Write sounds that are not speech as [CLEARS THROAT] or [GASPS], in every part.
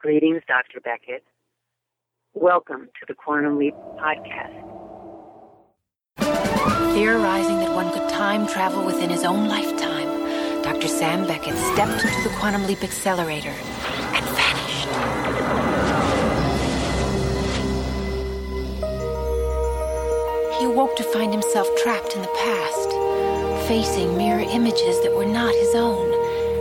Greetings, Dr. Beckett. Welcome to the Quantum Leap Podcast. Theorizing that one could time travel within his own lifetime, Dr. Sam Beckett stepped into the Quantum Leap Accelerator and vanished. He awoke to find himself trapped in the past, facing mirror images that were not his own,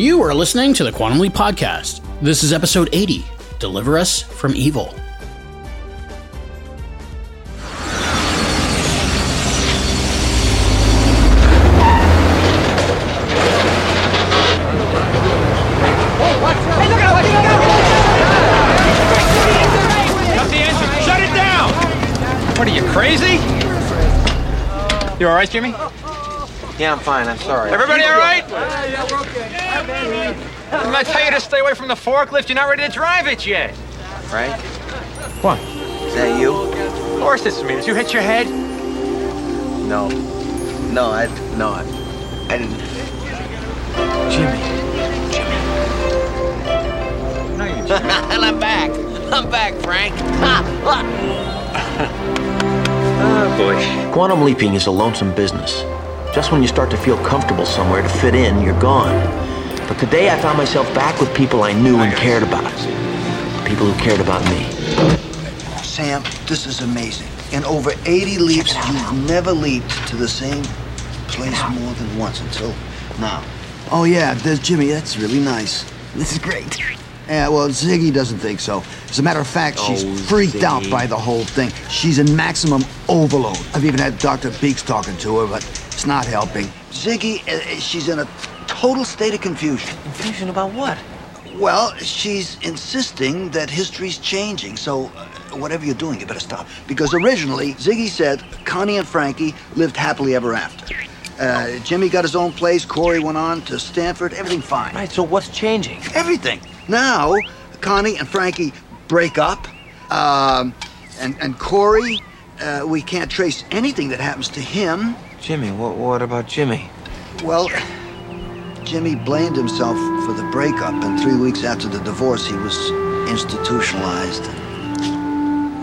You are listening to the Quantum Leap Podcast. This is episode 80 Deliver Us from Evil. Shut the engine! Shut it down! What are you, crazy? You alright, Jimmy? Yeah, I'm fine. I'm sorry. Everybody alright? Didn't I tell you to stay away from the forklift? You're not ready to drive it yet. Frank, What? is that you? Of course it's me. Did you hit your head? No. No, I no, I, I didn't. Jimmy. No, you didn't. [LAUGHS] and I'm back. I'm back, Frank. Ha! Oh, boy. Quantum leaping is a lonesome business. Just when you start to feel comfortable somewhere to fit in, you're gone. But today I found myself back with people I knew and cared about. People who cared about me. Sam, this is amazing. In over 80 leaps, you've never leaped to the same place more than once until now. Oh, yeah, there's Jimmy. That's really nice. This is great. Yeah, well, Ziggy doesn't think so. As a matter of fact, she's Oh, freaked out by the whole thing. She's in maximum overload. I've even had Dr. Beeks talking to her, but it's not helping. Ziggy, uh, she's in a total state of confusion. Confusion about what? Well, she's insisting that history's changing, so uh, whatever you're doing, you better stop. Because originally, Ziggy said Connie and Frankie lived happily ever after. Uh, Jimmy got his own place, Corey went on to Stanford, everything fine. Right. So what's changing? Everything. Now, Connie and Frankie break up, um, and, and Corey, uh, we can't trace anything that happens to him. Jimmy. What? What about Jimmy? Well, Jimmy blamed himself for the breakup, and three weeks after the divorce, he was institutionalized.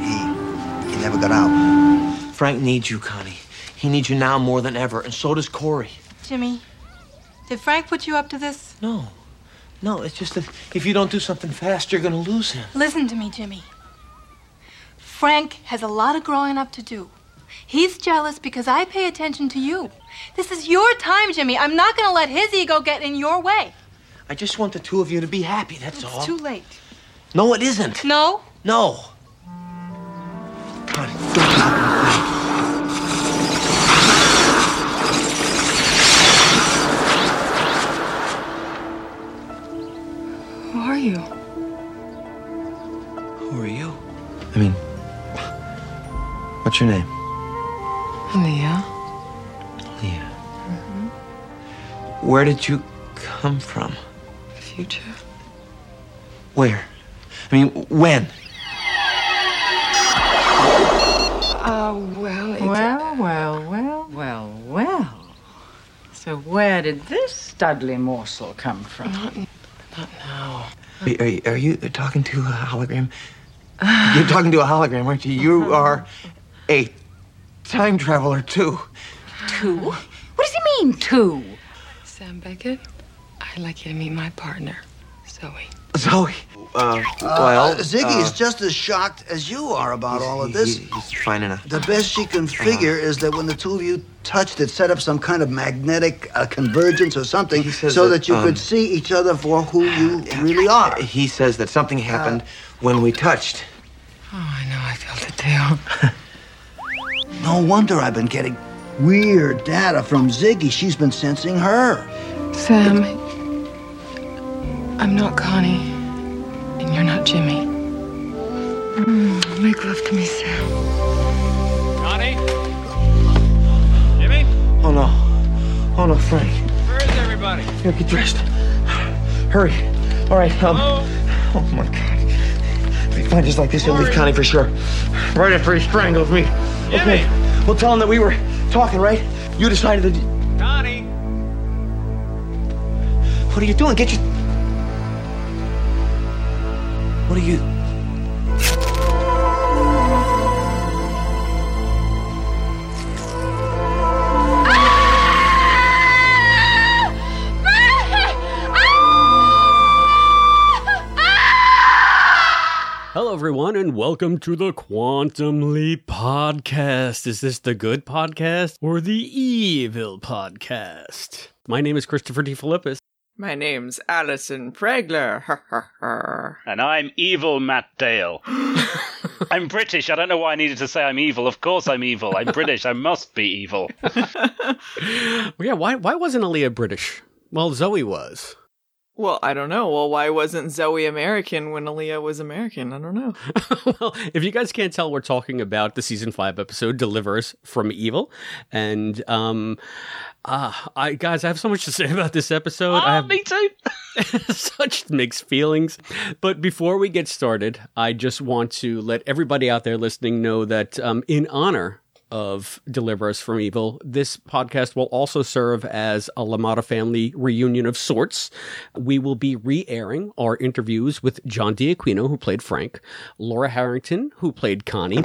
He he never got out. Frank needs you, Connie. He needs you now more than ever, and so does Corey. Jimmy, did Frank put you up to this? No, no. It's just that if you don't do something fast, you're gonna lose him. Listen to me, Jimmy. Frank has a lot of growing up to do. He's jealous because I pay attention to you. This is your time, Jimmy. I'm not going to let his ego get in your way. I just want the two of you to be happy. That's It's all. too late. No, it isn't. No? No. Connie, don't. Who are you? Who are you? I mean, what's your name? Leah. Leah. Mm-hmm. Where did you come from? The future. Where? I mean, when? Oh, well, it's Well, well, well, well, well. So where did this studly morsel come from? Not now. Are, are, you- are you talking to a hologram? You're talking to a hologram, aren't you? You uh-huh. are a time traveler, too. Two? What does he mean, two? Sam Beckett. I'd like you to meet my partner, Zoe. Zoe. uh, Uh, well, Ziggy is uh, just as shocked as you are about all of this. he- he's finding a. The best she can figure is that when the two of you touched, it set up some kind of magnetic uh, convergence or something, so that, that, you um, could see each other for who you really are. He says that something happened when we touched. Oh, I know. I felt it too. [LAUGHS] No wonder I've been getting weird data from Ziggy. She's been sensing her. Sam, I'm not Connie, and you're not Jimmy. Mm, make love to me, Sam. Connie? Jimmy? Oh no. Oh no, Frank. Where is everybody? Here, get dressed. Hurry. All right, um. Oh my God. If he finds us like this, he'll leave Connie for sure. Right after he strangles me. Okay. We'll tell him that we were talking, right? You decided that. Connie? What are you doing? Get your. What are you? Welcome to the Quantum Leap Podcast. Is this the good podcast or the evil podcast? My name is Christopher DeFilippis. My name's Allison Pregler. And I'm evil Matt Dale. [LAUGHS] I'm British. I don't know why I needed to say I'm evil. Of course I'm evil. I'm British. I must be evil. [LAUGHS] Well, yeah, why, why wasn't Alia British? Well, Zoe was. Well, I don't know. Well, why wasn't Zoe American when Alia was American? I don't know. [LAUGHS] well, if you guys can't tell, we're talking about the season five episode "Deliver Us from Evil," and um, uh, I guys, I have so much to say [LAUGHS] about this episode. I have me too. [LAUGHS] such mixed feelings. But before we get started, I just want to let everybody out there listening know that um, in honor of Deliver Us from Evil, this podcast will also serve as a LaMotta family reunion of sorts. We will be re airing our interviews with John D'Aquino, who played Frank, Laura Harrington, who played Connie.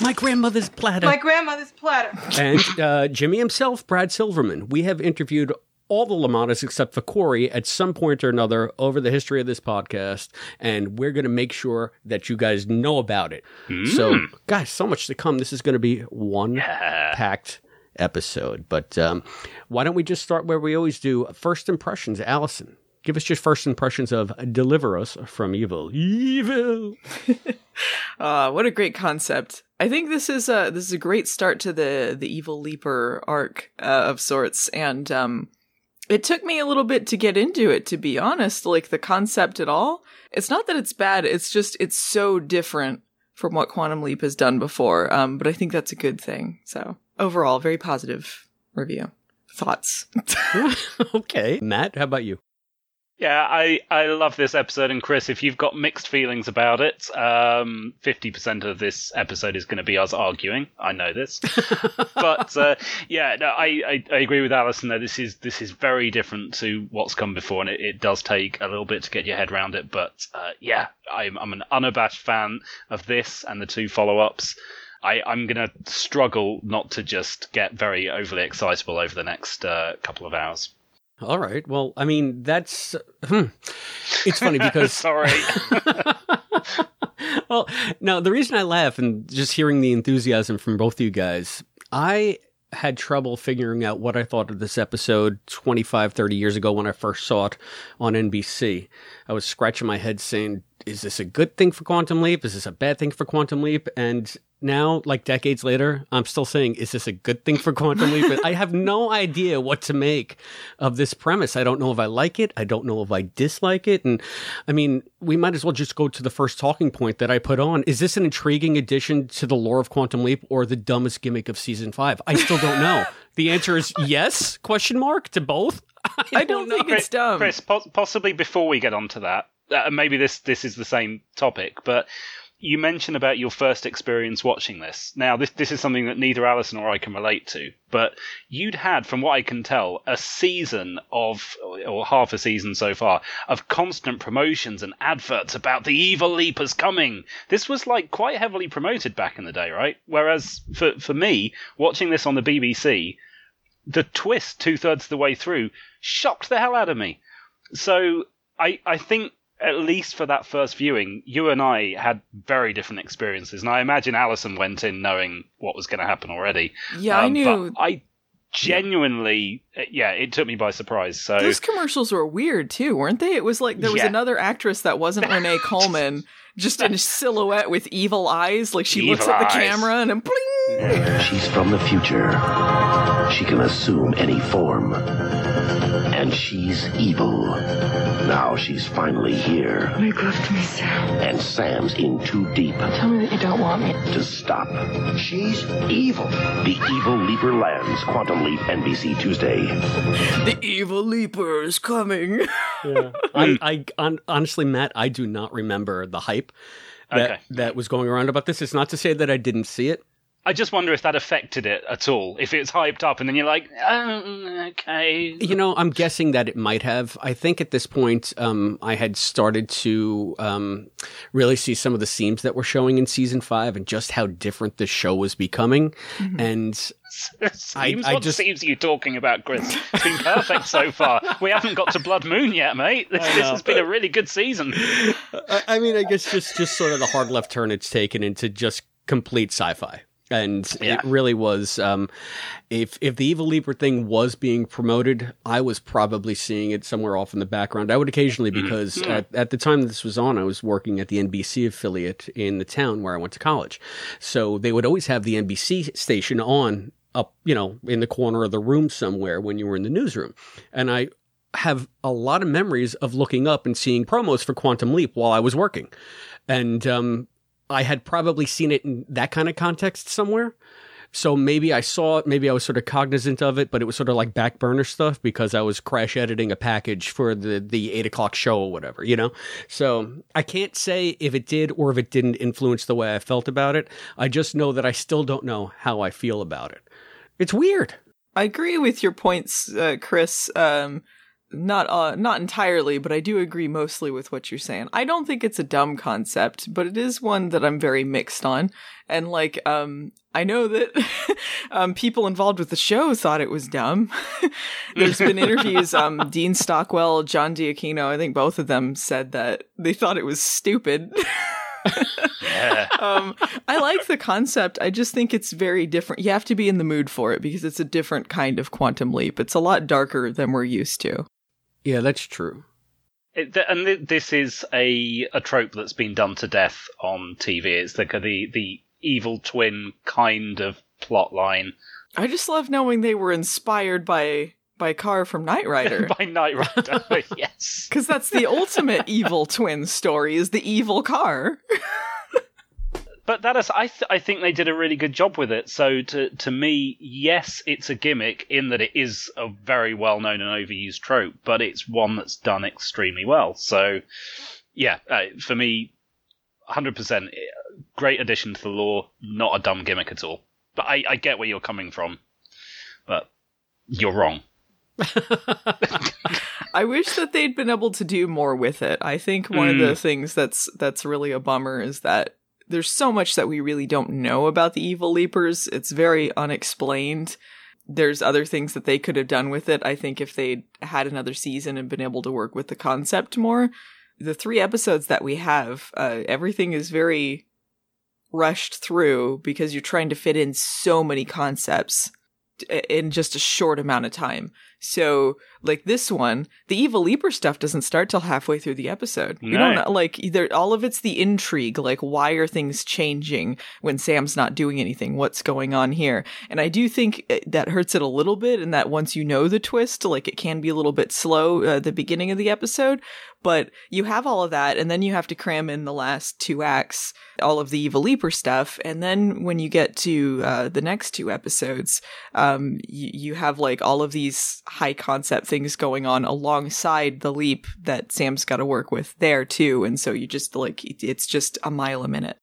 My grandmother's platter My grandmother's platter. and uh, Jimmy himself, Brad Silverman. We have interviewed all the LaMottas except for Corey at some point or another over the history of this podcast, and we're going to make sure that you guys know about it. So, guys, so much to come. This is going to be one packed episode. But um, why don't we just start where we always do? First impressions, Allison. Give us your first impressions of Deliver Us from Evil. Evil. Uh, [LAUGHS] what a great concept. I think this is a this is a great start to the the evil leaper arc uh, of sorts, and um, it took me a little bit to get into it. To be honest, like the concept at all, it's not that it's bad. It's just it's so different from what Quantum Leap has done before. Um, but I think that's a good thing. So overall, very positive review. Thoughts? [LAUGHS] [LAUGHS] okay. Matt, how about you? Yeah, I, I love this episode, and Chris, if you've got mixed feelings about it, um, 50% of this episode is going to be us arguing. I know this. [LAUGHS] but, uh, yeah, no, I, I, I agree with Allison that this is, this is very different to what's come before, and it, it does take a little bit to get your head around it. But, uh, yeah, I'm, I'm an unabashed fan of this and the two follow ups. I, I'm going to struggle not to just get very overly excitable over the next uh, couple of hours. All right. Well, I mean, that's hmm. it's funny [LAUGHS] because Sorry. [LAUGHS] [LAUGHS] well, no, the reason I laugh and just hearing the enthusiasm from both of you guys, I had trouble figuring out what I thought of this episode 25, 30 years ago when I first saw it on NBC. I was scratching my head saying, is this a good thing for Quantum Leap? Is this a bad thing for Quantum Leap? And now, like decades later, I'm still saying, is this a good thing for Quantum Leap? I have no idea what to make of this premise. I don't know if I like it. I don't know if I dislike it. And I mean, we might as well just go to the first talking point that I put on. Is this an intriguing addition to the lore of Quantum Leap or the dumbest gimmick of season five? I still don't know. the answer is yes, question mark to both. [LAUGHS] I don't think it's dumb. Chris, po- possibly before we get onto that, uh, maybe this this is the same topic, but you mentioned about your first experience watching this. Now, this this is something that neither Allison or I can relate to, but you'd had, from what I can tell, a season of, or half a season so far, of constant promotions and adverts about the evil leapers coming. This was like quite heavily promoted back in the day, right? Whereas for for me, watching this on the BBC, the twist two thirds of the way through shocked the hell out of me. So I I think at least for that first viewing, you and I had very different experiences, and I imagine Allison went in knowing what was going to happen already. Yeah, I Um, knew- But I genuinely, yeah, it took me by surprise. So Those commercials were weird too, weren't they? It was like there was Yeah. another actress that wasn't Renee [LAUGHS] Coleman, just in a silhouette with evil eyes. Like she looks at the eyes. camera and then bling. She's from the future. She can assume any form. And she's evil. Now she's finally here. Make love to me, Sam. And Sam's in too deep Tell me that you don't want me. to stop. She's evil. The Evil Leaper lands. Quantum Leap, NBC Tuesday. The evil leaper is coming. [LAUGHS] Yeah. I, I honestly, Matt, I do not remember the hype that Okay. that was going around about this. It's not to say that I didn't see it. I just wonder if that affected it at all. If it's hyped up and then you're like, oh, okay. You know, I'm guessing that it might have. I think at this point, um, I had started to um, really see some of the seams that were showing in season five and just how different the show was becoming. And Seems, I what just- seems are you talking about, Chris? It's been perfect so far. We haven't got to Blood Moon yet, mate. This, I [LAUGHS] this know. has been a really good season. I, I mean, I guess just just sort of the hard left turn it's taken into just complete sci-fi. And it really was. Um, if if the Evil Leaper thing was being promoted, I was probably seeing it somewhere off in the background. I would occasionally because Mm. at, at the time this was on, I was working at the NBC affiliate in the town where I went to college. So they would always have the NBC station on up, you know, in the corner of the room somewhere when you were in the newsroom, and I have a lot of memories of looking up and seeing promos for Quantum Leap while I was working. And um, I had probably seen it in that kind of context somewhere. So maybe I saw it, maybe I was sort of cognizant of it, but it was sort of like back burner stuff because I was crash editing a package for the, the eight o'clock show or whatever, you know? So I can't say if it did or if it didn't influence the way I felt about it. I just know that I still don't know how I feel about it. It's weird. I agree with your points, uh, Chris. Um, not uh, not entirely, but I do agree mostly with what you're saying. I don't think it's a dumb concept, but it is one that I'm very mixed on. And like, um, I know that [LAUGHS] um, people involved with the show thought it was dumb. [LAUGHS] There's been interviews. Um, Dean Stockwell, John D'Aquino, I think both of them said that they thought it was stupid. [LAUGHS] um, I like the concept. I just think it's very different. You have to be in the mood for it because it's a different kind of quantum leap. It's a lot darker than we're used to. Yeah, that's true. It, th- and th- this is a a trope that's been done to death on TV. It's the the the evil twin kind of plot line I just love knowing they were inspired by by KARR from Knight [LAUGHS] Rider. by Knight Rider. [LAUGHS] yes, [LAUGHS] Because that's the ultimate evil twin story is the evil car. But that is I th- I think they did a really good job with it. So to to me, yes, it's a gimmick in that it is a very well known and overused trope, but it's one that's done extremely well. So yeah, uh, for me, hundred percent great addition to the lore. Not a dumb gimmick at all. But I, I get where you're coming from, but you're wrong. [LAUGHS] [LAUGHS] I wish that they'd been able to do more with it. I think one of the Mm. things that's that's really a bummer is that there's so much that we really don't know about the evil leapers. It's very unexplained. There's other things that they could have done with it. I think if they'd had another season and been able to work with the concept more. The three episodes that we have, uh, everything is very rushed through because you're trying to fit in so many concepts in just a short amount of time. So, like this one, the evil leaper stuff doesn't start till halfway through the episode. You don't know, like either all of it's the intrigue, like why are things changing when Sam's not doing anything? What's going on here? And I do think uh, that hurts it a little bit, and that once you know the twist, like it can be a little bit slow uh, at the beginning of the episode. But you have all of that, and then you have to cram in the last two acts, all of the evil leaper stuff, and then when you get to uh, the next two episodes, um, you, you have like all of these high concept things going on alongside the leap that Sam's got to work with there too, and so you just like it's just a mile a minute.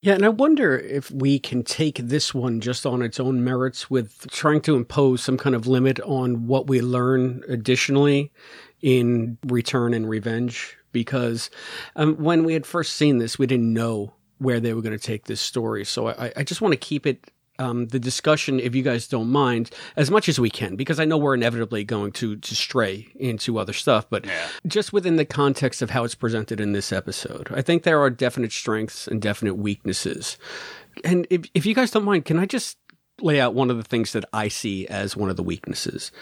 Yeah, and I wonder if we can take this one just on its own merits with trying to impose some kind of limit on what we learn additionally in Return and Revenge. Because um, when we had first seen this, we didn't know where they were going to take this story. So I, I just want to keep it um, the discussion, if you guys don't mind, as much as we can, because I know we're inevitably going to to stray into other stuff, but just within the context of how it's presented in this episode, I think there are definite strengths and definite weaknesses. And if if you guys don't mind, can I just lay out one of the things that I see as one of the weaknesses.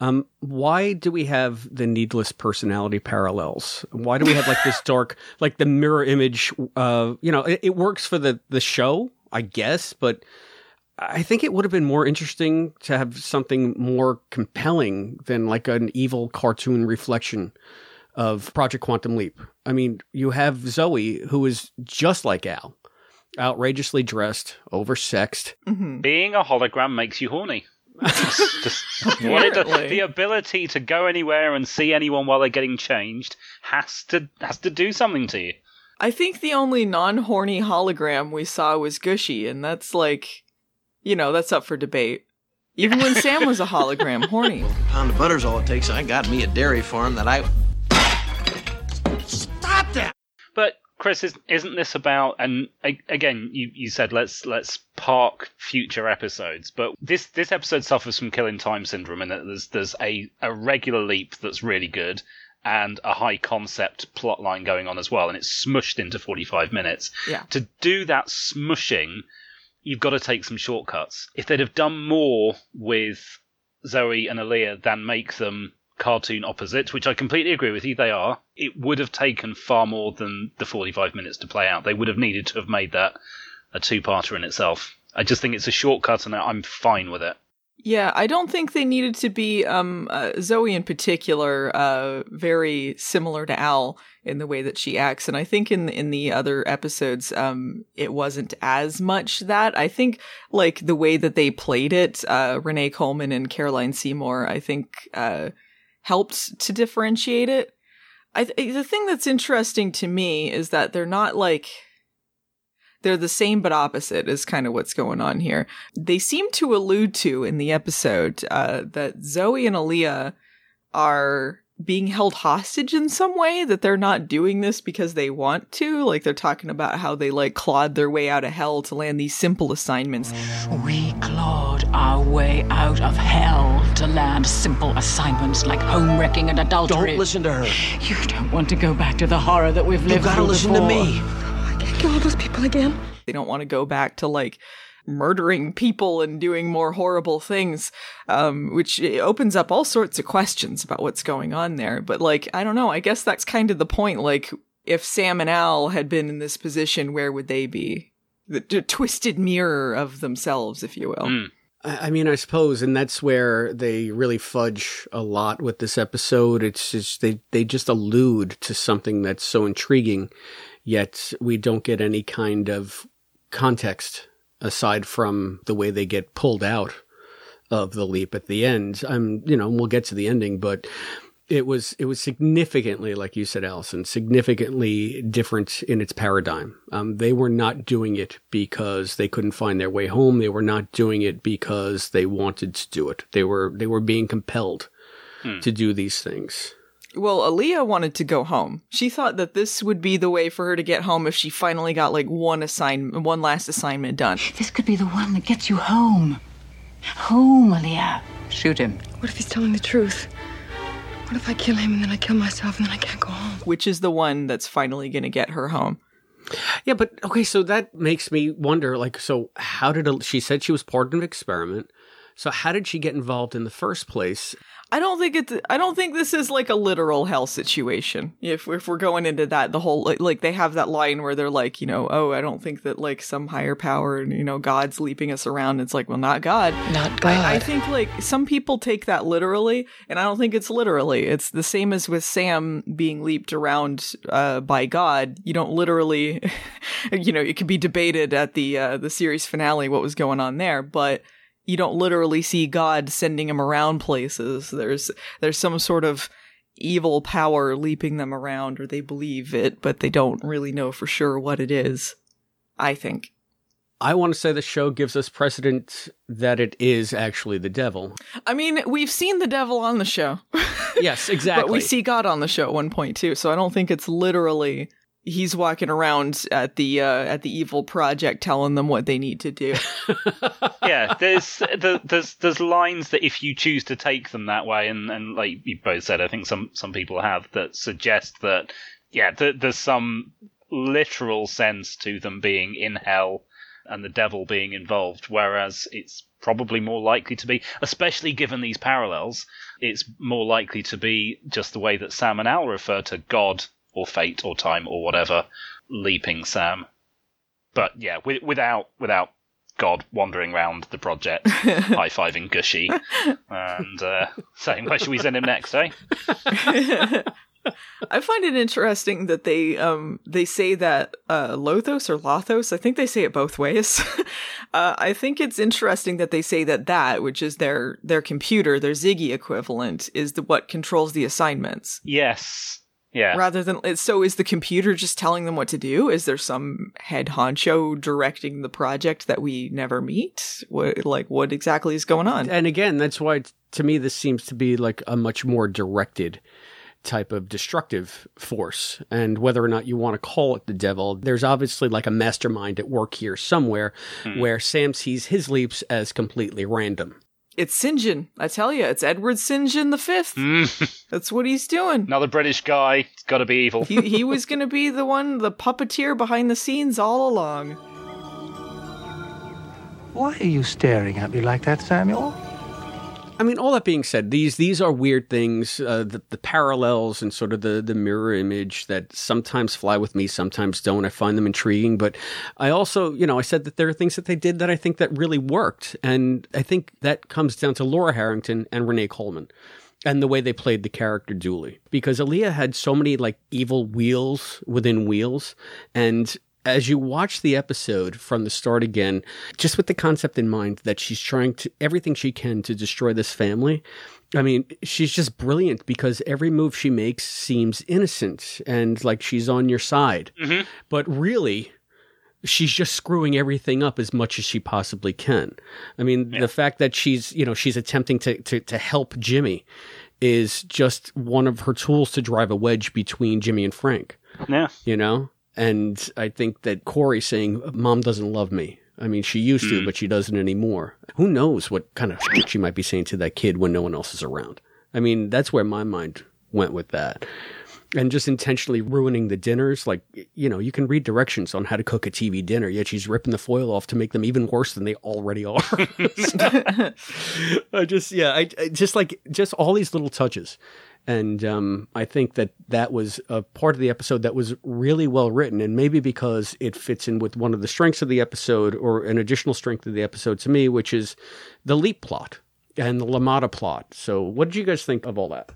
Um, why do we have the needless personality parallels? Why do we have like this [LAUGHS] dark, like the mirror image? Uh, you know, it, it works for the the show, I guess, but I think it would have been more interesting to have something more compelling than like an evil cartoon reflection of Project Quantum Leap. I mean, you have Zoe, who is just like Al, outrageously dressed, oversexed. Mm-hmm. Being a hologram makes you horny. [LAUGHS] Just- just it The ability to go anywhere and see anyone while they're getting changed has to has to do something to you. I think the only non-horny hologram we saw was Gooshie, and that's like, you know, that's up for debate. Even when Sam was a hologram, [LAUGHS] horny. A Pound of butter's all it takes. I got me a dairy farm that I. Stop that. But Chris, is, isn't this about? And again, you, you said let's let's park future episodes, but this this episode suffers from killing time syndrome in that there's there's a a regular leap that's really good. And a high concept plot line going on as well, and it's smushed into 45 minutes. Yeah. To do that smushing, you've got to take some shortcuts. If they'd have done more with Zoe and Alia than make them cartoon opposites, which I completely agree with you, they are, it would have taken far more than the 45 minutes to play out. They would have needed to have made that a two parter in itself. I just think it's a shortcut and I'm fine with it. Yeah, I don't think they needed to be um uh, Zoe in particular uh very similar to Al in the way that she acts and I think in in the other episodes um it wasn't as much that. I think like the way that they played it uh Renee Coleman and Carolyn Seymour I think uh helped to differentiate it. I th- the thing that's interesting to me is that they're not like they're the same but opposite is kind of what's going on here. They seem to allude to in the episode uh, that Zoe and Alia are being held hostage in some way that they're not doing this because they want to like they're talking about how they like clawed their way out of hell to land these simple assignments We clawed our way out of hell to land simple assignments like home wrecking and adultery. Don't listen to her. You don't want to go back to the horror that we've lived You lived gotta through listen to me. Kill all those people again. they don't want to go back to like murdering people and doing more horrible things um which opens up all sorts of questions about what's going on there. But like i don't know i guess that's kind of the point like if sam and al had been in this position where would they be? The, the twisted mirror of themselves if you will. I I mean, I suppose, and that's where they really fudge a lot with this episode. It's just they they just allude to something that's so intriguing, yet we don't get any kind of context aside from the way they get pulled out of the leap at the end. I'm, you know, we'll get to the ending, but it was it was significantly, like you said, Allison, significantly different in its paradigm. Um, they were not doing it because they couldn't find their way home. They were not doing it because they wanted to do it. They were they were being compelled to do these things. Well alia wanted to go home she thought that this would be the way for her to get home if she finally got like one assignment one last assignment done This could be the one that gets you home. Home, Alia. Shoot him. What if he's telling the truth? What if I kill him and then I kill myself and then I can't go home? which is the one that's finally going to get her home Yeah, but okay, so that makes me wonder like so how did she said she was part of an experiment. So how did she get involved in the first place? I don't think it's. I don't think this is like a literal hell situation. If if we're going into that, the whole like, like they have that line where they're like, you know, oh, I don't think that like some higher power and you know God's leaping us around. It's like, well, not God, not I, I think like some people take that literally, and I don't think it's literally. It's the same as with Sam being leaped around uh, by God. You don't literally, [LAUGHS] you know, it could be debated at the uh, the series finale what was going on there, but you don't literally see God sending him around places. There's there's some sort of evil power leaping them around, or they believe it, but they don't really know for sure what it is. I think. I want to say the show gives us precedent that it is actually the devil. I mean, we've seen the devil on the show. Yes, exactly. [LAUGHS] But we see God on the show at one point too, so I don't think it's literally he's walking around at the uh, at the evil project telling them what they need to do. [LAUGHS] yeah, there's the, there's there's lines that if you choose to take them that way, and, and like you both said, I think some some people have that suggest that yeah, th- there's some literal sense to them being in hell and the devil being involved, whereas it's probably more likely to be, especially given these parallels, it's more likely to be just the way that Sam and Al refer to God or fate or time or whatever, leaping Sam. But yeah, wi- without without God wandering around the project, [LAUGHS] high fiving Gooshie, and uh, saying, "Where should we send him next?" Eh? [LAUGHS] I find it interesting that they um they say that uh Lothos or Lothos, I think they say it both ways. [LAUGHS] uh I think it's interesting that they say that that, which is their their computer, their Ziggy equivalent, is the what controls the assignments. Yes. Yeah. Rather than so is the computer just telling them what to do? Is there some head honcho directing the project that we never meet? What like what exactly is going on? And again, that's why to me this seems to be like a much more directed type of destructive force. And whether or not you want to call it the devil, there's obviously like a mastermind at work here somewhere Hmm. where Sam sees his leaps as completely random. It's Sinjin. I tell you, it's Edward Sinjin the Fifth. Mm. [LAUGHS] That's what he's doing. Another British guy. It's got to be evil. he he was going to be the one, the puppeteer behind the scenes all along. Why are you staring at me like that, Samuel? I mean, all that being said, these these are weird things. Uh, the, the parallels and sort of the the mirror image that sometimes fly with me, sometimes don't. I find them intriguing, but I also, you know, I said that there are things that they did that I think that really worked, and I think that comes down to Laura Harrington and Renee Coleman. And the way they played the character Dooley, because Alia had so many like evil wheels within wheels, and as you watch the episode from the start again, just with the concept in mind that she's trying to everything she can to destroy this family. I mean, she's just brilliant because every move she makes seems innocent and like she's on your side. Mhm. But really, she's just screwing everything up as much as she possibly can. I mean, the fact that she's, you know, she's attempting to, to, to help Jimmy is just one of her tools to drive a wedge between Jimmy and Frank Yeah. you know? And I think that Corey saying, Mom doesn't love me. I mean, she used to, Mm. but she doesn't anymore. Who knows what kind of shit she might be saying to that kid when no one else is around? I mean, that's where my mind went with that. And just intentionally ruining the dinners. Like, you know, you can read directions on how to cook a TV dinner, yet she's ripping the foil off to make them even worse than they already are. [LAUGHS] [LAUGHS] I just, yeah, I, I just like, just all these little touches. And um, I think that that was a part of the episode that was really well written, and maybe because it fits in with one of the strengths of the episode, or an additional strength of the episode to me, which is the leap plot and the LaMotta plot. So, what did you guys think of all that?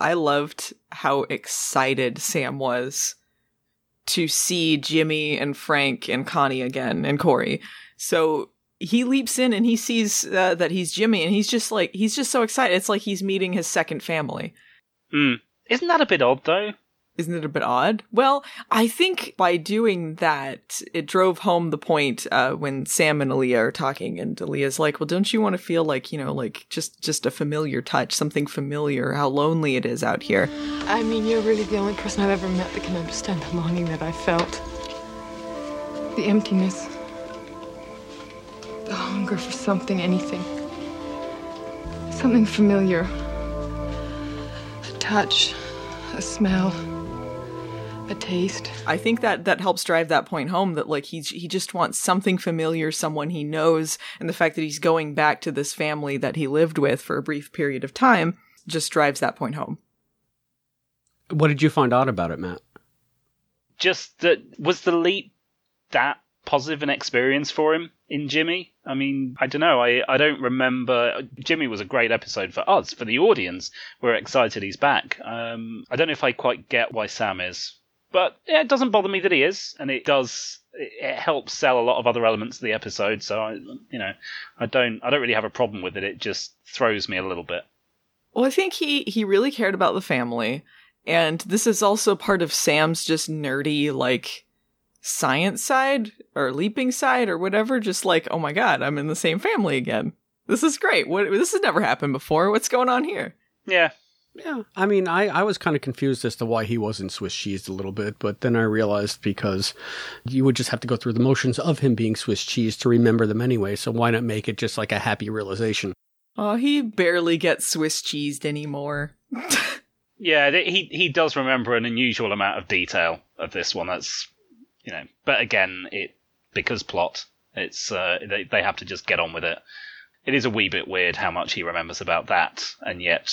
I loved how excited Sam was to see Jimmy and Frank and Connie again and Corey. So he leaps in and he sees uh, that he's Jimmy and he's just like he's just so excited. It's like he's meeting his second family. Hmm. Isn't that a bit odd, though? Isn't it a bit odd? Well, I think by doing that, it drove home the point uh, when Sam and Alia are talking, and Alia's like, "Well, don't you want to feel like you know, like just just a familiar touch, something familiar? How lonely it is out here." I mean, you're really the only person I've ever met that can understand the longing that I felt. The emptiness. The hunger for something, anything. Something familiar. A touch, a smell, a taste. I think that that helps drive that point home that like he's he just wants something familiar, someone he knows, and the fact that he's going back to this family that he lived with for a brief period of time just drives that point home. What did you find out about it, Matt? Just that was the leap that positive an experience for him in Jimmy? I mean, I don't know. I, I don't remember. Jimmy was a great episode for us, for the audience. We're excited he's back. Um, I don't know if I quite get why Sam is, but yeah, it doesn't bother me that he is, and it does. It, helps sell a lot of other elements of the episode. So I, you know, I don't. I don't really have a problem with it. It just throws me a little bit. Well, I think he he really cared about the family, and this is also part of Sam's just nerdy like science side or leaping side or whatever. Just like, oh my god, I'm in the same family again. This is great. What this has never happened before. What's going on here? Yeah. Yeah, I mean, I, I was kind of confused as to why he wasn't Swiss cheesed a little bit, but then I realized because you would just have to go through the motions of him being Swiss cheese to remember them anyway. So why not make it just like a happy realization? Oh, he barely gets Swiss cheesed anymore. [LAUGHS] Yeah, he he does remember an unusual amount of detail of this one. That's you know, but again, it because plot, it's uh, they they have to just get on with it. It is a wee bit weird how much he remembers about that, and yet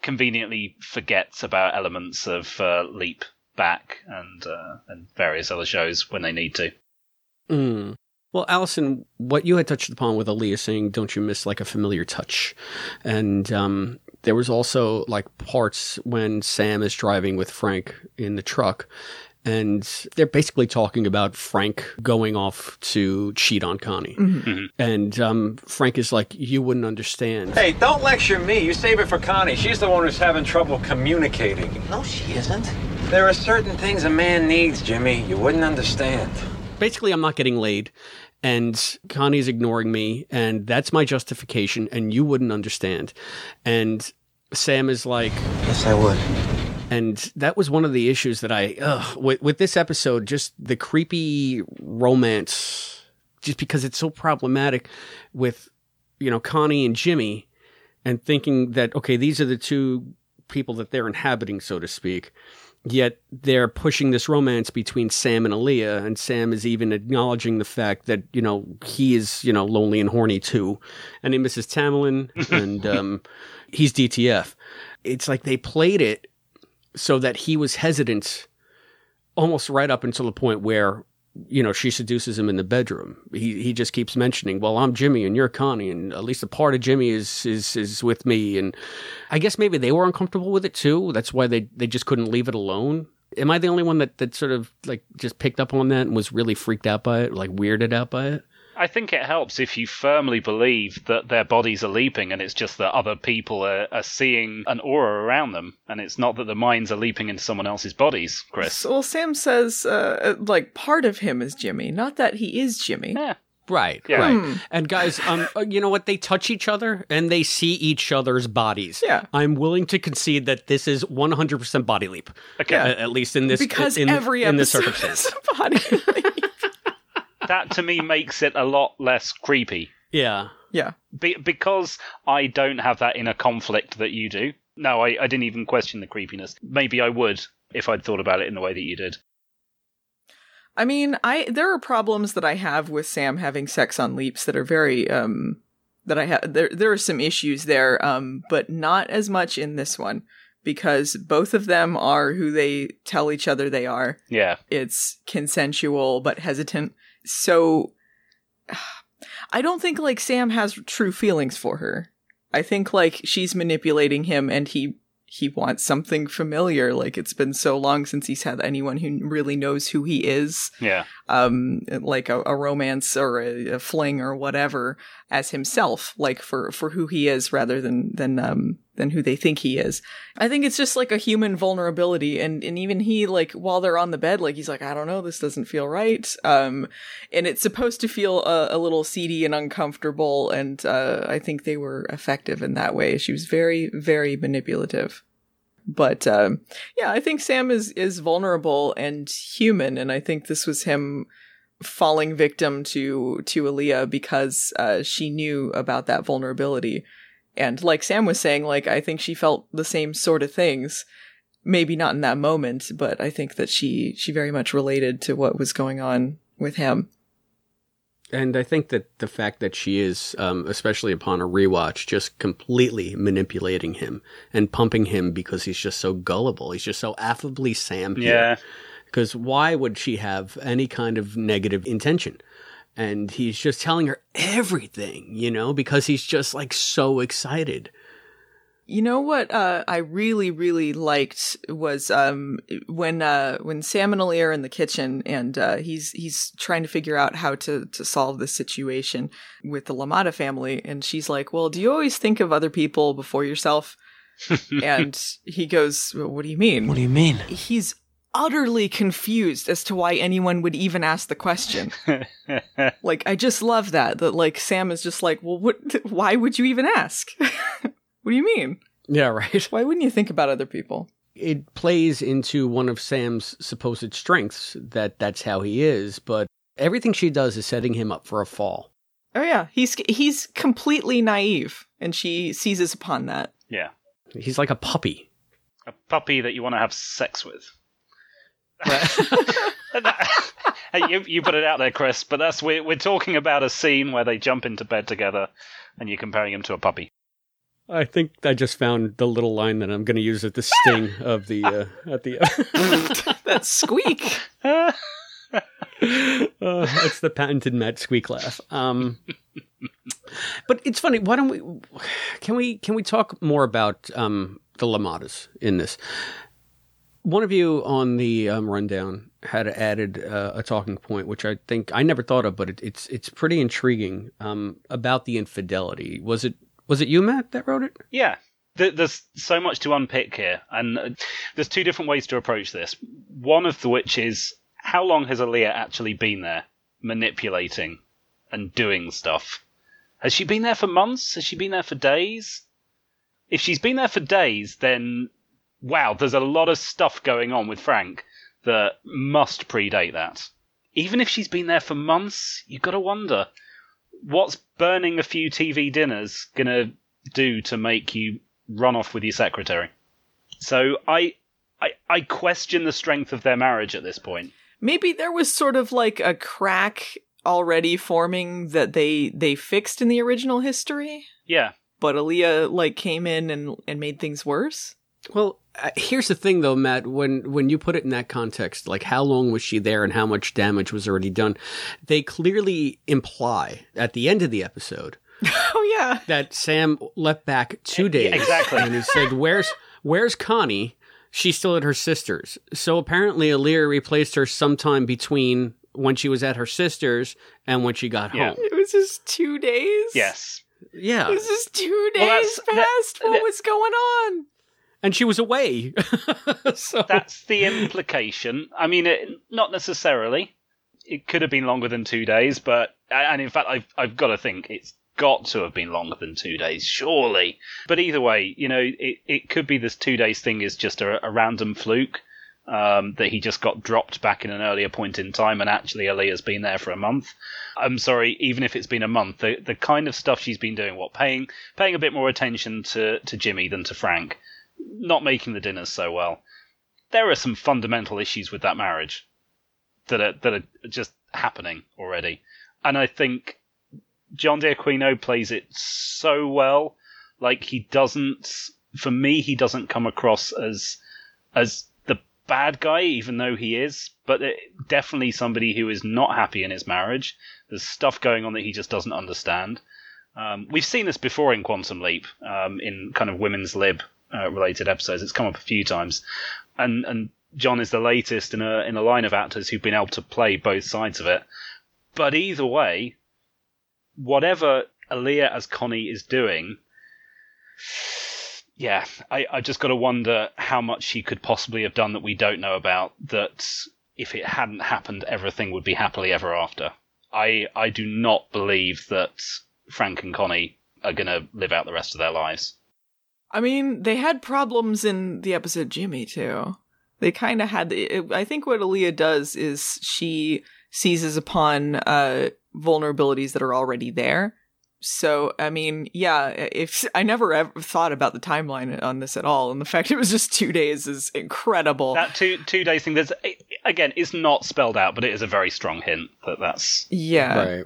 conveniently forgets about elements of uh, Leap Back and uh, and various other shows when they need to. Mm. Well, Allison, what you had touched upon with Alia saying, "Don't you miss like a familiar touch?" and um, there was also like parts when Sam is driving with Frank in the truck, and they're basically talking about Frank going off to cheat on Connie, Mhm. and um, Frank is like, "You wouldn't understand." Hey, don't lecture me. You save it for Connie. She's the one who's having trouble communicating. No, she isn't. There are certain things a man needs, Jimmy. You wouldn't understand. basically I'm not getting laid and Connie's ignoring me and that's my justification and you wouldn't understand. And Sam is like Yes, I would. And that was one of the issues that I ugh, with with this episode just the creepy romance just because it's so problematic with you know Connie and Jimmy and thinking that okay these are the two people that they're inhabiting so to speak yet they're pushing this romance between Sam and Alia, and Sam is even acknowledging the fact that you know he is you know lonely and horny too, and he misses Tamlin, [LAUGHS] and um, he's DTF. It's like they played it so that he was hesitant, almost right up until the point where you know she seduces him in the bedroom. He he just keeps mentioning, "Well, I'm Jimmy and you're Connie, and at least a part of Jimmy is is is with me." And I guess maybe they were uncomfortable with it too. That's why they they just couldn't leave it alone. Am I the only one that that sort of like just picked up on that and was really freaked out by it, like weirded out by it? I think it helps if you firmly believe that their bodies are leaping and it's just that other people are, are seeing an aura around them and it's not that the minds are leaping into someone else's bodies, Chris. Well, Sam says, uh, like, part of him is Jimmy, not that he is Jimmy. Yeah. Right, Yeah. right. Hmm. And guys, um, uh, you know what? They touch each other and they see each other's bodies. Yeah. I'm willing to concede that this is 100% body leap. Okay. Uh, at least in this Because in, every in this episode circumstance. body. [LAUGHS] that to me makes it a lot less creepy. Yeah. Yeah. Be- because I don't have that inner conflict that you do. No, I, I didn't even question the creepiness. Maybe I would if I'd thought about it in the way that you did. I mean, I there are problems that I have with Sam having sex on leaps that are very um that I have there there are some issues there um but not as much in this one because both of them are who they tell each other they are. Yeah. It's consensual but hesitant. So I don't think like Sam has true feelings for her. I think like she's manipulating him and he he wants something familiar like it's been so long since he's had anyone who really knows who he is Yeah. um like a, a romance or a, a fling or whatever as himself like for for who he is rather than than um than who they think he is. I think it's just like a human vulnerability and and even he like while they're on the bed like he's like i don't know this doesn't feel right. Um and it's supposed to feel a, a little seedy and uncomfortable and uh i think they were effective in that way. She was very very manipulative. But um, yeah, I think Sam is is vulnerable and human, and I think this was him falling victim to to Alia because uh, she knew about that vulnerability, and like Sam was saying, like I think she felt the same sort of things. Maybe not in that moment, but I think that she she very much related to what was going on with him. And I think that the fact that she is, um, especially upon a rewatch, just completely manipulating him and pumping him because he's just so gullible. He's just so affably Sam. here. Yeah. Because why would she have any kind of negative intention? And he's just telling her everything, you know, because he's just like so excited. You know what uh, I really really liked was um, when uh, when Sam and Ali are in the kitchen and uh, he's he's trying to figure out how to to solve the situation with the LaMotta family and she's like, "Well, do you always think of other people before yourself?" [LAUGHS] and he goes, well, "What do you mean?" What do you mean? He's utterly confused as to why anyone would even ask the question. [LAUGHS] like I just love that that like Sam is just like, "Well, what [LAUGHS] why would you even ask?" [LAUGHS] what do you mean? Yeah, right. Why wouldn't you think about other people? It plays into one of Sam's supposed strengths that that's how he is, but everything she does is setting him up for a fall. Oh yeah, he's he's completely naive, and she seizes upon that. Yeah. He's like a puppy. A puppy that you want to have sex with. Hey, [LAUGHS] you, you put it out there, Chris, but that's we're, we're talking about a scene where they jump into bed together and you're comparing him to a puppy. I think I just found the little line that I'm going to use at the sting [LAUGHS] of the uh, at the [LAUGHS] that squeak. uh, it's the patented Matt squeak laugh. Um, but it's funny. Why don't we? Can we? Can we talk more about um, the LaMottas in this? One of you on the um, rundown had added uh, a talking point, which I think I never thought of, but it, it's it's pretty intriguing um, about the infidelity. Was it was it you, Matt, that wrote it? Yeah. There's so much to unpick here, and uh, there's two different ways to approach this. One of which is how long has Alia actually been there, manipulating and doing stuff? Has she been there for months? Has she been there for days? If she's been there for days, then wow, there's a lot of stuff going on with Frank that must predate that. Even if she's been there for months, you've got to wonder what's burning a few TV dinners gonna do to make you run off with your secretary? So I, I, I question the strength of their marriage at this point. Maybe there was sort of like a crack already forming that they they fixed in the original history. Yeah, but Alia like came in and and made things worse. Well, uh, here's the thing though, Matt, when when you put it in that context, like how long was she there and how much damage was already done, they clearly imply at the end of the episode [LAUGHS] Oh yeah. that Sam left back 2 days. exactly. And he said, "Where's where's Connie?" She's still at her sister's. So apparently Alia replaced her sometime between when she was at her sister's and when she got Yeah. home. It was just two days. Yes. Yeah. It was just two days Well, past. that- what was going on? And she was away. [LAUGHS] so That's the implication. I mean, it, not necessarily. It could have been longer than two days, but and in fact, I've I've got to think it's got to have been longer than two days, surely. But either way, you know, it, it could be this two days thing is just a, a random fluke. Um, that he just got dropped back in an earlier point in time, and actually Alia's been there for a month. I'm sorry, even if it's been a month, the the kind of stuff she's been doing, what paying paying a bit more attention to to Jimmy than to Frank, not making the dinners so well. There are some fundamental issues with that marriage that are that are just happening already, and I think John D'Aquino plays it so well. Like he doesn't, for me, he doesn't come across as as the bad guy, even though he is, but it, definitely somebody who is not happy in his marriage. There's stuff going on that he just doesn't understand. Um, we've seen this before in Quantum Leap, um, in kind of women's lib uh, related episodes. It's come up a few times, and and John is the latest in a in a line of actors who've been able to play both sides of it. But either way, whatever Alia as Connie is doing, yeah, I, I just got to wonder how much she could possibly have done that we don't know about. That if it hadn't happened, everything would be happily ever after. I I do not believe that Frank and Connie are going to live out the rest of their lives. I mean, they had problems in the episode Jimmy too. They kind of had. It, I think what Alia does is she seizes upon uh, vulnerabilities that are already there. So, I mean, yeah, if I never ever thought about the timeline on this at all, and the fact it was just two days is incredible. That two two days thing. There's again, it's not spelled out, but it is a very strong hint that that's yeah. Right.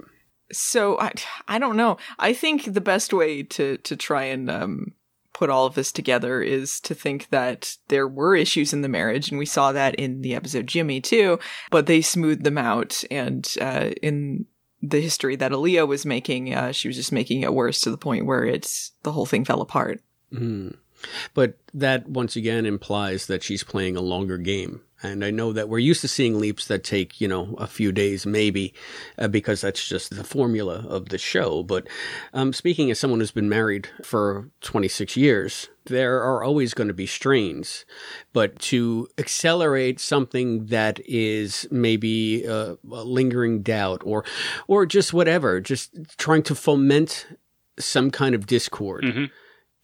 So I, I don't know. I think the best way to to try and um, put all of this together is to think that there were issues in the marriage, and we saw that in the episode Jimmy too. But they smoothed them out, and uh, in the history that Alia was making, uh, she was just making it worse to the point where it's the whole thing fell apart. Mm. But that once again implies that she's playing a longer game. And I know that we're used to seeing leaps that take, you know, a few days maybe, uh, because that's just the formula of the show. But um, speaking as someone who's been married for 26 years, there are always going to be strains. But to accelerate something that is maybe uh, a lingering doubt or, or just whatever, just trying to foment some kind of discord. Mm-hmm.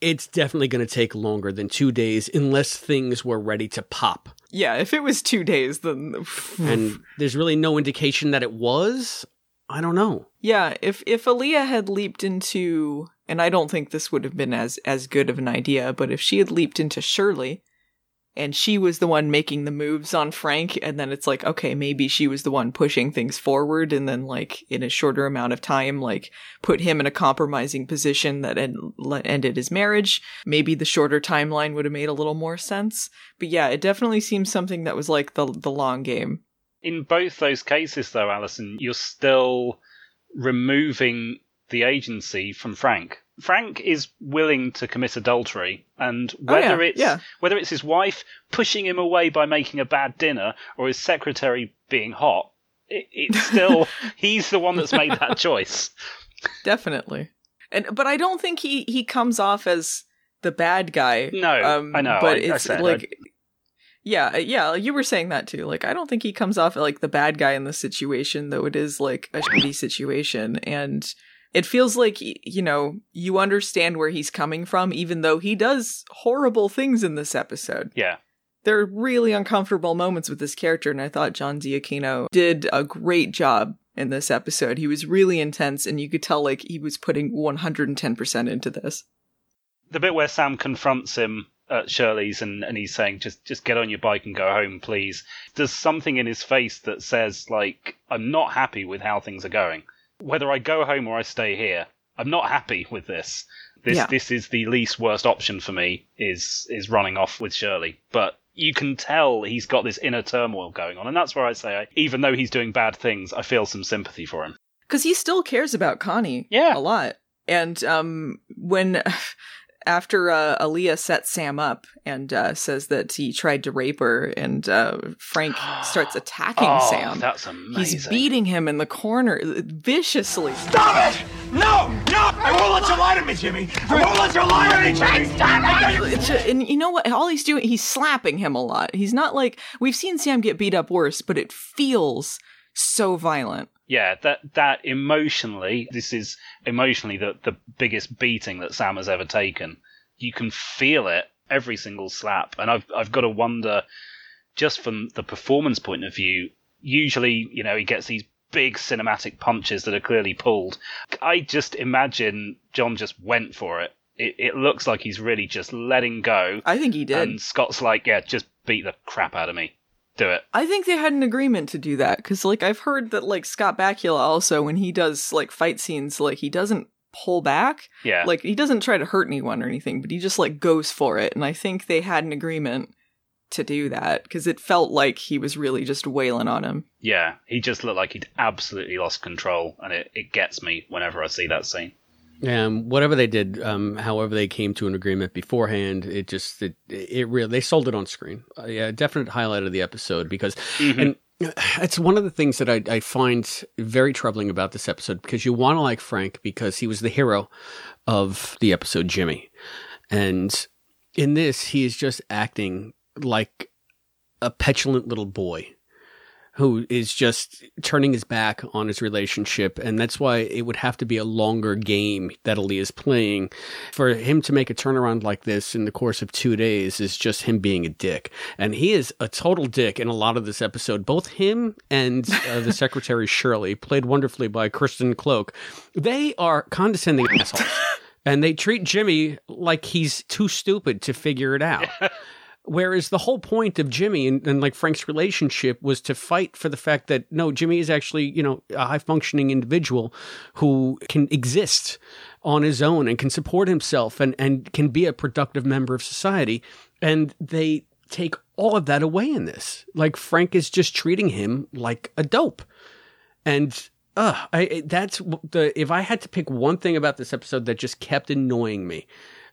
It's definitely going to take longer than two days unless things were ready to pop. Yeah, if it was two days, then and there's really no indication that it was. I don't know. Yeah, if if Alia had leaped into, and I don't think this would have been as as good of an idea, but if she had leaped into Shirley, and she was the one making the moves on Frank, and then it's like, okay, maybe she was the one pushing things forward, and then like in a shorter amount of time, like put him in a compromising position that end, ended his marriage. Maybe the shorter timeline would have made a little more sense. But yeah, it definitely seems something that was like the the long game. In both those cases, though, Allison, you're still removing the agency from Frank. Frank is willing to commit adultery, and whether Oh, yeah, it's yeah. whether it's his wife pushing him away by making a bad dinner or his secretary being hot, it, it's [LAUGHS] still he's the one that's made that choice. [LAUGHS] Definitely. And but I don't think he he comes off as the bad guy. No, um, I know, But I- I it's said, like, yeah, yeah, you were saying that too. Like, I don't think he comes off like the bad guy in the situation, though it is like a shitty situation, and it feels like you know you understand where he's coming from, even though he does horrible things in this episode. Yeah. There are really uncomfortable moments with this character, and I thought John D'Aquino did a great job in this episode. He was really intense, and you could tell like he was putting 110% into this. the bit where Sam confronts him at Shirley's and, and he's saying, just just get on your bike and go home, please. There's something in his face that says, like, I'm not happy with how things are going. Whether I go home or I stay here, I'm not happy with this. This Yeah. this is the least worst option for me is is running off with Shirley. But you can tell he's got this inner turmoil going on, and that's where I say, I, even though he's doing bad things, I feel some sympathy for him. because he still cares about Connie, yeah, a lot. And um, when [LAUGHS] after uh, Aaliyah sets Sam up and uh, says that he tried to rape her, and uh, Frank starts [GASPS] attacking Oh, Sam, that's amazing. he's beating him in the corner viciously. Stop it! No! No! I won't let you lie to me, Jimmy! I won't let you lie to me, Jimmy! It's ju- and you know what? All he's doing, he's slapping him a lot. He's not like we've seen Sam get beat up worse, but it feels so violent. Yeah, that that emotionally, this is emotionally the the biggest beating that Sam has ever taken. You can feel it every single slap, and I've I've got to wonder, just from the performance point of view. Usually, you know, he gets these big cinematic punches that are clearly pulled. I just imagine John just went for it. It, it looks like he's really just letting go. I think he did. And Scott's like, yeah, just beat the crap out of me. Do it. I think they had an agreement to do that because, like, I've heard that like Scott Bakula also when he does like fight scenes, like he doesn't pull back. Yeah. Like he doesn't try to hurt anyone or anything, but he just like goes for it. And I think they had an agreement to do that because it felt like he was really just wailing on him. Yeah, he just looked like he'd absolutely lost control, and it, it gets me whenever I see that scene. Um, whatever they did, um, however they came to an agreement beforehand, it just it it really they sold it on screen. Uh, yeah, definite highlight of the episode because and it's one of the things that I, I find very troubling about this episode because you want to like Frank because he was the hero of the episode Jimmy, and in this he is just acting like a petulant little boy who is just turning his back on his relationship. And that's why it would have to be a longer game that Ali is playing. For him to make a turnaround like this in the course of two days is just him being a dick. And he is a total dick in a lot of this episode. Both him and uh, the secretary [LAUGHS] Shirley, played wonderfully by Kristen Cloke, they are condescending assholes. [LAUGHS] And they treat Jimmy like he's too stupid to figure it out. [LAUGHS] Whereas the whole point of Jimmy and, and like Frank's relationship was to fight for the fact that no, Jimmy is actually, you know, a high functioning individual who can exist on his own and can support himself and, and can be a productive member of society. And they take all of that away in this. Like Frank is just treating him like a dope. And uh, I, that's the, if I had to pick one thing about this episode that just kept annoying me,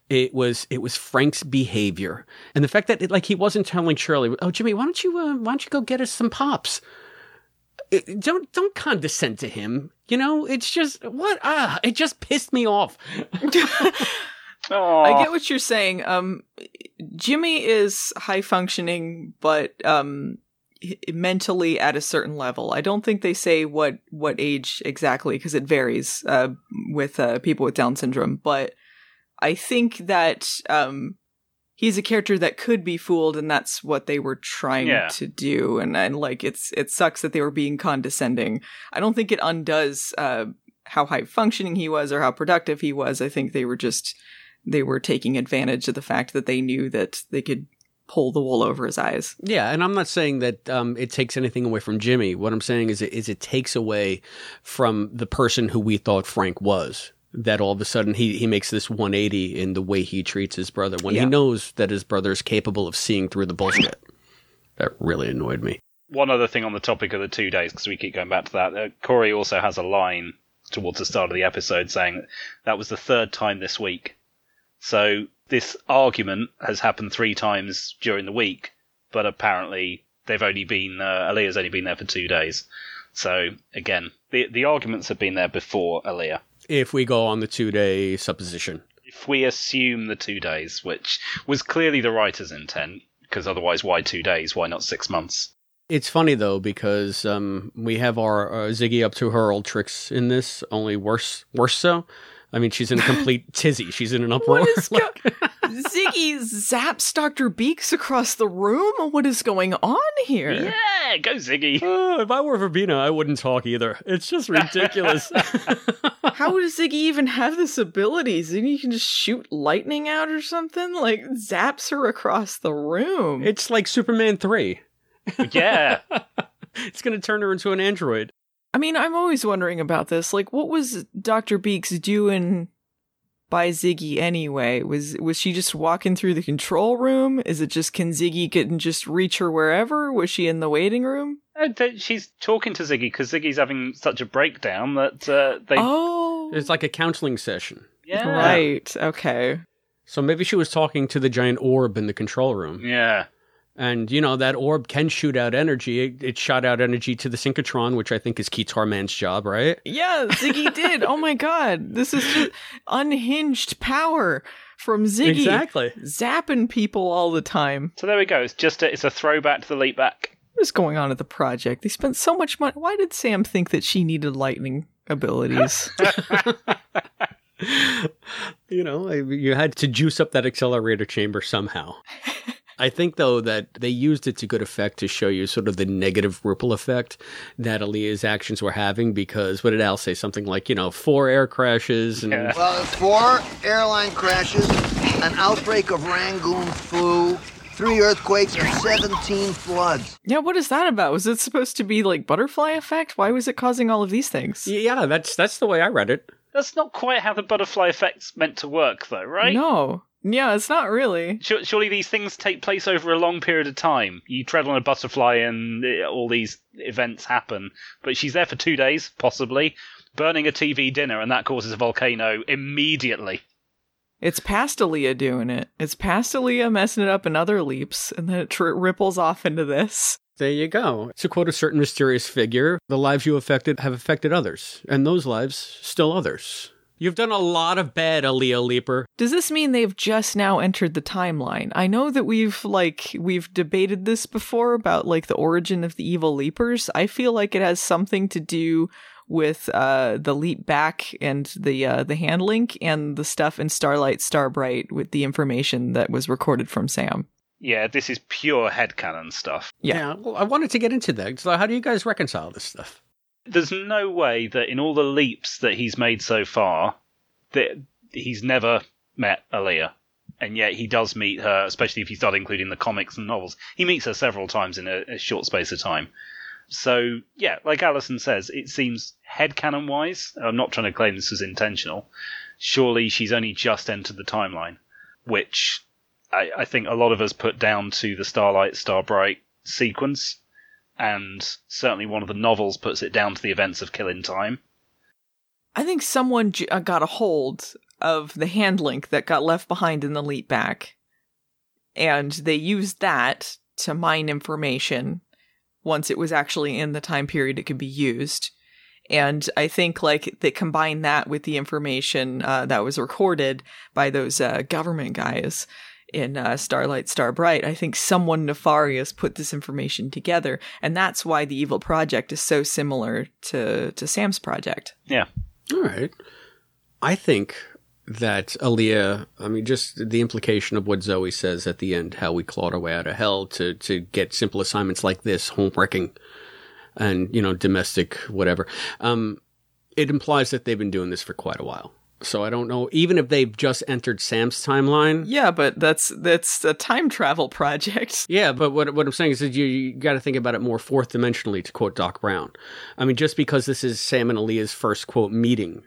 it was it was Frank's behavior and the fact that it, like he wasn't telling Shirley, "Oh, Jimmy, why don't you uh, why don't you go get us some pops?" It- don't don't condescend to him. You know, it's just what ah, it just pissed me off. [LAUGHS] I get what you're saying. Um, Jimmy is high functioning, but um, mentally at a certain level. I don't think they say what what age exactly because it varies uh, with uh, people with Down syndrome. But I think that um, he's a character that could be fooled, and that's what they were trying Yeah. to do. And and like it's it sucks that they were being condescending. I don't think it undoes uh, how high functioning he was or how productive he was. I think they were just they were taking advantage of the fact that they knew that they could pull the wool over his eyes. Yeah, and I'm not saying that um, it takes anything away from Jimmy. What I'm saying is, it, is it takes away from the person who we thought Frank was. That all of a sudden he, he makes this 180 in the way he treats his brother when Yeah. he knows that his brother is capable of seeing through the bullshit. That really annoyed me. One other thing on the topic of the two days, because we keep going back to that. Uh, Corey also has a line towards the start of the episode saying that, that was the third time this week. So this argument has happened three times during the week, but apparently they've only been uh, Alia's only been there for two days. So again, the the arguments have been there before Alia. If we go on the two day supposition. If we assume the two days, which was clearly the writer's intent, because otherwise, why two days? Why not six months? It's funny though because um, we have our uh, Ziggy up to her old tricks in this, only worse, worse so. I mean, she's in a complete [LAUGHS] tizzy. She's in an uproar. What is go- [LAUGHS] Ziggy zaps Dr. Beeks across the room? What is going on here? Yeah, go Ziggy. [LAUGHS] Uh, if I were Verbena, I wouldn't talk either. It's just ridiculous. How does Ziggy even have this ability? Ziggy can just shoot lightning out or something? Like, zaps her across the room. it's like Superman 3. Yeah. It's going to turn her into an android. I mean, I'm always wondering about this. Like, what was Dr. Beeks doing by Ziggy anyway? Was was she just walking through the control room? Is it just can Ziggy get and just reach her wherever? Was she in the waiting room? Uh, th- She's talking to Ziggy because Ziggy's having such a breakdown that uh, they. Oh, It's like a counseling session. yeah. right. Okay. So maybe she was talking to the giant orb in the control room. Yeah. And, you know, that orb can shoot out energy. It, it shot out energy to the synchrotron, which I think is Keatar Man's job, right? Yeah, Ziggy did. Oh my god. This is just unhinged power from Ziggy. Exactly. Zapping people all the time. So there we go. It's just a, it's a throwback to the leap back. What is going on at the project? They spent so much money. Why did Sam think that she needed lightning abilities? [LAUGHS] [LAUGHS] you know, you had to juice up that accelerator chamber somehow. [LAUGHS] I think though that they used it to good effect to show you sort of the negative ripple effect that Alia's actions were having because what did Al say? Something like, you know, four air crashes and Well, four airline crashes, an outbreak of Rangoon flu, three earthquakes, and 17 floods. yeah, what is that about? Was it supposed to be like butterfly effect? Why was it causing all of these things? Yeah, that's that's the way I read it. That's not quite how the butterfly effect's meant to work, though, right? No. Yeah, it's not really. Surely these things take place over a long period of time. You tread on a butterfly and uh, all these events happen. But she's there for two days, possibly, burning a TV dinner, and that causes a volcano immediately. It's Pastalia doing it. It's Pastalia messing it up in other leaps, and then it tr- ripples off into this. There you go. To quote a certain mysterious figure, the lives you affected have affected others, and those lives still others. You've done a lot of bad, Alia Leaper. Does this mean they've just now entered the timeline? I know that we've like we've debated this before about like the origin of the evil leapers. I feel like it has something to do with uh the leap back and the uh the hand link and the stuff in Starlight Starbright with the information that was recorded from Sam. Yeah, this is pure headcanon stuff. Yeah. well, I wanted to get into that. So, how do you guys reconcile this stuff? There's no way that in all the leaps that he's made so far, that he's never met Alia. And yet he does meet her, especially if you start including the comics and novels. He meets her several times in a, a short space of time. So, yeah, like Allison says, it seems headcanon wise, I'm not trying to claim this was intentional. Surely she's only just entered the timeline, which I, I think a lot of us put down to the Starlight Starbright sequence, and certainly one of the novels puts it down to the events of Killing Time. I think someone uh, got a hold of the hand link that got left behind in the leap back, and they used that to mine information once it was actually in the time period it could be used. And I think like they combine that with the information uh, that was recorded by those uh, government guys in uh, Starlight Starbright. I think someone nefarious put this information together, and that's why the Evil Project is so similar to to Sam's project. Yeah. All right. I think that Alia, I mean, just the implication of what Zoe says at the end, how we clawed our way out of hell to, to get simple assignments like this, home wrecking and, you know, domestic, whatever. Um, it implies that they've been doing this for quite a while. So I don't know, even if they've just entered Sam's timeline. Yeah, but that's that's a time travel project. [LAUGHS] Yeah, but what what I'm saying is that you, you got to think about it more fourth dimensionally, to quote Doc Brown. I mean, just because this is Sam and Alia's first quote meeting,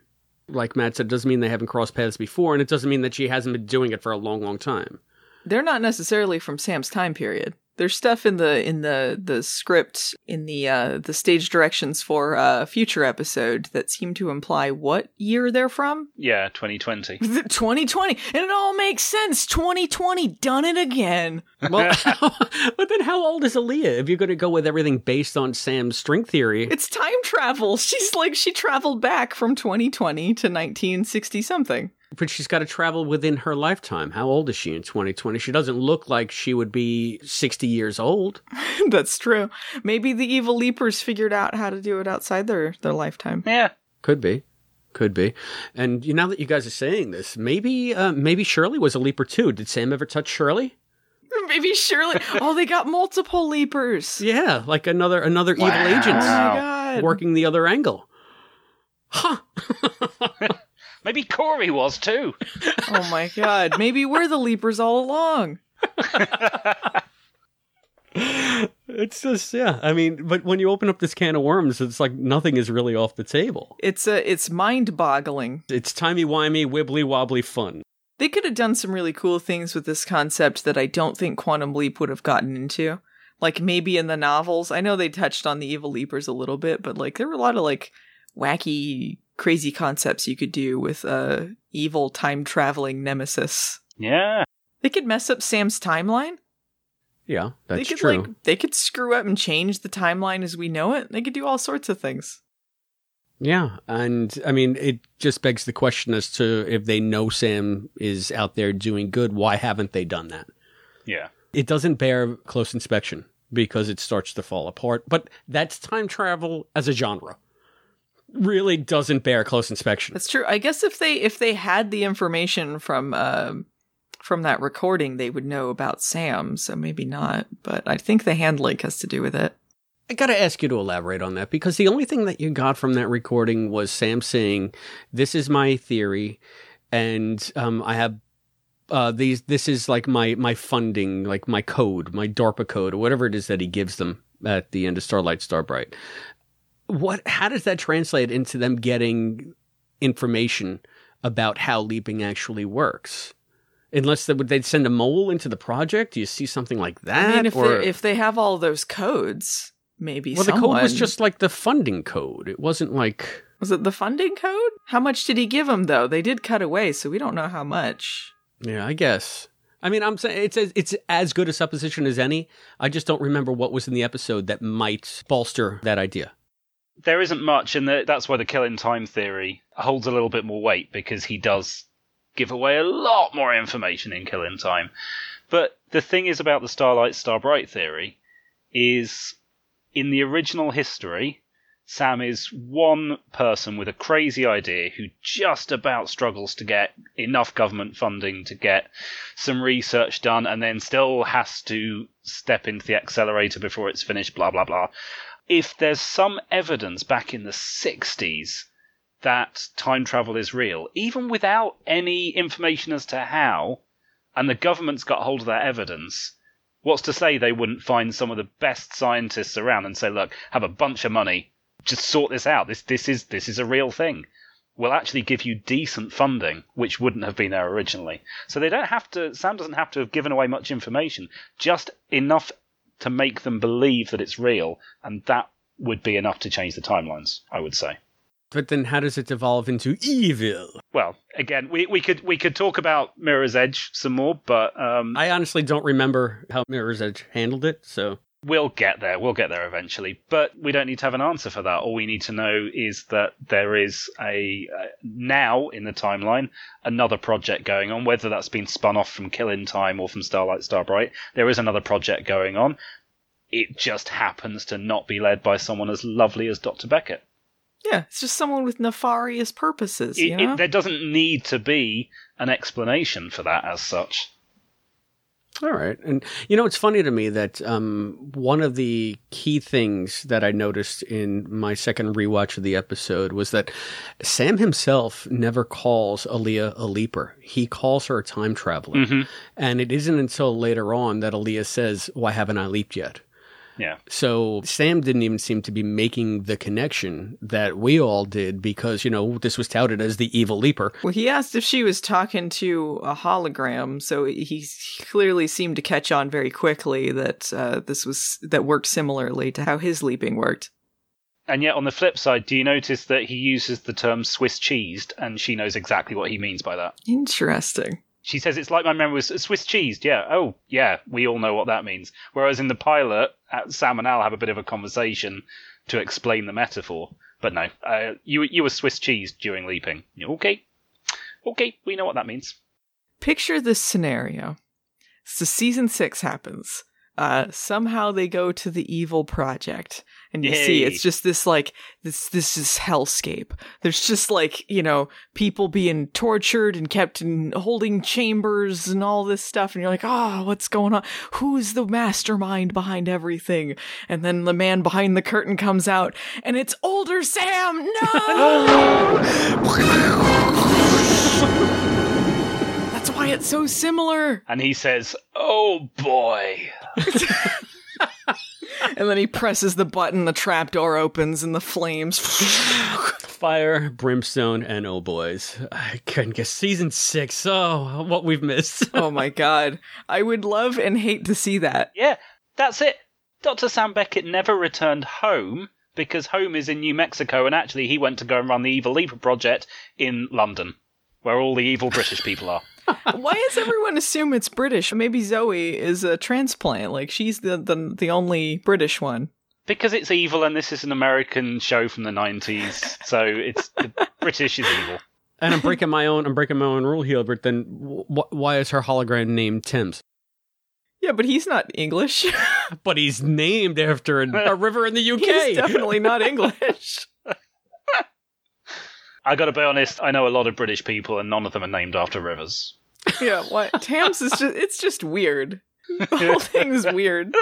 like Matt said, doesn't mean they haven't crossed paths before, and it doesn't mean that she hasn't been doing it for a long, long time. They're not necessarily from Sam's time period. There's stuff in the in the the script in the uh the stage directions for a future episode that seem to imply what year they're from. Yeah, 2020. 2020, [LAUGHS] and it all makes sense. 2020, done it again. Well, [LAUGHS] [LAUGHS] but then how old is Alia? If you're going to go with everything based on Sam's string theory, It's time travel. She's like she traveled back from 2020 to 1960 something. But she's got to travel within her lifetime. How old is she in 2020? She doesn't look like she would be 60 years old. [LAUGHS] That's true. Maybe the evil leapers figured out how to do it outside their their lifetime. Yeah. Could be. Could be. And you, now that you guys are saying this, maybe uh, maybe Shirley was a leaper too. Did Sam ever touch Shirley? [LAUGHS] Maybe Shirley. [LAUGHS] oh, they got multiple leapers. Yeah, like another another evil agent Oh working the other angle. Maybe Corey was too. Oh my god. Maybe we're the leapers all along. [LAUGHS] It's just yeah. I mean, but when you open up this can of worms, it's like nothing is really off the table. It's a it's mind-boggling. It's timey wimey, wibbly wobbly fun. They could have done some really cool things with this concept that I don't think Quantum Leap would have gotten into. Like maybe in the novels. I know they touched on the evil leapers a little bit, but like there were a lot of like wacky crazy concepts you could do with a evil time traveling nemesis. Yeah. They could mess up Sam's timeline. Yeah, that's they could true. like they could screw up and change the timeline as we know it. They could do all sorts of things. Yeah, and I mean, it just begs the question as to if they know Sam is out there doing good, why haven't they done that? Yeah. It doesn't bear close inspection because it starts to fall apart. But that's time travel as a genre. Really doesn't bear close inspection. That's true. I guess if they if they had the information from um from that recording, they would know about Sam. So maybe not. But I think the hand link has to do with it. I got to ask you to elaborate on that because the only thing that you got from that recording was Sam saying, "This is my theory, and um, I have uh, these. This is like my my funding, like my code, my DARPA code, or whatever it is that he gives them at the end of Starlight Starbright." What? How does that translate into them getting information about how leaping actually works? Unless they, would they send a mole into the project? Do you see something like that? I mean, if or- they if they have all those codes, maybe. well, the code was just like the funding code. It wasn't like was it the funding code? How much did he give him though? They did cut away, so we don't know how much. yeah, I guess. I mean, I'm saying it's as, it's as good a supposition as any. I just don't remember what was in the episode that might bolster that idea. There isn't much, and that's why the killing time theory holds a little bit more weight because he does give away a lot more information in killing time. But the thing is about the Starlight Starbright theory is in the original history, Sam is one person with a crazy idea who just about struggles to get enough government funding to get some research done and then still has to step into the accelerator before it's finished, blah, blah, blah. If there's some evidence back in the 60s that time travel is real, even without any information as to how, and the government's got hold of that evidence, what's to say they wouldn't find some of the best scientists around and say, look, have a bunch of money, just sort this out. This this is this is a real thing. We'll actually give you decent funding, which wouldn't have been there originally. So they don't have to. Sam doesn't have to have given away much information, just enough to make them believe that it's real, and that would be enough to change the timelines. I would say. But then, how does it devolve into evil? Well, again, we, we could we could talk about Mirror's Edge some more, but um, I honestly don't remember how Mirror's Edge handled it. So We'll get there. We'll get there eventually. But we don't need to have an answer for that. All we need to know is that there is a uh, now in the timeline another project going on. Whether that's been spun off from Killing Time or from Starlight Starbright, there is another project going on. It just happens to not be led by someone as lovely as Dr. Beckett. Yeah, it's just someone with nefarious purposes. It, you know? it, there doesn't need to be an explanation for that as such. All right. And you know, it's funny to me that um, one of the key things that I noticed in my second rewatch of the episode was that Sam himself never calls Alia a leaper. He calls her a time traveler. Mhm. And it isn't until later on that Alia says, Why haven't I leaped yet? Yeah. So Sam didn't even seem to be making the connection that we all did because, you know, this was touted as the evil leaper. Well, he asked if she was talking to a hologram, so he clearly seemed to catch on very quickly that uh, this was that worked similarly to how his leaping worked. And yet, on the flip side, do you notice that he uses the term Swiss cheesed, and she knows exactly what he means by that? Interesting. She says it's like my memory was Swiss cheesed. Yeah. Oh, yeah. We all know what that means. Whereas in the pilot, uh, Sam and Al have a bit of a conversation to explain the metaphor. But no, uh, you you were Swiss cheesed during leaping. Okay, okay, we know what that means. Picture this scenario. So season six happens. Uh, somehow they go to the evil project, and you see it's just this like this this is hellscape. There's just like you know people being tortured and kept in holding chambers and all this stuff, and you're like, oh, what's going on? Who's the mastermind behind everything? And then the man behind the curtain comes out, and it's older Sam. No. [GASPS] [LAUGHS] That's why it's so similar. And he says, "Oh boy." [LAUGHS] and then he presses the button, the trapdoor opens, and the flames. [LAUGHS] Fire, brimstone, and oh boys. I couldn't guess season six. Oh, what we've missed. [LAUGHS] oh my god. I would love and hate to see that. Yeah, that's it. Dr. Sam Beckett never returned home because home is in New Mexico, and actually he went to go and run the Evil Leaper project in London, where all the evil British people are. Why does everyone assume it's British? Maybe Zoe is a transplant. Like she's the the, the only British one. Because it's evil, and this is an American show from the 90s, so it's the British is evil. And I'm breaking my own. I'm breaking my own rule here. But then, wh- why is her hologram named Thames? Yeah, but he's not English. [LAUGHS] but he's named after a, a river in the UK. He's definitely not English. [LAUGHS] I gotta be honest, I know a lot of British people, and none of them are named after rivers. [LAUGHS] yeah, what Thames is just it's just weird. The whole thing is weird.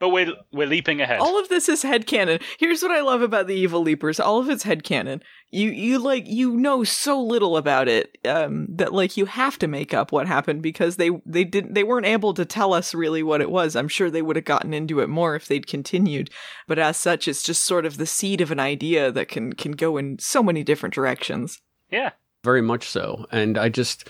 But we're we're leaping ahead. All of this is headcanon. Here's what I love about the Evil Leapers. All of it's headcanon. You you like you know so little about it um that like you have to make up what happened because they they didn't they weren't able to tell us really what it was. I'm sure they would have gotten into it more if they'd continued. But as such it's just sort of the seed of an idea that can can go in so many different directions. Yeah. Very much so. And I just,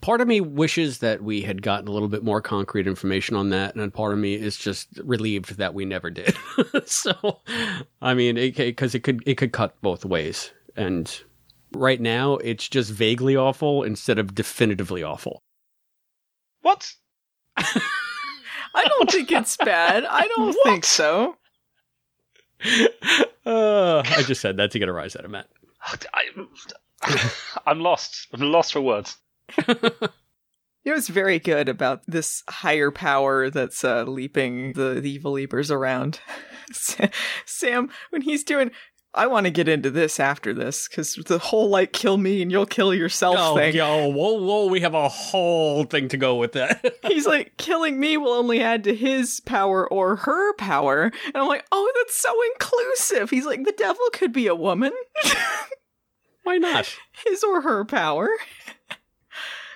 part of me wishes that we had gotten a little bit more concrete information on that. And part of me is just relieved that we never did. [LAUGHS] so, I mean, because it, could, it could cut both ways. And right now, it's just vaguely awful instead of definitively awful. What? [LAUGHS] I don't think it's bad. I don't think so. [LAUGHS] Uh, I just said that to get a rise out of Matt. I, I'm lost. I'm lost for words. [LAUGHS] It was very good about this higher power that's uh, leaping the, the evil leapers around. [LAUGHS] Sam, when he's doing, I want to get into this after this because the whole like kill me and you'll kill yourself Oh, thing. yo, whoa, whoa, we have a whole thing to go with that. [LAUGHS] He's like, killing me will only add to his power or her power. And I'm like, oh, that's so inclusive. He's like, the devil could be a woman. Why not? His or her power.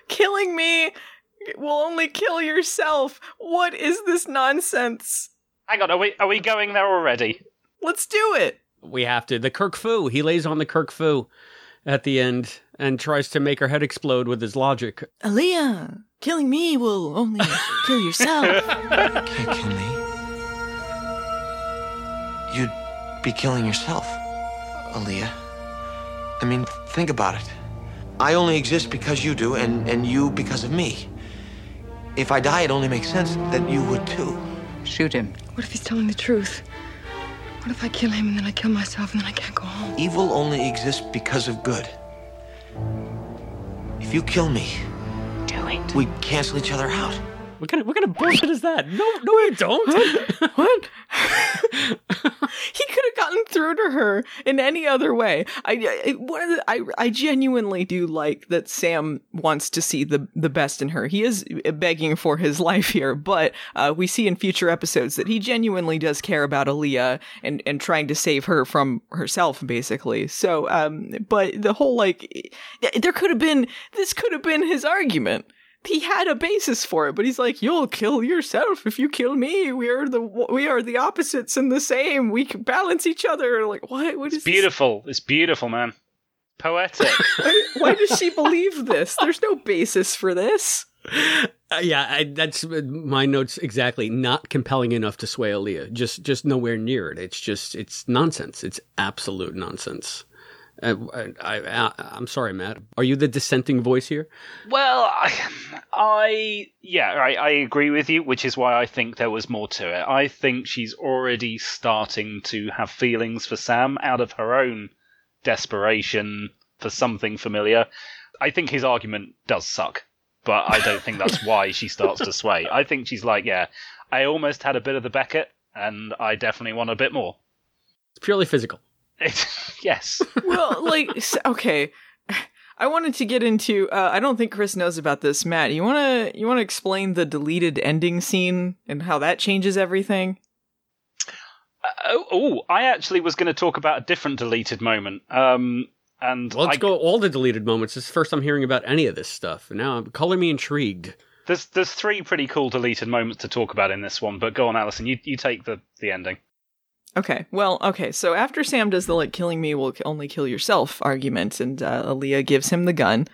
Killing me will only kill yourself. What is this nonsense? Hang on, are we are we going there already? Let's do it. we have to. The Kirk Fu. He lays on the Kirk Fu at the end and tries to make her head explode with his logic. Alia, killing me will only kill yourself. [LAUGHS] Can't kill me. You'd be killing yourself, Alia. I mean, think about it. I only exist because you do, and, and you because of me. If I die, it only makes sense that you would too. Shoot him. What if he's telling the truth? What if I kill him and then I kill myself and then I can't go home? Evil only exists because of good. If you kill me, Do it. we cancel each other out. What kind of what kind of bullshit is that? No, no, you don't. what? [LAUGHS] he could have gotten through to her in any other way. I, I one of the, I I genuinely do like that Sam wants to see the the best in her. He is begging for his [LAUGHS] life here, but uh, we see in future episodes that he genuinely does care about Alia and and trying to save her from herself, basically. So, um, but the whole like, there could have been this could have been his argument he had a basis for it, but he's like, "You'll kill yourself if you kill me. We are the we are the opposites and the same. We can balance each other." Like, what? What is It's beautiful. It's beautiful, man. Poetic. [LAUGHS] Why, why does she believe this? There's no basis for this. Uh, yeah, I, that's my notes exactly. Not compelling enough to sway Alia. Just, just nowhere near it. It's just, it's nonsense. It's absolute nonsense. Uh, I, I, I'm sorry, Matt. Are you the dissenting voice here? Well, I, I yeah, I, I agree with you, which is why I think there was more to it. I think she's already starting to have feelings for Sam out of her own desperation for something familiar. I think his argument does suck, but I don't think that's why [LAUGHS] she starts to sway. I think she's like, yeah, I almost had a bit of the Beckett, and I definitely want a bit more. It's purely physical. [LAUGHS] yes. well, like, okay. [SIGHS] I wanted to get into. Uh, I don't think Chris knows about this. Matt, you wanna you wanna explain the deleted ending scene and how that changes everything? Uh, oh, oh, I actually was going to talk about a different deleted moment. Um, and well, let's I, go all the deleted moments. It's the first I'm hearing about any of this stuff. Now, color me intrigued. There's there's three pretty cool deleted moments to talk about in this one, but go on, Allison. You you take the the ending. Okay, well, okay, so after Sam does the like killing me will only kill yourself argument, and uh, Alia gives him the gun,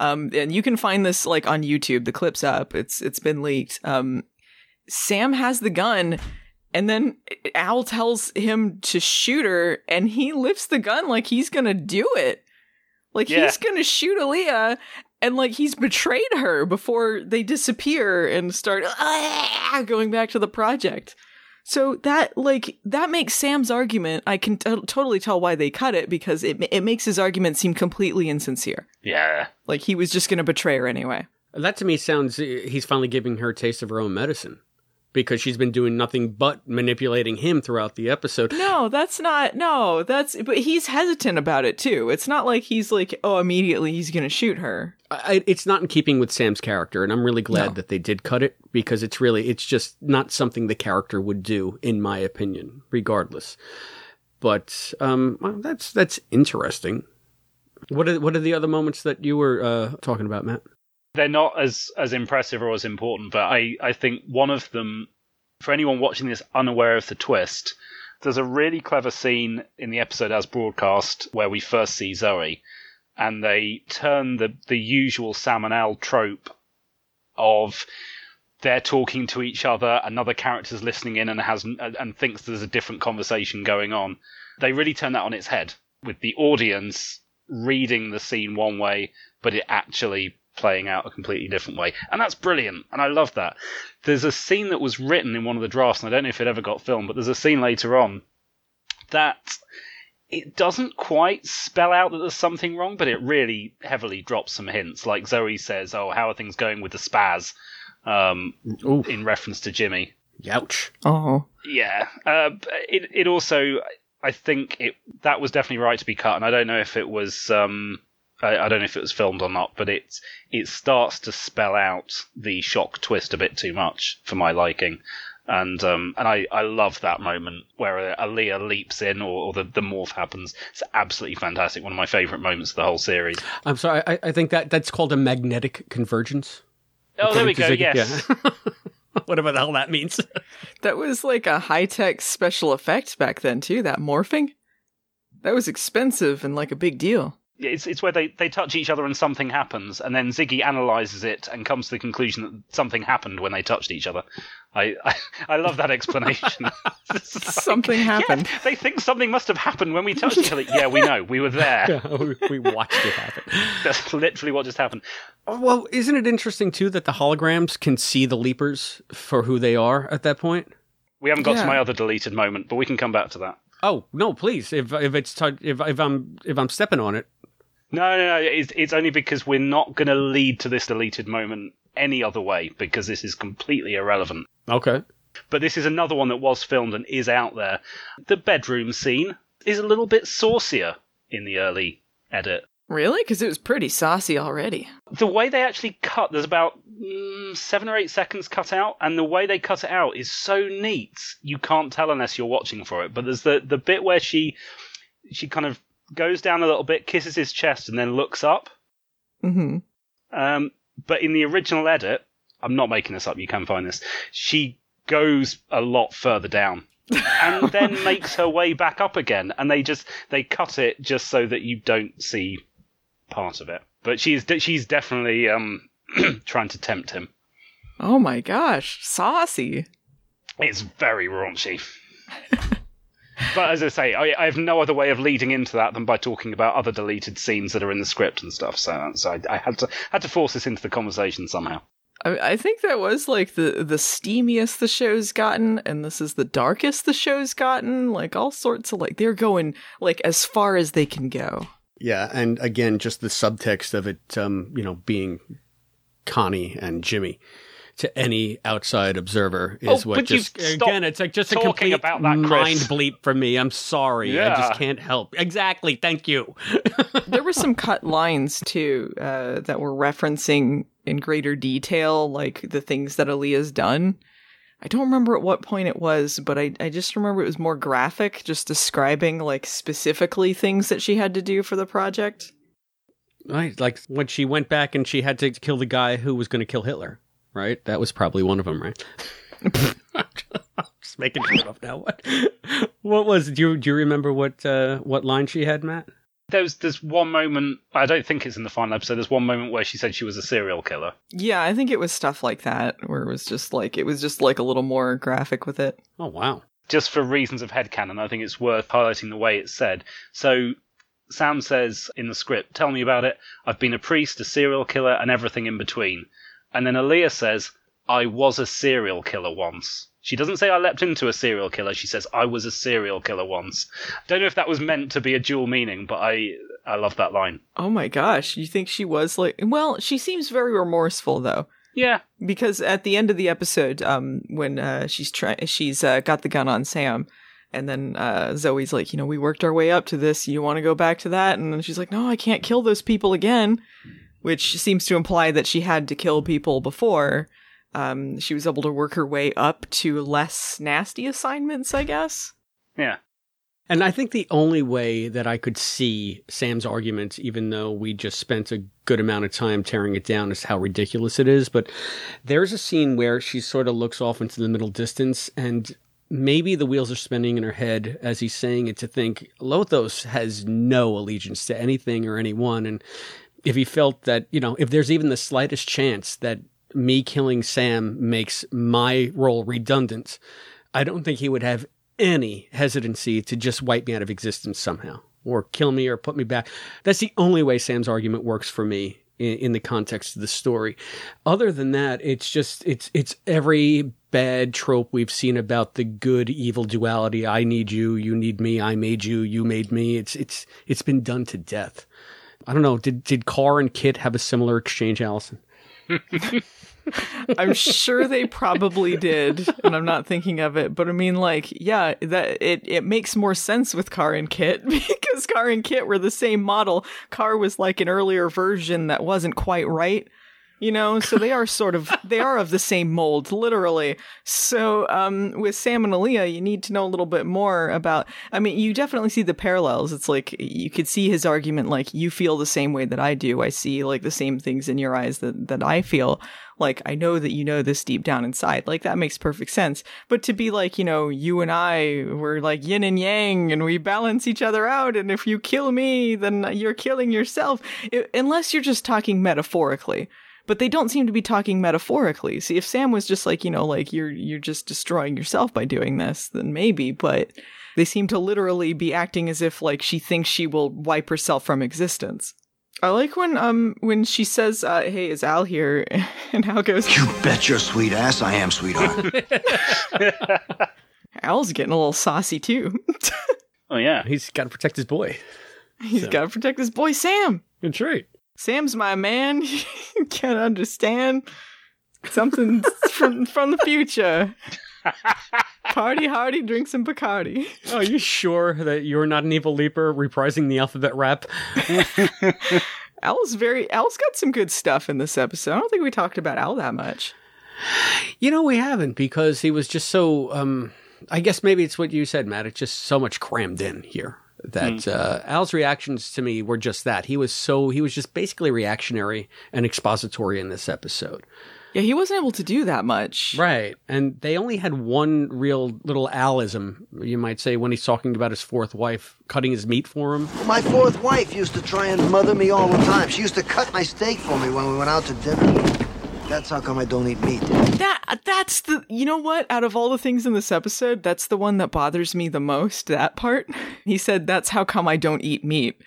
um, and you can find this like on YouTube. The clip's up. It's it's been leaked. Um, Sam has the gun, and then Al tells him to shoot her, and he lifts the gun like he's gonna do it, like Yeah. he's gonna shoot Alia. And like he's betrayed her before they disappear and start "Ah," [LAUGHS] going back to the project. So that like that makes Sam's argument. I can t- totally tell why they cut it because it it makes his argument seem completely insincere. Yeah. Like he was just going to betray her anyway. That to me sounds he's finally giving her a taste of her own medicine because she's been doing nothing but manipulating him throughout the episode. No, that's not. No, that's. But he's hesitant about it too. It's not like he's like, oh, immediately he's going to shoot her. I, it's not in keeping with Sam's character, and I'm really glad No. that they did cut it because it's really it's just not something the character would do, in my opinion, regardless. But um, well, that's that's interesting. What are what are the other moments that you were uh, talking about, Matt? They're not as as impressive or as important, but I I think one of them, for anyone watching this unaware of the twist, there's a really clever scene in the episode as broadcast where we first see Zoe, and they turn the the usual Al trope of they're talking to each other, another character's listening in and has and thinks there's a different conversation going on. They really turn that on its head with the audience reading the scene one way, but it actually playing out a completely different way. And that's brilliant. And I love that. There's a scene that was written in one of the drafts, and I don't know if it ever got filmed, but there's a scene later on that it doesn't quite spell out that there's something wrong, but it really heavily drops some hints. Like Zoe says, "Oh, how are things going with the spaz?" Um, in reference to Jimmy. Youch. Oh. Yeah. Uh, it it also I think it that was definitely right to be cut, and I don't know if it was um I, I don't know if it was filmed or not, but it it starts to spell out the shock twist a bit too much for my liking. And um and I, I love that moment where Alia leaps in or, or the, the morph happens. It's absolutely fantastic. One of my favourite moments of the whole series. I'm sorry. I, I think that that's called a magnetic convergence. Oh, there we go. According to Ziggy- Yes. yeah. [LAUGHS] Whatever the hell that means. [LAUGHS] That was like a high tech special effect back then too. That morphing, that was expensive and like a big deal. It's it's where they, they touch each other and something happens, and then Ziggy analyzes it and comes to the conclusion that something happened when they touched each other. I I, I love that explanation. [LAUGHS] Something happened. Yeah, they think something must have happened when we touched each other. Yeah, we know. We were there. [LAUGHS] Yeah, we, we watched it happen. [LAUGHS] That's literally what just happened. Oh, Well, isn't it interesting too that the holograms can see the leapers for who they are at that point? We haven't got Yeah. to my other deleted moment, but we can come back to that. Oh no, please! If if it's t- if if I'm if I'm stepping on it, No, no, no. It's, it's only because we're not going to lead to this deleted moment any other way because this is completely irrelevant. Okay. But this is another one that was filmed and is out there. The bedroom scene is a little bit saucier in the early edit. Really? Because it was pretty saucy already. The way they actually cut, there's about mm, seven or eight seconds cut out, and the way they cut it out is so neat you can't tell unless you're watching for it. But there's the the bit where she she kind of goes down a little bit, kisses his chest, and then looks up. Mm-hmm. Um, but in the original edit, I'm not making this up. You can find this. She goes a lot further down. [LAUGHS] and then makes her way back up again and they just they cut it just so that you don't see part of it but she's she's definitely um [CLEARS THROAT] trying to tempt him Oh my gosh, saucy. it's very raunchy [LAUGHS] but as i say I, I have no other way of leading into that than by talking about other deleted scenes that are in the script and stuff so, so I, I had to had to force this into the conversation somehow I, I think that was like the the steamiest the show's gotten, and this is the darkest the show's gotten. Like all sorts of like they're going like as far as they can go. Yeah, and again, just the subtext of it, um, you know, being Connie and Jimmy to any outside observer is Oh, what would just again, it's like just a complete about that, Chris? mind bleep for me. I'm sorry, I just can't help. Exactly, thank you. [LAUGHS] there were some cut lines too uh, that were referencing in greater detail like the things that Alia's done. I don't remember at what point it was, but I, I just remember it was more graphic, just describing like specifically things that she had to do for the project. Right, like when she went back and she had to kill the guy who was going to kill Hitler. Right, that was probably one of them. Right. [LAUGHS] just making shit up now. What? What was? Do you do you remember what uh, what line she had, Matt? there's there's one moment i don't think it's in the final episode there's one moment where she said she was a serial killer Yeah, I think it was stuff like that where it was just like it was just like a little more graphic with it. Oh wow. just for reasons of headcanon, I think it's worth highlighting the way it's said. So Sam says in the script, Tell me about it. I've been a priest, a serial killer, and everything in between. And then Alia says, I was a serial killer once. She doesn't say I leapt into a serial killer. She says I was a serial killer once. I don't know if that was meant to be a dual meaning, but I I love that line. Oh my gosh, you think she was like well, she seems very remorseful though. Yeah. Because at the end of the episode, um when uh she's trying she's uh, got the gun on Sam and then uh Zoe's like, you know, we worked our way up to this. You want to go back to that? And then she's like, "No, I can't kill those people again." Which seems to imply that she had to kill people before. Um she was able to work her way up to less nasty assignments, I guess. Yeah. And I think the only way that I could see Sam's argument, even though we just spent a good amount of time tearing it down, is how ridiculous it is. But there's a scene where she sort of looks off into the middle distance, and maybe the wheels are spinning in her head as he's saying it to think Lothos has no allegiance to anything or anyone. And if he felt that, you know, if there's even the slightest chance that me killing Sam makes my role redundant, I don't think he would have any hesitancy to just wipe me out of existence somehow or kill me or put me back. That's the only way Sam's argument works for me in, in the context of the story. Other than that, it's just it's it's every bad trope we've seen about the good evil duality. I need you, you need me. I made you, you made me. It's it's it's been done to death. I don't know. Did did KARR and KITT have a similar exchange, Allison? I'm sure they probably did, and I'm not thinking of it. But I mean, like, yeah, that it it makes more sense with KARR and KITT [LAUGHS] because KARR and KITT were the same model. KARR was like an earlier version that wasn't quite right, you know. So they are sort of they are of the same mold, literally. So um, with Sam and Alia, you need to know a little bit more about. I mean, you definitely see the parallels. It's like you could see his argument, like you feel the same way that I do. I see like the same things in your eyes that that I feel like I know that you know this deep down inside. Like that makes perfect sense. But to be like, you know, you and I we're like yin and yang and we balance each other out and if you kill me, then you're killing yourself. I unless you're just talking metaphorically. But they don't seem to be talking metaphorically. See, if Sam was just like, you know, like you're you're just destroying yourself by doing this, then maybe, but they seem to literally be acting as if like she thinks she will wipe herself from existence. I like when um when she says, uh, "Hey, is Al here?" [LAUGHS] and Al goes, You bet your sweet ass I am, sweetheart. [LAUGHS] [LAUGHS] "Al's getting a little saucy too." Oh yeah, he's got to protect his boy. He's So- got to protect his boy Sam. That's right. Sam's my man. [LAUGHS] you can't understand something from from the future. [LAUGHS] Party hardy, drink some Bacardi. Oh, are you sure that you're not an evil leaper reprising the alphabet rap? [LAUGHS] Al's very Al's got some good stuff in this episode. I don't think we talked about Al that much. You know, we haven't because he was just so. Um, I guess maybe it's what you said, Matt. It's just so much crammed in here that Mm. uh, Al's reactions to me were just that. He was so he was just basically reactionary and expository in this episode. Yeah, he wasn't able to do that much. Right. And they only had one real little Alism, you might say, when he's talking about his fourth wife cutting his meat for him. My fourth wife used to try and mother me all the time. She used to cut my steak for me when we went out to dinner. That's how come I don't eat meat. That that's the you know what? Out of all the things in this episode, that's the one that bothers me the most. That part. [LAUGHS] He said that's how come I don't eat meat.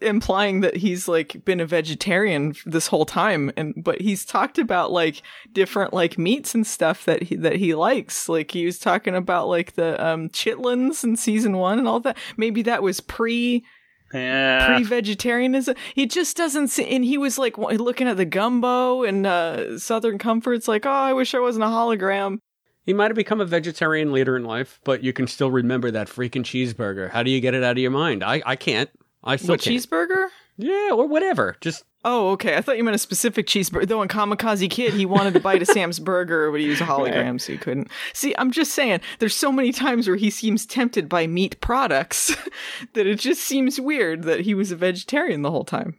Implying that he's like been a vegetarian this whole time, and but he's talked about like different like meats and stuff that he that he likes. Like he was talking about like the um chitlins in season one and all that. Maybe that was pre Yeah. pre-vegetarianism. He just doesn't see, and he was like looking at the gumbo and uh, Southern Comforts, like, oh, I wish I wasn't a hologram. He might have become a vegetarian later in life, but you can still remember that freaking cheeseburger. How do you get it out of your mind? I, I can't. I still What can't. cheeseburger? Yeah, or whatever. Just Oh, okay. I thought you meant a specific cheeseburger. Though in Kamikaze Kid, he wanted to bite a Sam's burger, but he used a [LAUGHS] hologram, so he couldn't. See, I'm just saying, there's so many times where he seems tempted by meat products [LAUGHS] that it just seems weird that he was a vegetarian the whole time.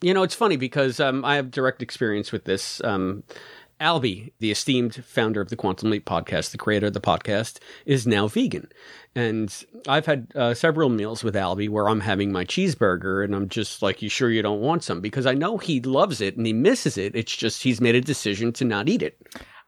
You know, it's funny because um, I have direct experience with this. Um, Albie, the esteemed founder of the Quantum Leap podcast, the creator of the podcast, is now vegan. And I've had uh, several meals with Albie where I'm having my cheeseburger and I'm just like, You sure you don't want some? Because I know he loves it and he misses it. It's just he's made a decision to not eat it.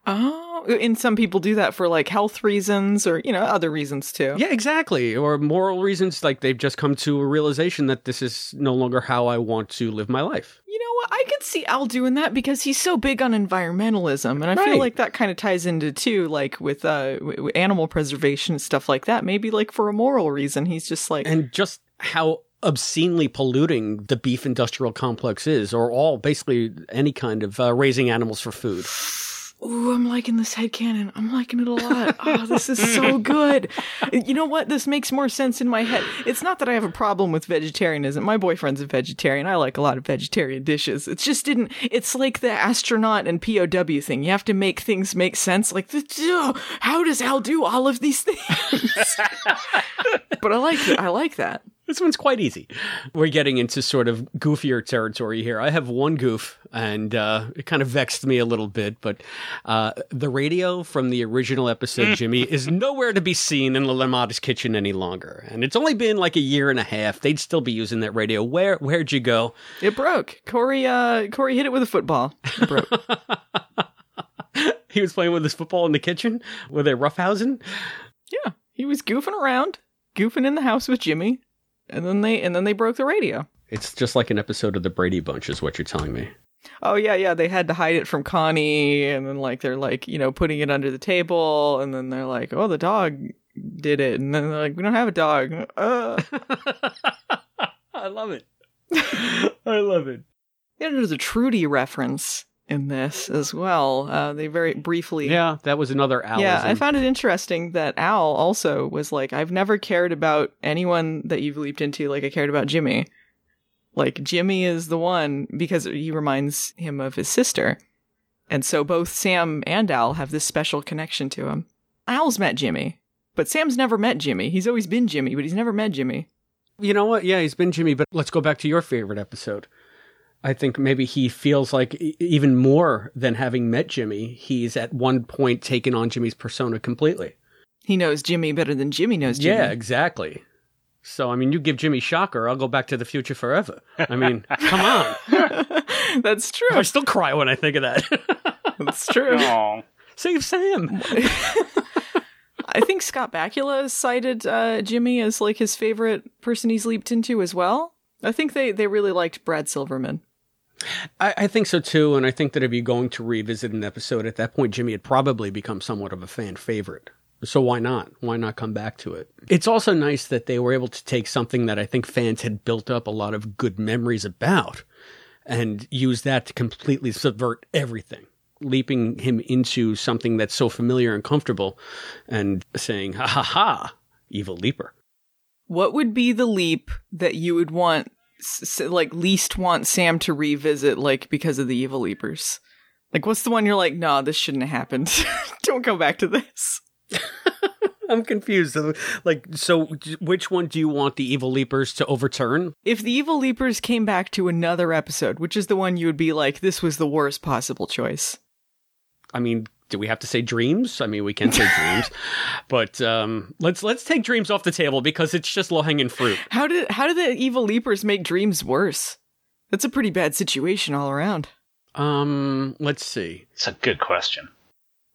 Oh, and some people do that for like health reasons or, you know, other reasons too. Yeah, exactly. Or moral reasons, like they've just come to a realization that this is no longer how I want to live my life. You know what? I could see Al doing that because he's so big on environmentalism, and I feel like that kind of ties into too, like with uh animal preservation and stuff like that. Maybe like for a moral reason, he's just like and just how obscenely polluting the beef industrial complex is, or all basically any kind of uh, raising animals for food. Ooh, I'm liking this headcanon. I'm liking it a lot. [LAUGHS] Oh, this is so good. You know what? This makes more sense in my head. It's not that I have a problem with vegetarianism. My boyfriend's a vegetarian. I like a lot of vegetarian dishes. It just didn't, it's like the astronaut and POW thing. You have to make things make sense. Like, oh, how does Al do all of these things? [LAUGHS] but I like it. I like that. This one's quite easy. We're getting into sort of goofier territory here. I have one goof, and uh, it kind of vexed me a little bit, but uh, the radio from the original episode, Jimmy, is nowhere to be seen in the LaMotta's kitchen any longer. And it's only been like a year and a half. They'd still be using that radio. Where where'd you go? It broke. Corey, uh, Corey hit it with a football. It broke. [LAUGHS] He was playing with his football in the kitchen. Were they roughhousing? Yeah, he was goofing around, goofing in the house with Jimmy, and then they and then they broke the radio. It's just like an episode of the Brady Bunch, is what you're telling me. Oh yeah, yeah. They had to hide it from Connie, and then like they're like you know putting it under the table, and then they're like, oh, the dog did it, and then they're like, we don't have a dog. Uh. [LAUGHS] I love it. I love it. Yeah, there's a Trudy reference in this as well. Uh, they very briefly. Yeah, that was another Alism. Yeah, I found it interesting that Al also was like, I've never cared about anyone that you've leaped into like I cared about Jimmy. Like, Jimmy is the one because he reminds him of his sister. And so both Sam and Al have this special connection to him. Al's met Jimmy, but Sam's never met Jimmy. He's always been Jimmy, but he's never met Jimmy. You know what? Yeah, he's been Jimmy, but let's go back to your favorite episode. I think maybe he feels like even more than having met Jimmy, he's at one point taken on Jimmy's persona completely. He knows Jimmy better than Jimmy knows Jimmy. Yeah, exactly. So, I mean, you give Jimmy Shocker, I'll go back to the future forever. I mean, [LAUGHS] come on. [LAUGHS] That's true. I still cry when I think of that. [LAUGHS] That's true. Aw. Save Sam. I think Scott Bakula has cited uh, Jimmy as like his favorite person he's leaped into as well. I think they, they really liked Brad Silverman. I, I think so too, and I think that if you're going to revisit an episode at that point, Jimmy had probably become somewhat of a fan favorite. So why not? Why not come back to it? It's also nice that they were able to take something that I think fans had built up a lot of good memories about and use that to completely subvert everything. Leaping him into something that's so familiar and comfortable and saying, ha ha ha, evil leaper. What would be the leap that you would want, s- like, least want Sam to revisit, like, because of the evil leapers? Like, what's the one you're like, nah, this shouldn't have happened. [LAUGHS] Don't go back to this. [LAUGHS] I'm confused. Like, so which one do you want the evil leapers to overturn? If the evil leapers came back to another episode, which is the one you would be like, this was the worst possible choice? I mean, do we have to say dreams? I mean, we can say dreams, [LAUGHS] but um, let's let's take dreams off the table because it's just low hanging fruit. How did how did the evil leapers make dreams worse? That's a pretty bad situation all around. Um, let's see. It's a good question.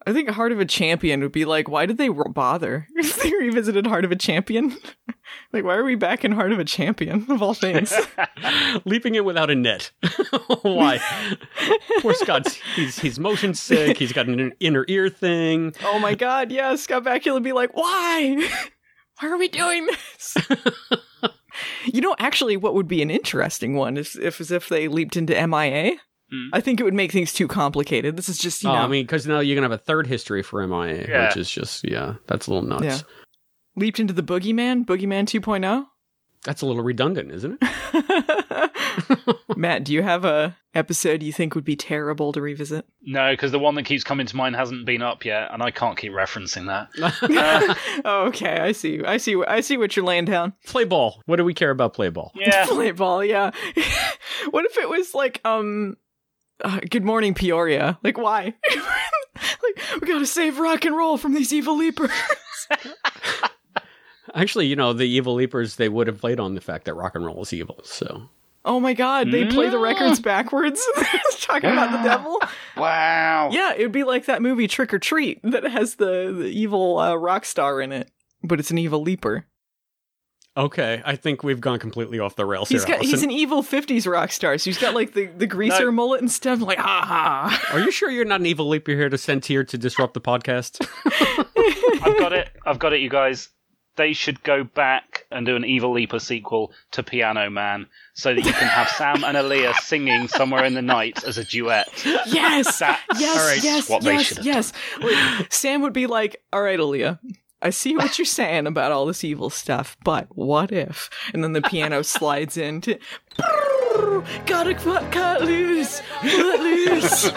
I think Heart of a Champion would be like, why did they bother [LAUGHS] if they revisited Heart of a Champion? [LAUGHS] like, why are we back in Heart of a Champion [LAUGHS] of all things? Leaping in without a net. Why? Poor Scott's he's he's motion sick. He's got an inner ear thing. oh my God, yeah, Scott Bakula would be like, why? why are we doing this? you know, actually, what would be an interesting one is if as if they leaped into MIA. I think it would make things too complicated. This is just you oh, know, I mean, because now you're gonna have a third history for MIA, Yeah. which is just yeah, that's a little nuts. yeah, leaped into the Boogeyman, Boogeyman oh? 2.0. That's a little redundant, isn't it? [LAUGHS] [LAUGHS] Matt, do you have a episode you think would be terrible to revisit? No, because the one that keeps coming to mind hasn't been up yet, and I can't keep referencing that. [LAUGHS] oh, okay, I see. I see. I see what you're laying down. Play ball. What do we care about play ball? Yeah. Play ball. Yeah. what if it was like um, uh, Good Morning Peoria? Like why? [LAUGHS] like we gotta save rock and roll from these evil leapers. [LAUGHS] Actually, you know, the evil leapers they would have played on the fact that rock and roll is evil. So Oh my god, they play the records backwards. [LAUGHS] Talking about the devil. Wow. Yeah, it would be like that movie Trick or Treat that has the, the evil uh, rock star in it, but it's an evil leaper. Okay, I think we've gone completely off the rails He's here. got he's an evil '50s rock star, so he's got like the, the greaser No. mullet and stuff. Like, ha ha. Are you sure you're not an evil leaper here to send here to disrupt the podcast? [LAUGHS] I've got it. I've got it, you guys. They should go back and do an Evil Leaper sequel to Piano Man so that you can have [LAUGHS] Sam and Alia singing somewhere in the night as a duet. Yes, That's yes, yes, what they yes, should have yes. Like, Sam would be like, "All right, Alia, I see what you're saying about all this evil stuff, but what if?" And then the piano [LAUGHS] slides in to. Gotta cut, cut loose, cut loose,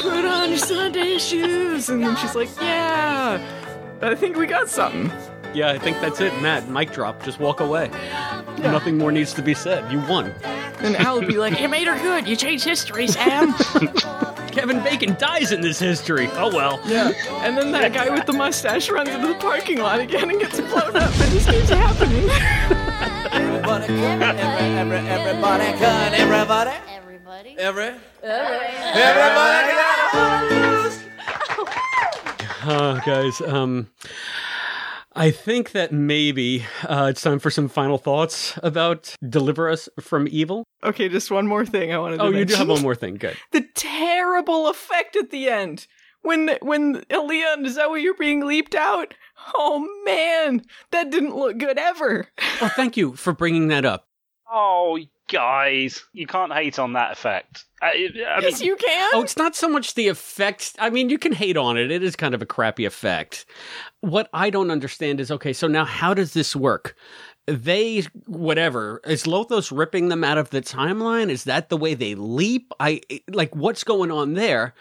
put on your Sunday shoes, and then she's like, "Yeah, I think we got something." yeah, I think that's it, Matt. Mic drop. Just walk away. Nothing more needs to be said. You won. And Al would be like, "You made her good. You changed history, Sam." [LAUGHS] Kevin Bacon dies in this history. Oh well. Yeah. And then that guy with the mustache runs into the parking lot again and gets blown up. It just keeps happening. Everybody cut, every, every, everybody cut, everybody. Everybody. Every. Everybody got Uh, guys, um, I think that maybe uh, it's time for some final thoughts about Deliver Us from Evil. Okay, just one more thing I wanted to do. Oh, you do have one more thing. Good. The terrible effect at the end. When when Alia and Zoe are being leaped out. Oh man, that didn't look good ever. Oh, thank you for bringing that up. Oh, guys, you can't hate on that effect. I, I yes, mean, you can. Oh, it's not so much the effect. I mean, you can hate on it. It is kind of a crappy effect. What I don't understand is okay, so now how does this work? They, whatever, is Lothos ripping them out of the timeline? Is that the way they leap? I, like, what's going on there?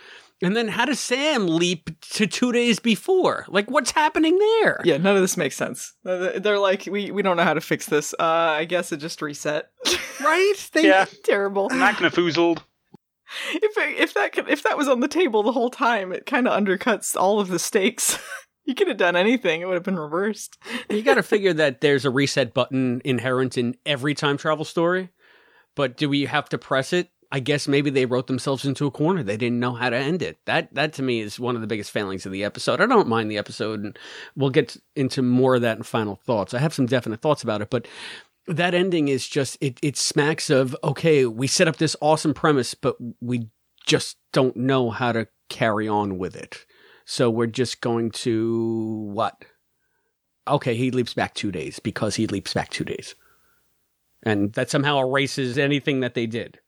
And then how does Sam leap to two days before? Like, what's happening there? Yeah, none of this makes sense. Uh, They're like, we, we don't know how to fix this. Uh, I guess it just reset. [LAUGHS] right? They, Yeah. [LAUGHS] Terrible. Magnafoozled. If it, if that could, if that was on the table the whole time, it kind of undercuts all of the stakes. [LAUGHS] you could have done anything; it would have been reversed. you got to [LAUGHS] figure that there's a reset button inherent in every time travel story. But do we have to press it? I guess maybe they wrote themselves into a corner. They didn't know how to end it. That that to me is one of the biggest failings of the episode. I don't mind the episode, and we'll get into more of that in final thoughts. I have some definite thoughts about it, but that ending is just it. It smacks of okay, we set up this awesome premise, but we just don't know how to carry on with it. So we're just going to what okay, he leaps back two days because he leaps back two days. And that somehow erases anything that they did.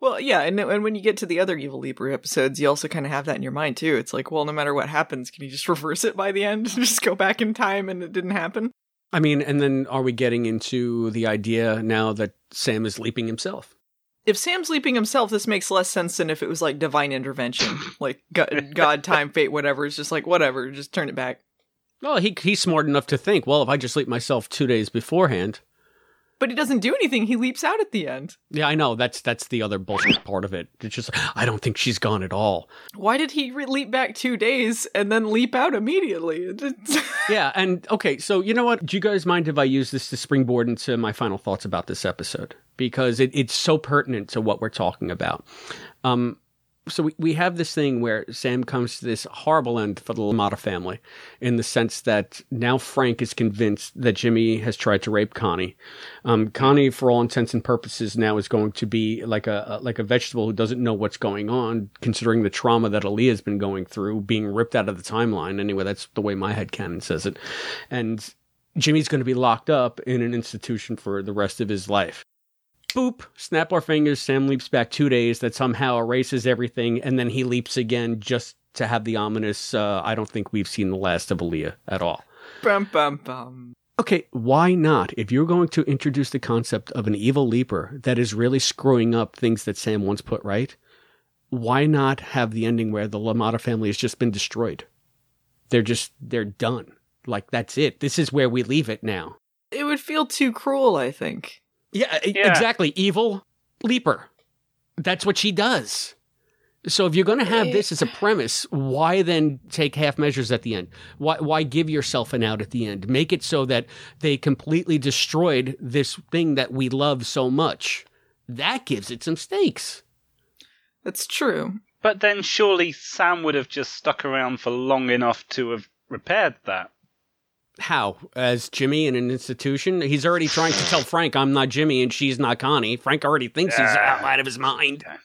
Well, yeah, and and when you get to the other Evil Leaper episodes, you also kind of have that in your mind too. It's like, well, no matter what happens, can you just [LAUGHS] reverse it by the end? [LAUGHS] just go back in time and it didn't happen? I mean, and then are we getting into the idea now that Sam is leaping himself? If Sam's leaping himself, this makes less sense than if it was like divine intervention, [LAUGHS] like God, God, time, fate, whatever. It's just like whatever, just turn it back. Well, he he's smart enough to think, well, if I just leap myself two days beforehand, But he doesn't do anything. He leaps out at the end. yeah, I know that's that's the other bullshit part of it. It's just I don't think she's gone at all. Why did he re- leap back two days and then leap out immediately? [LAUGHS] Yeah, and okay, so you know what? Do you guys mind if I use this to springboard into my final thoughts about this episode? Because it, it's so pertinent to what we're talking about. Um, so we, we have this thing where Sam comes to this horrible end for the LaMotta family in the sense that now Frank is convinced that Jimmy has tried to rape Connie. Um, Connie, for all intents and purposes, now is going to be like a, like a vegetable who doesn't know what's going on, considering the trauma that Alia's been going through, being ripped out of the timeline. Anyway, that's the way my head canon says it. And Jimmy's going to be locked up in an institution for the rest of his life. Boop, snap our fingers. Sam leaps back two days. That somehow erases everything, and then he leaps again just to have the ominous. Uh, I don't think we've seen the last of Alia at all. bum bum bum. Okay, why not? If you're going to introduce the concept of an evil leaper that is really screwing up things that Sam once put right, why not have the ending where the LaMotta family has just been destroyed? They're just, they're done. Like, that's it. This is where we leave it now. It would feel too cruel, I think. Yeah, e- exactly. Evil leaper. That's what she does. So if you're going to have this as a premise, why then take half measures at the end? Why why give yourself an out at the end? Make it so that they completely destroyed this thing that we love so much. That gives it some stakes. That's true. But then surely Sam would have just stuck around for long enough to have repaired that. How? As Jimmy in an institution? He's already trying to tell Frank, I'm not Jimmy and she's not Connie. Frank already thinks he's Yeah. out of his mind. Okay,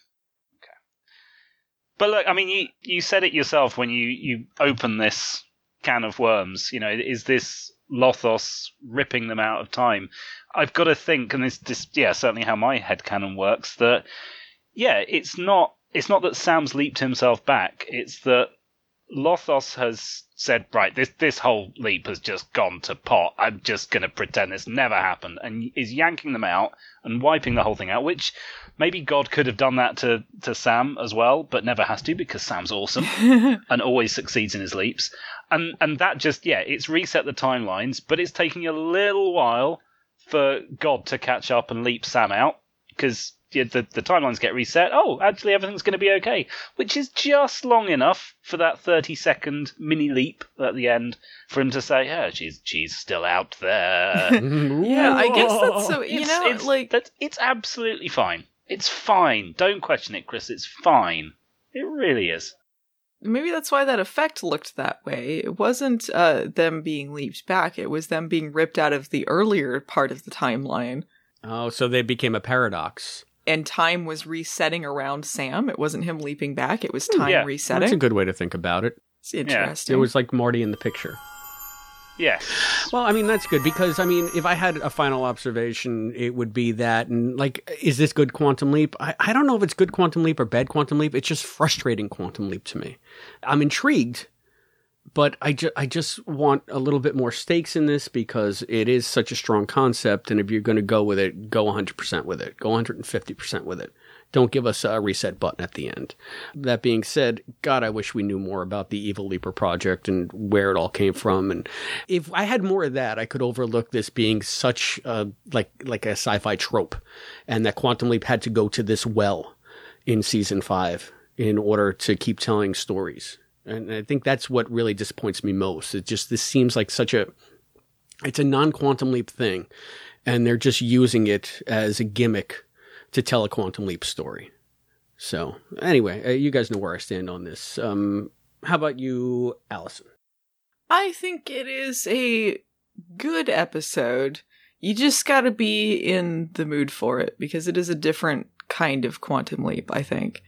But look, I mean, you, you said it yourself when you, you open this can of worms. You know, is this Lothos ripping them out of time? I've got to think, and this, this yeah, certainly how my headcanon works, that, yeah, it's not, it's not that Sam's leaped himself back. It's that Lothos has said, right, this, this whole leap has just gone to pot. I'm just going to pretend this never happened. And is yanking them out and wiping the whole thing out, which maybe God could have done that to, to Sam as well, but never has to because Sam's awesome [LAUGHS] and always succeeds in his leaps. And, and that just, yeah, it's reset the timelines, but it's taking a little while for God to catch up and leap Sam out because the, the timelines get reset. Oh, actually, everything's going to be okay, which is just long enough for that 30 second mini leap at the end for him to say, yeah, she's, she's still out there. [LAUGHS] Yeah, I guess that's so. Easy, you It's- know, it's, like that, it's absolutely fine. It's fine. Don't question it, Chris. It's fine. It really is. maybe that's why that effect looked that way. It wasn't uh, them being leaped back; it was them being ripped out of the earlier part of the timeline, Oh, so they became a paradox. And time was resetting around Sam. It wasn't him leaping back; it was time yeah, resetting. That's a good way to think about it. It's interesting. It was like Marty in the picture. Yeah. Well, I mean, that's good because, I mean, if I had a final observation, it would be that, and like, is this good quantum leap? I, I don't know if it's good quantum leap or bad quantum leap. It's just frustrating quantum leap to me. I'm intrigued, but I, ju- I just want a little bit more stakes in this because it is such a strong concept. And if you're going to go with it, go 100% with it, go 150% with it. Don't give us a reset button at the end. That being said, God, I wish we knew more about the Evil Leaper project and where it all came from. And if I had more of that, I could overlook this being such a, like like a sci-fi trope, and that Quantum Leap had to go to this well in season five in order to keep telling stories. And I think that's what really disappoints me most. It just this seems like such a it's a non-quantum leap thing, and they're just using it as a gimmick to tell a quantum leap story. So anyway, uh, you guys know where I stand on this. Um, how about you, Allison? I think it is a good episode. You just got to be in the mood for it because it is a different kind of quantum leap, I think.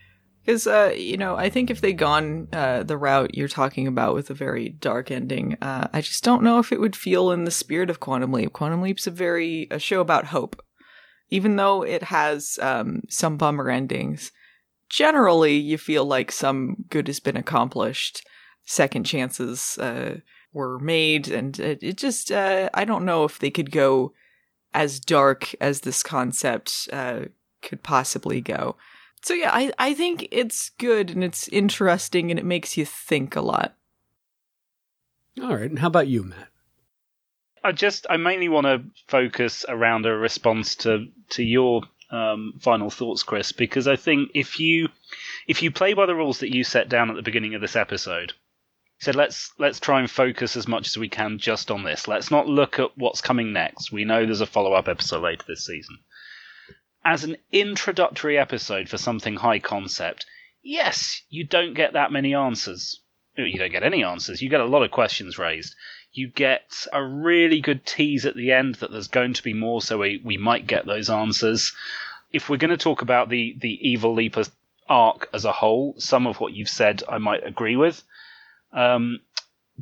Because, uh, you know, I think if they'd gone uh, the route you're talking about with a very dark ending, uh, I just don't know if it would feel in the spirit of Quantum Leap. Quantum Leap's a very a show about hope, even though it has um, some bummer endings. Generally, you feel like some good has been accomplished, second chances uh, were made, and it, it just uh, I don't know if they could go as dark as this concept uh, could possibly go. So yeah, I, I think it's good and it's interesting and it makes you think a lot. All right. And how about you, Matt? I just I mainly want to focus around a response to to your um, final thoughts, Chris, because I think if you if you play by the rules that you set down at the beginning of this episode, said let's let's try and focus as much as we can just on this. Let's not look at what's coming next. We know there's a follow up episode later this season. As an introductory episode for something high concept, yes, you don't get that many answers. You don't get any answers. You get a lot of questions raised. You get a really good tease at the end that there's going to be more, so we, we might get those answers. If we're going to talk about the, the Evil Leaper arc as a whole, some of what you've said I might agree with. Um,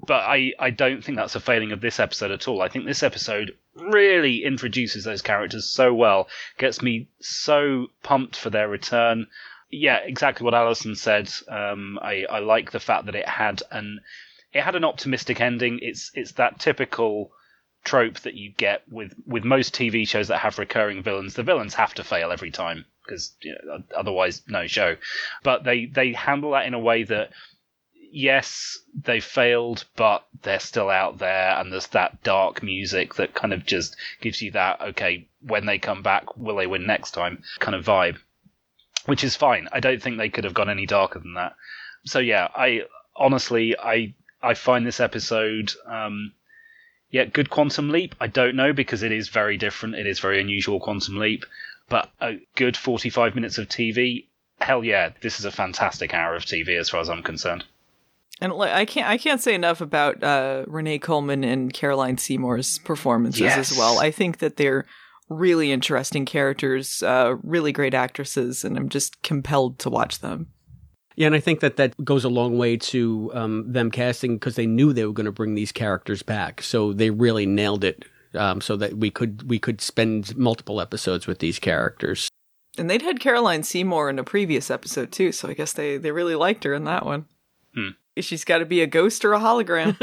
but I, I don't think that's a failing of this episode at all. I think this episode really introduces those characters so well, gets me so pumped for their return. Yeah, exactly what Allison said. Um, I, I like the fact that it had an it had an optimistic ending. It's it's that typical trope that you get with with most TV shows that have recurring villains. The villains have to fail every time because you know, otherwise no show. But they they handle that in a way that yes, they failed, but they're still out there, and there's that dark music that kind of just gives you that okay, when they come back, will they win next time kind of vibe, which is fine. I don't think they could have gone any darker than that. So yeah, I honestly I I find this episode. Um, yeah, good Quantum Leap. I don't know because it is very different. It is very unusual Quantum Leap, but a good 45 minutes of TV. Hell yeah, this is a fantastic hour of TV as far as I'm concerned. And like, I can't I can't say enough about uh, Renee Coleman and Carolyn Seymour's performances Yes. as well. I think that they're really interesting characters, uh, really great actresses, and I'm just compelled to watch them. Yeah, and I think that that goes a long way to um, them casting because they knew they were going to bring these characters back, so they really nailed it. Um, so that we could we could spend multiple episodes with these characters. And they'd had Carolyn Seymour in a previous episode too, so I guess they they really liked her in that one. She's got to be a ghost or a hologram.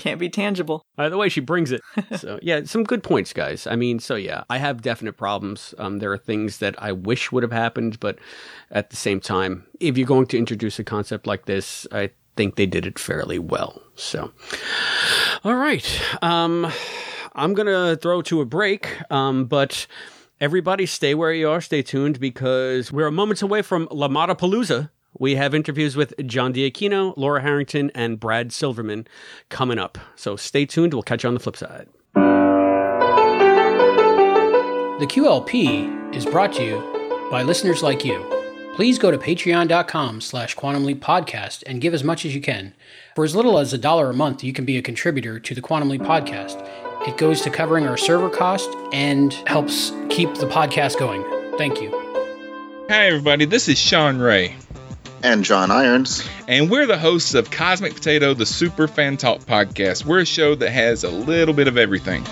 [LAUGHS] Can't be tangible. By the way, she brings it. [LAUGHS] So yeah, some good points, guys. I mean, so yeah, I have definite problems. Um, there are things that I wish would have happened, but at the same time, if you're going to introduce a concept like this, I think they did it fairly well. So, all right, um, I'm gonna throw to a break, um, but. Everybody, stay where you are. Stay tuned because we're moments away from La Palooza. We have interviews with John D'Aquino, Laura Harrington, and Brad Silverman coming up. So stay tuned. We'll catch you on the flip side. The QLP is brought to you by listeners like you. Please go to patreon.com slash quantum leap podcast and give as much as you can. For as little as a dollar a month, you can be a contributor to the Quantum Leap podcast. It goes to covering our server cost and helps keep the podcast going. Thank you. Hi, everybody. This is Sean Ray. And John Irons. And we're the hosts of Cosmic Potato, the Super Fan Talk podcast. We're a show that has a little bit of everything.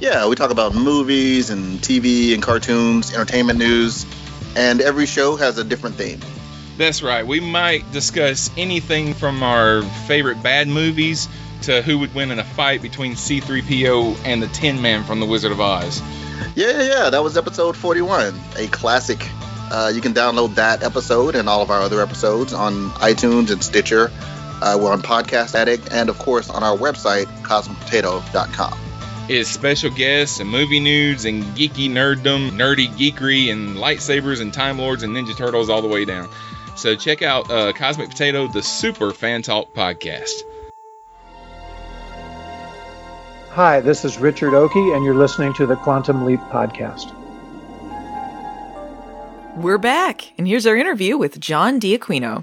Yeah, we talk about movies and TV and cartoons, entertainment news, and every show has a different theme. That's right. We might discuss anything from our favorite bad movies to who would win in a fight between C3PO and the Tin Man from The Wizard of Oz. Yeah, yeah, yeah. That was episode 41, a classic. Uh, you can download that episode and all of our other episodes on iTunes and Stitcher. Uh, we're on Podcast Addict and, of course, on our website, cosmicpotato.com. It's special guests and movie news and geeky nerddom, nerdy geekery and lightsabers and Time Lords and Ninja Turtles all the way down. So check out uh, Cosmic Potato, the Super Fan Talk podcast. Hi, this is Richard Oakey, and you're listening to the Quantum Leap Podcast. We're back, and here's our interview with John D'Aquino.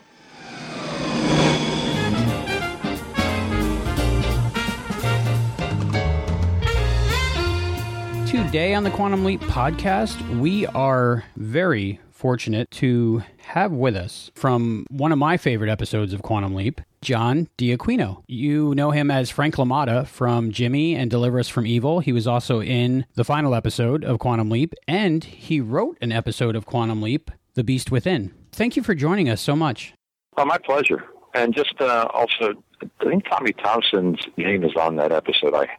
Today on the Quantum Leap podcast, we are very fortunate to have with us from one of my favorite episodes of Quantum Leap, John D'Aquino. You know him as Frank LaMotta from Jimmy and Deliver Us from Evil. He was also in the final episode of Quantum Leap, and he wrote an episode of Quantum Leap, The Beast Within. Thank you for joining us so much. Oh, my pleasure. And just uh, also, I think Tommy Thompson's name is on that episode. I,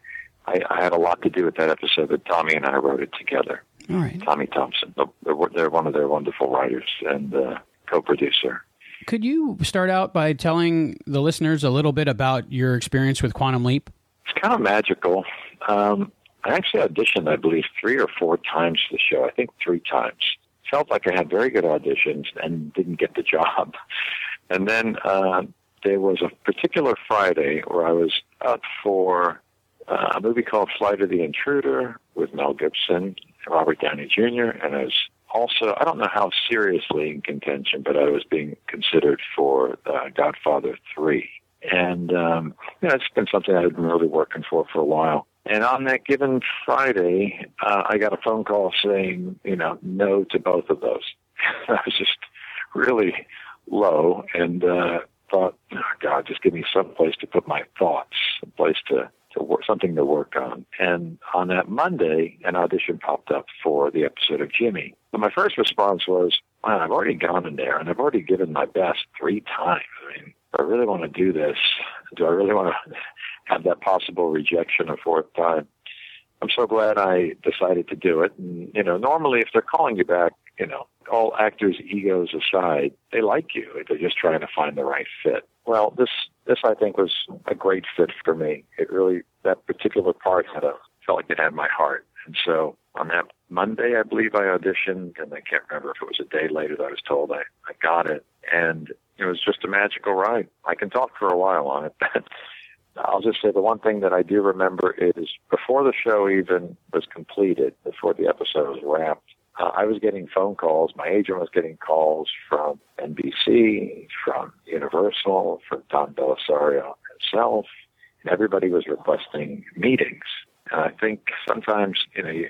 I, I had a lot to do with that episode, but Tommy and I wrote it together. All right. Tommy Thompson. They're, one of their wonderful writers and uh, co-producer. Could you start out by telling the listeners a little bit about your experience with Quantum Leap? It's kind of magical. Um, I actually auditioned, I believe, three or four times for the show. I think three times. Felt like I had very good auditions and didn't get the job. [LAUGHS] And then uh, there was a particular Friday where I was up for uh, a movie called Flight of the Intruder with Mel Gibson, Robert Downey Jr., and I was also, I don't know how seriously in contention, but I was being considered for uh, Godfather 3. And, um, you know, it's been something I've been really working for for a while. And on that given Friday, uh, I got a phone call saying, you know, no to both of those. [LAUGHS] I was just really low and uh, thought, oh, God, just give me some place to put my thoughts, some place to to work, something to work on. And on that Monday, an audition popped up for the episode of Jimmy. And my first response was, "Man, I've already gone in there and I've already given my best three times. I mean, I really want to do this? Do I really want to [LAUGHS] have that possible rejection a fourth time?" I'm so glad I decided to do it. And, you know, normally if they're calling you back, you know, all actors' egos aside, they like you. They're just trying to find the right fit. Well, this this I think was a great fit for me. It really that particular part had a felt like it had my heart. And so on that Monday, I believe I auditioned, and I can't remember if it was a day later that I was told I, I got it. And it was just a magical ride. I can talk for a while on it, [LAUGHS] but I'll just say the one thing that I do remember is before the show even was completed, before the episode was wrapped, uh, I was getting phone calls. My agent was getting calls from NBC, from Universal, from Don Bellisario himself. And everybody was requesting meetings. And I think sometimes, you know, you,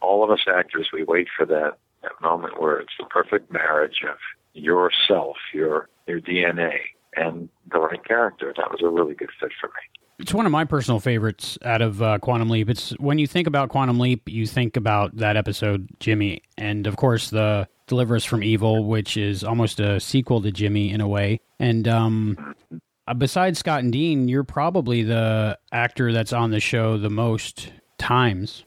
all of us actors, we wait for that, that moment where it's the perfect marriage of yourself, your your DNA, and the right character. That was a really good fit for me. It's one of my personal favorites out of uh, Quantum Leap. It's when you think about Quantum Leap, you think about that episode, Jimmy, and of course the Deliver Us from Evil, which is almost a sequel to Jimmy in a way. And um, uh, besides Scott and Dean, you're probably the actor that's on the show the most times.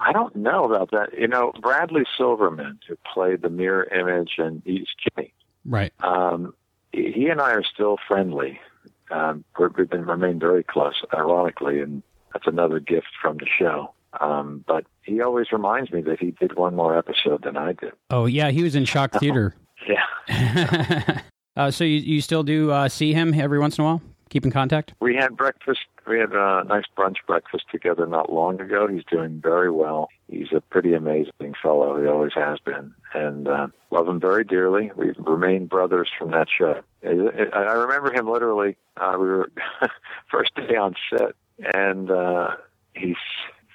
I don't know about that. You know, Bradley Silverman, who played the mirror image and he's Jimmy. Right. Um, he and I are still friendly. Um, we've been remained very close, ironically, and that's another gift from the show. Um, but he always reminds me that he did one more episode than I did. Oh yeah, he was in Shock [LAUGHS] Theater. yeah. [LAUGHS] uh, so you you still do uh, see him every once in a while? Keep in contact. We had breakfast. We had a nice brunch breakfast together not long ago. He's doing very well. He's a pretty amazing fellow. He always has been, and uh, love him very dearly. We've remained brothers from that show. I remember him literally. Uh, we were [LAUGHS] first day on set, and uh, he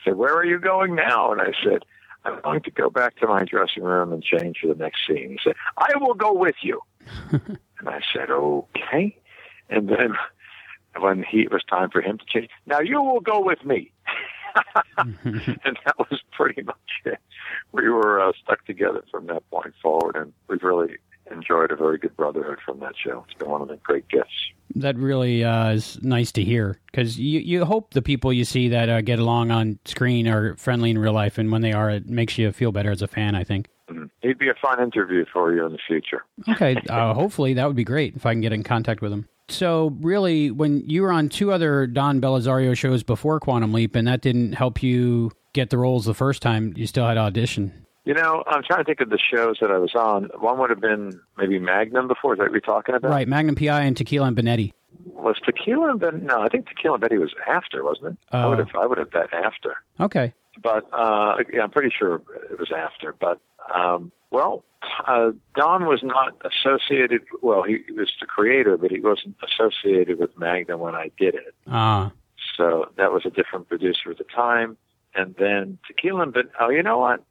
said, "Where are you going now?" And I said, "I'm going to go back to my dressing room and change for the next scene." He said, "I will go with you." [LAUGHS] and I said, "Okay." And then when he it was time for him to change, now you will go with me. [LAUGHS] and that was pretty much it. We were uh, stuck together from that point forward, and we've really enjoyed a very good brotherhood from that show. It's been one of the great gifts. That really uh, is nice to hear because you, you hope the people you see that uh, get along on screen are friendly in real life, and when they are, it makes you feel better as a fan, I think. Mm-hmm. He'd be a fun interview for you in the future. Okay, uh, hopefully that would be great if I can get in contact with him. So, really, when you were on two other Don Bellisario shows before Quantum Leap, and that didn't help you get the roles the first time, you still had audition. You know, I'm trying to think of the shows that I was on. One would have been maybe Magnum before. Is that what you're talking about? Right, Magnum PI and Tequila and Bonetti. Was Tequila and Ben? No, I think Tequila and Betty was after, wasn't it? I would Oh. have. I would have bet after. Okay. But uh, yeah, I'm pretty sure it was after. But um, well, uh, Don was not associated. Well, he was the creator, but he wasn't associated with Magnum when I did it. Ah, So that was a different producer at the time. And then Tequila and Ben. Oh, you know what?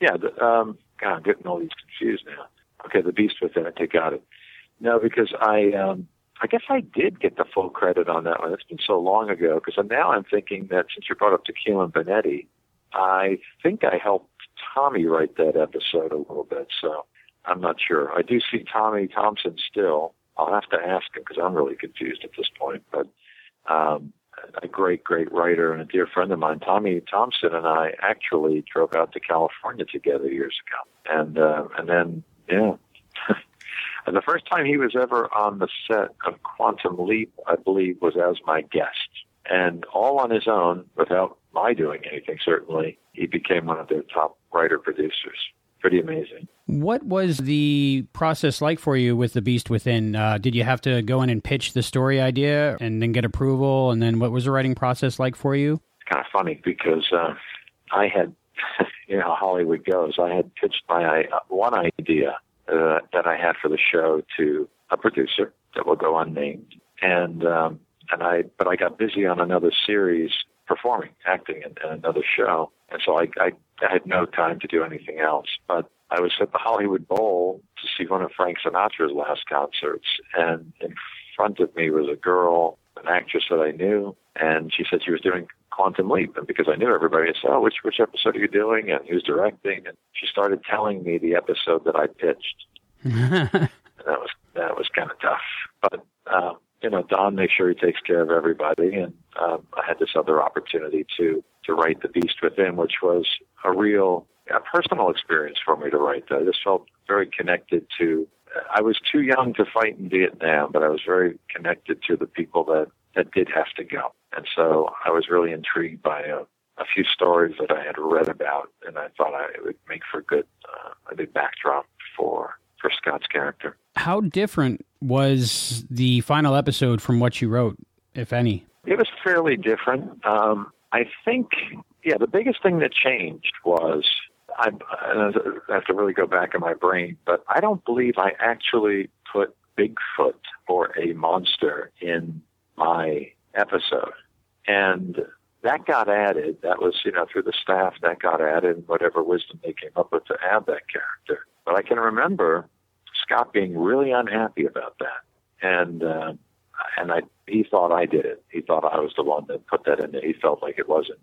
Yeah, the, um, God, I'm getting all these confused now. Okay, The Beast Within. Okay, got it. No, because I, um, I guess I did get the full credit on that one. It's been so long ago. Because now I'm thinking that since you brought up Tequila and Bonetti, I think I helped Tommy write that episode a little bit. So I'm not sure. I do see Tommy Thompson still. I'll have to ask him because I'm really confused at this point. But um, a great, great writer and a dear friend of mine, Tommy Thompson, and I actually drove out to California together years ago. And uh, and then yeah. [LAUGHS] and the first time he was ever on the set of Quantum Leap, I believe, was as my guest. And all on his own, without my doing anything, certainly, he became one of their top writer producers. Pretty amazing. What was the process like for you with The Beast Within? Uh, did you have to go in and pitch the story idea and then get approval? And then what was the writing process like for you? It's kind of funny because uh, I had, [LAUGHS] you know how Hollywood goes, I had pitched my uh, one idea uh, that I had for the show to a producer that will go unnamed. And, um, and I, but I got busy on another series performing, acting in, in another show. And so I, I, I had no time to do anything else. But I was at the Hollywood Bowl to see one of Frank Sinatra's last concerts, and in front of me was a girl, an actress that I knew, and she said she was doing Quantum Leap, and because I knew everybody, I said, "Oh, which which episode are you doing?" And who's directing? And she started telling me the episode that I pitched. [LAUGHS] and that was that was kind of tough, but um, you know, Don makes sure he takes care of everybody, and um, I had this other opportunity to to write The Beast Within, which was a real a personal experience for me to write. I just felt very connected to. I was too young to fight in Vietnam, but I was very connected to the people that that did have to go, and so I was really intrigued by a, a few stories that I had read about, and I thought I, it would make for a good uh, a good backdrop for for Scott's character. How different was the final episode from what you wrote, if any? It was fairly different. Um, I think, yeah, the biggest thing that changed was I, I have to really go back in my brain, but I don't believe I actually put Bigfoot or a monster in my episode. And that got added. That was, you know, through the staff, that got added, whatever wisdom they came up with to add that character. But I can remember Scott being really unhappy about that. And, uh, and I, he thought I did it. He thought I was the one that put that in there. He felt like it wasn't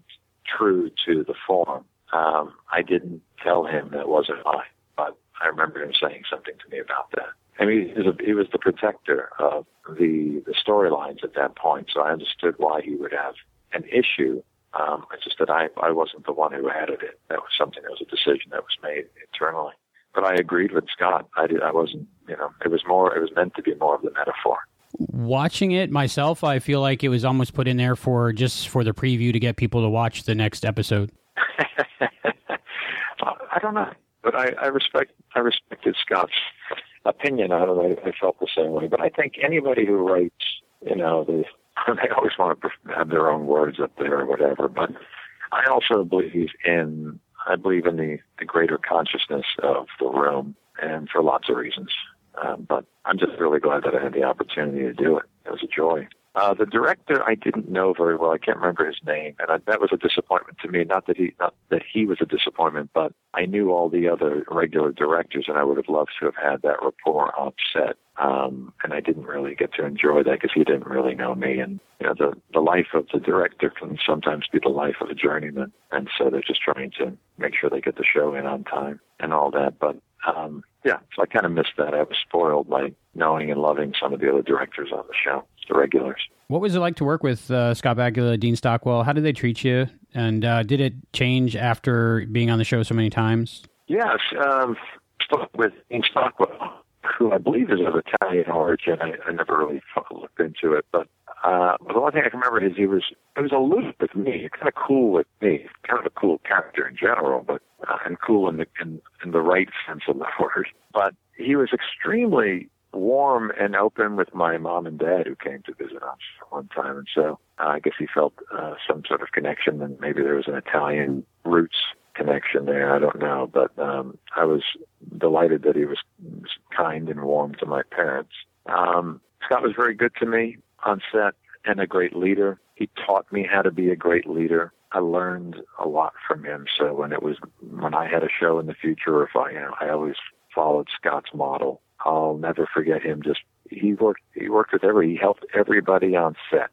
true to the form um, I didn't tell him that wasn't I, but I remember him saying something to me about that. I mean, he was, the protector of the the storylines at that point, so I understood why he would have an issue. Um, it's just that I I wasn't the one who added it. That was something that was a decision that was made internally. But I agreed with Scott. I did. I wasn't. You know, it was more. It was meant to be more of the metaphor. Watching it myself, I feel like it was almost put in there for just for the preview to get people to watch the next episode. [LAUGHS] I don't know, but I, I respect I respected Scott's opinion on it. I, I felt the same way. But I think anybody who writes, you know, they [LAUGHS] they always want to have their own words up there or whatever. But I also believe in I believe in the, the greater consciousness of the room, and for lots of reasons. Um, but I'm just really glad that I had the opportunity to do it. It was a joy. Uh, the director I didn't know very well. I can't remember his name, and I, that was a disappointment to me. Not that he, not that he was a disappointment, but I knew all the other regular directors, and I would have loved to have had that rapport on set. Um, and I didn't really get to enjoy that because he didn't really know me. And you know, the the life of the director can sometimes be the life of a journeyman, and so they're just trying to make sure they get the show in on time and all that. But um, yeah, so I kind of missed that. I was spoiled by knowing and loving some of the other directors on the show the regulars. What was it like to work with uh, Scott Bakula, Dean Stockwell? How did they treat you? And uh, did it change after being on the show so many times? Yes, um, with Dean Stockwell, who I believe is of Italian origin. I, I never really looked into it, but uh, the one thing I can remember is he was he was aloof with me, kind of cool with me, kind of a cool character in general, but uh, and cool in the in, in the right sense of the [LAUGHS] word. But he was extremely warm and open with my mom and dad who came to visit us one time. And so uh, I guess he felt uh, some sort of connection and maybe there was an Italian roots connection there. I don't know, but um, I was delighted that he was, kind and warm to my parents. Um, Scott was very good to me on set and a great leader. He taught me how to be a great leader. I learned a lot from him. So when it was when I had a show in the future, or if I you know I always followed Scott's model. I'll never forget him. Just he worked he worked with every he helped everybody on set.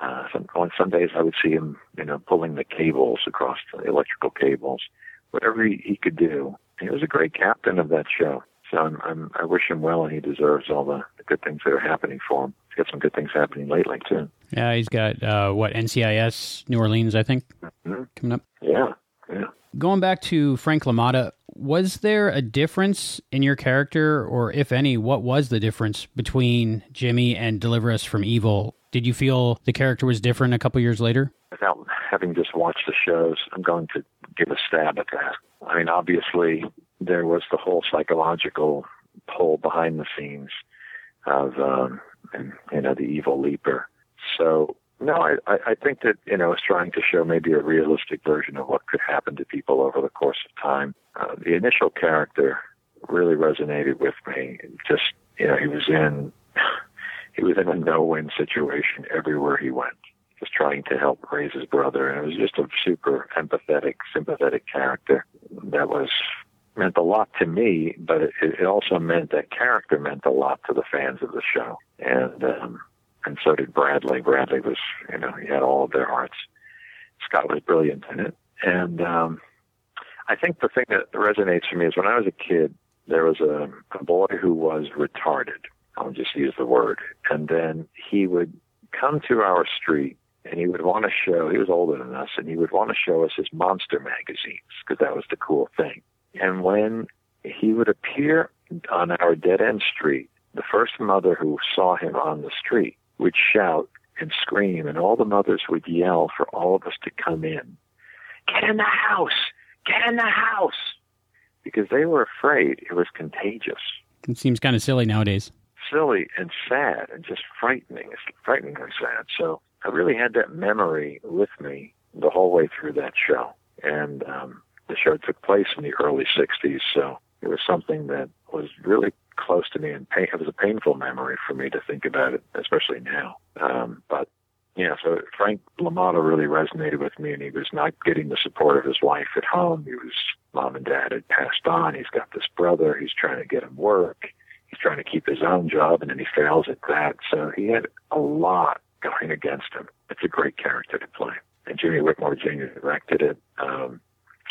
Uh, some, on some days I would see him, you know, pulling the cables across the electrical cables, whatever he, he could do. He was a great captain of that show. So I'm, I'm, I wish him well, and he deserves all the, the good things that are happening for him. He's got some good things happening lately too. Yeah, he's got uh, what NCIS New Orleans, I think, mm-hmm. coming up. Yeah, yeah. Going back to Frank LaMotta, was there a difference in your character, or if any, what was the difference between Jimmy and Deliver Us from Evil? Did you feel the character was different a couple years later? Without having just watched the shows, I'm going to give a stab at that. I mean, obviously, there was the whole psychological pull behind the scenes of, um, and, you know, the evil leaper. So, no, I, I think that, you know, it's trying to show maybe a realistic version of what could happen to people over the course of time. Uh, the initial character really resonated with me. Just, you know, he was in, [LAUGHS] he was in a no-win situation everywhere he went just trying to help raise his brother. And it was just a super empathetic, sympathetic character that was meant a lot to me, but it, it also meant that character meant a lot to the fans of the show. And, um, and so did Bradley. Bradley was, you know, he had all of their hearts. Scott was brilliant in it. And, um, I think the thing that resonates for me is when I was a kid, there was a, a boy who was retarded. I'll just use the word. And then he would come to our street and he would want to show, he was older than us, and he would want to show us his monster magazines because that was the cool thing. And when he would appear on our dead end street, the first mother who saw him on the street would shout and scream, and all the mothers would yell for all of us to come in. Get in the house! Get in the house! Because they were afraid it was contagious. It seems kind of silly nowadays. Silly and sad and just frightening. It's frighteningly sad. So I really had that memory with me the whole way through that show. And um, the show took place in the early 60s, so it was something that was really close to me and pain, it was a painful memory for me to think about it, especially now. Um, but yeah, so Frank LaMotta really resonated with me, and he was not getting the support of his wife at home. He was mom and dad had passed on. He's got this brother. He's trying to get him work. He's trying to keep his own job, and then he fails at that. So he had a lot going against him. It's a great character to play. And Jimmy Whitmore Jr. directed it. Um,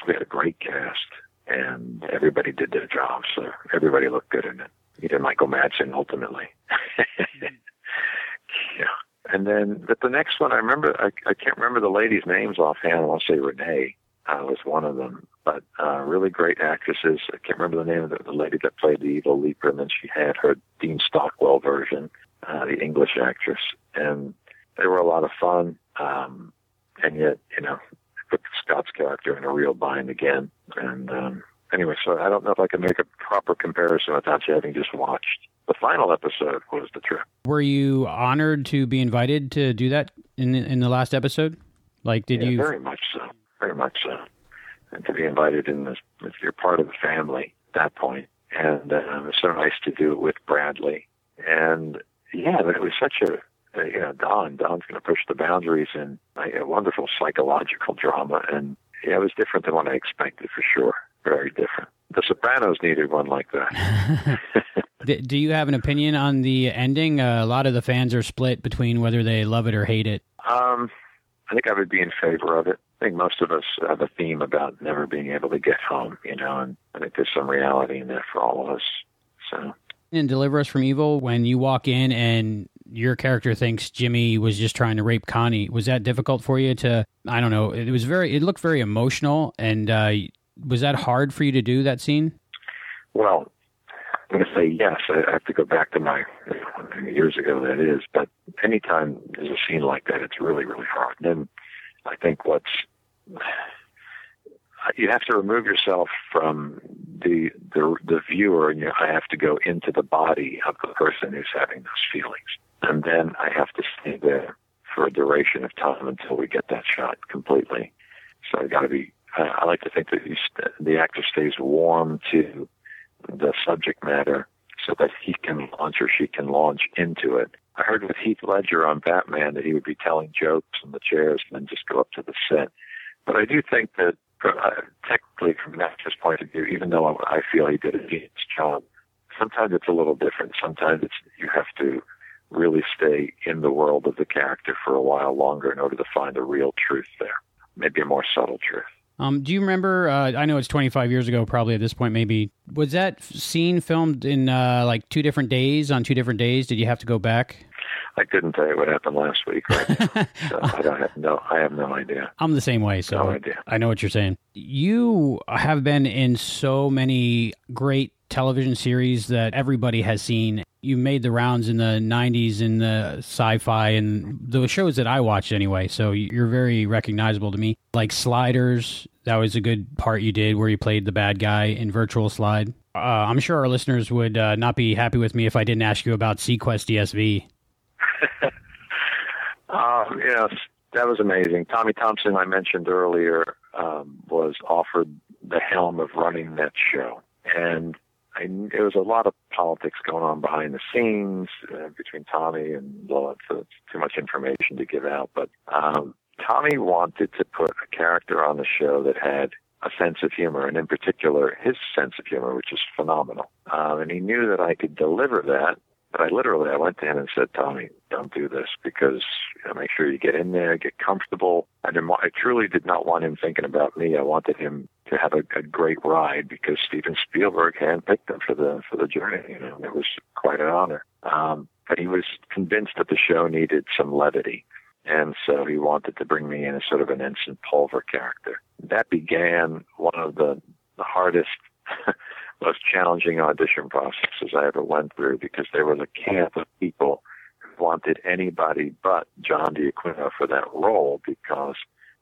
we had a great cast, and everybody did their job, so everybody looked good in it. Even Michael Madsen ultimately. [LAUGHS] yeah. And then, but the next one, I remember, I, I can't remember the ladies' names offhand. I'll say Renee uh, was one of them, but uh, really great actresses. I can't remember the name of the, the lady that played the evil leaper, and then she had her Dean Stockwell version, uh, the English actress, and they were a lot of fun. Um, and yet, you know, put Scott's character in a real bind again. And um, anyway, so I don't know if I can make a proper comparison without you having just watched. The final episode was the trip. Were you honored to be invited to do that in in the last episode? Like, did yeah, you? Very much so. Very much so. And to be invited in this, if you're part of the family at that point, and uh, it was so nice to do it with Bradley. And yeah, but it was such a uh, you know, Don. Don's going to push the boundaries in a wonderful psychological drama, and yeah, it was different than what I expected for sure. Very different. The Sopranos needed one like that. [LAUGHS] Do you have an opinion on the ending? Uh, a lot of the fans are split between whether they love it or hate it. Um, I think I would be in favor of it. I think most of us have a theme about never being able to get home, you know, and I think there's some reality in that for all of us. So. And Deliver Us from Evil, when you walk in and your character thinks Jimmy was just trying to rape Connie. Was that difficult for you to? I don't know. It was very. It looked very emotional, and uh, was that hard for you to do that scene? Well, I'm going to say yes. I have to go back to my years ago. That is, but anytime there's a scene like that, it's really, really hard. And I think what's you have to remove yourself from the the, the viewer, and you have to go into the body of the person who's having those feelings and then I have to stay there for a duration of time until we get that shot completely. So I got to be. Uh, I like to think that st- the actor stays warm to the subject matter so that he can launch or she can launch into it I heard with Heath Ledger on Batman that he would be telling jokes in the chairs and then just go up to the set. But I do think that uh, technically, from an actor's point of view, even though I feel he did a genius job, sometimes it's a little different. Sometimes it's you have to really stay in the world of the character for a while longer in order to find a real truth there, maybe a more subtle truth. Um, do you remember? Uh, I know it's 25 years ago, probably at this point. Maybe was that scene filmed in uh, like two different days on two different days? Did you have to go back? I couldn't tell you what happened last week. Right [LAUGHS] so I don't have no. I have no idea. I'm the same way, so No idea. I know what you're saying. You have been in so many great television series that everybody has seen. You made the rounds in the 90s in the sci-fi and the shows that I watched anyway. So you're very recognizable to me. Like Sliders, that was a good part you did where you played the bad guy in Virtual Slide. Uh, I'm sure our listeners would uh, not be happy with me if I didn't ask you about seaQuest DSV. [LAUGHS] Um, yes, that was amazing. Tommy Thompson, I mentioned earlier, um, was offered the helm of running that show, and I, there was a lot of politics going on behind the scenes uh, between Tommy and well, it's, it's too much information to give out. But um, Tommy wanted to put a character on the show that had a sense of humor, and in particular, his sense of humor, which is phenomenal. Um, and he knew that I could deliver that. But I literally, I went to him and said, Tommy, don't do this because you know, make sure you get in there, get comfortable. I didn't. I truly did not want him thinking about me. I wanted him to have a, a great ride because Steven Spielberg handpicked him for the for the journey. You know, it was quite an honor. Um, but he was convinced that the show needed some levity, and so he wanted to bring me in as sort of an Ensign Pulver character. That began one of the the hardest. [LAUGHS] most challenging audition processes I ever went through because there was a camp of people who wanted anybody but John D'Aquino for that role because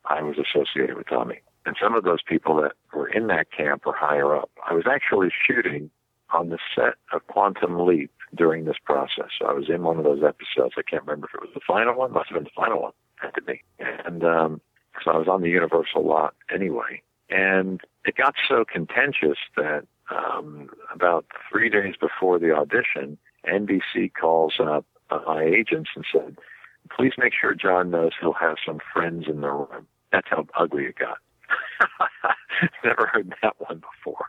I was associated with Tommy. And some of those people that were in that camp were higher up. I was actually shooting on the set of Quantum Leap during this process. I was in one of those episodes. I can't remember if it was the final one. Must have been the final one. Had to be. And um, so I was on the Universal lot anyway. And it got so contentious that um, about three days before the audition, NBC calls up my agents and said, please make sure John knows he'll have some friends in the room. That's how ugly it got. [LAUGHS] Never heard that one before.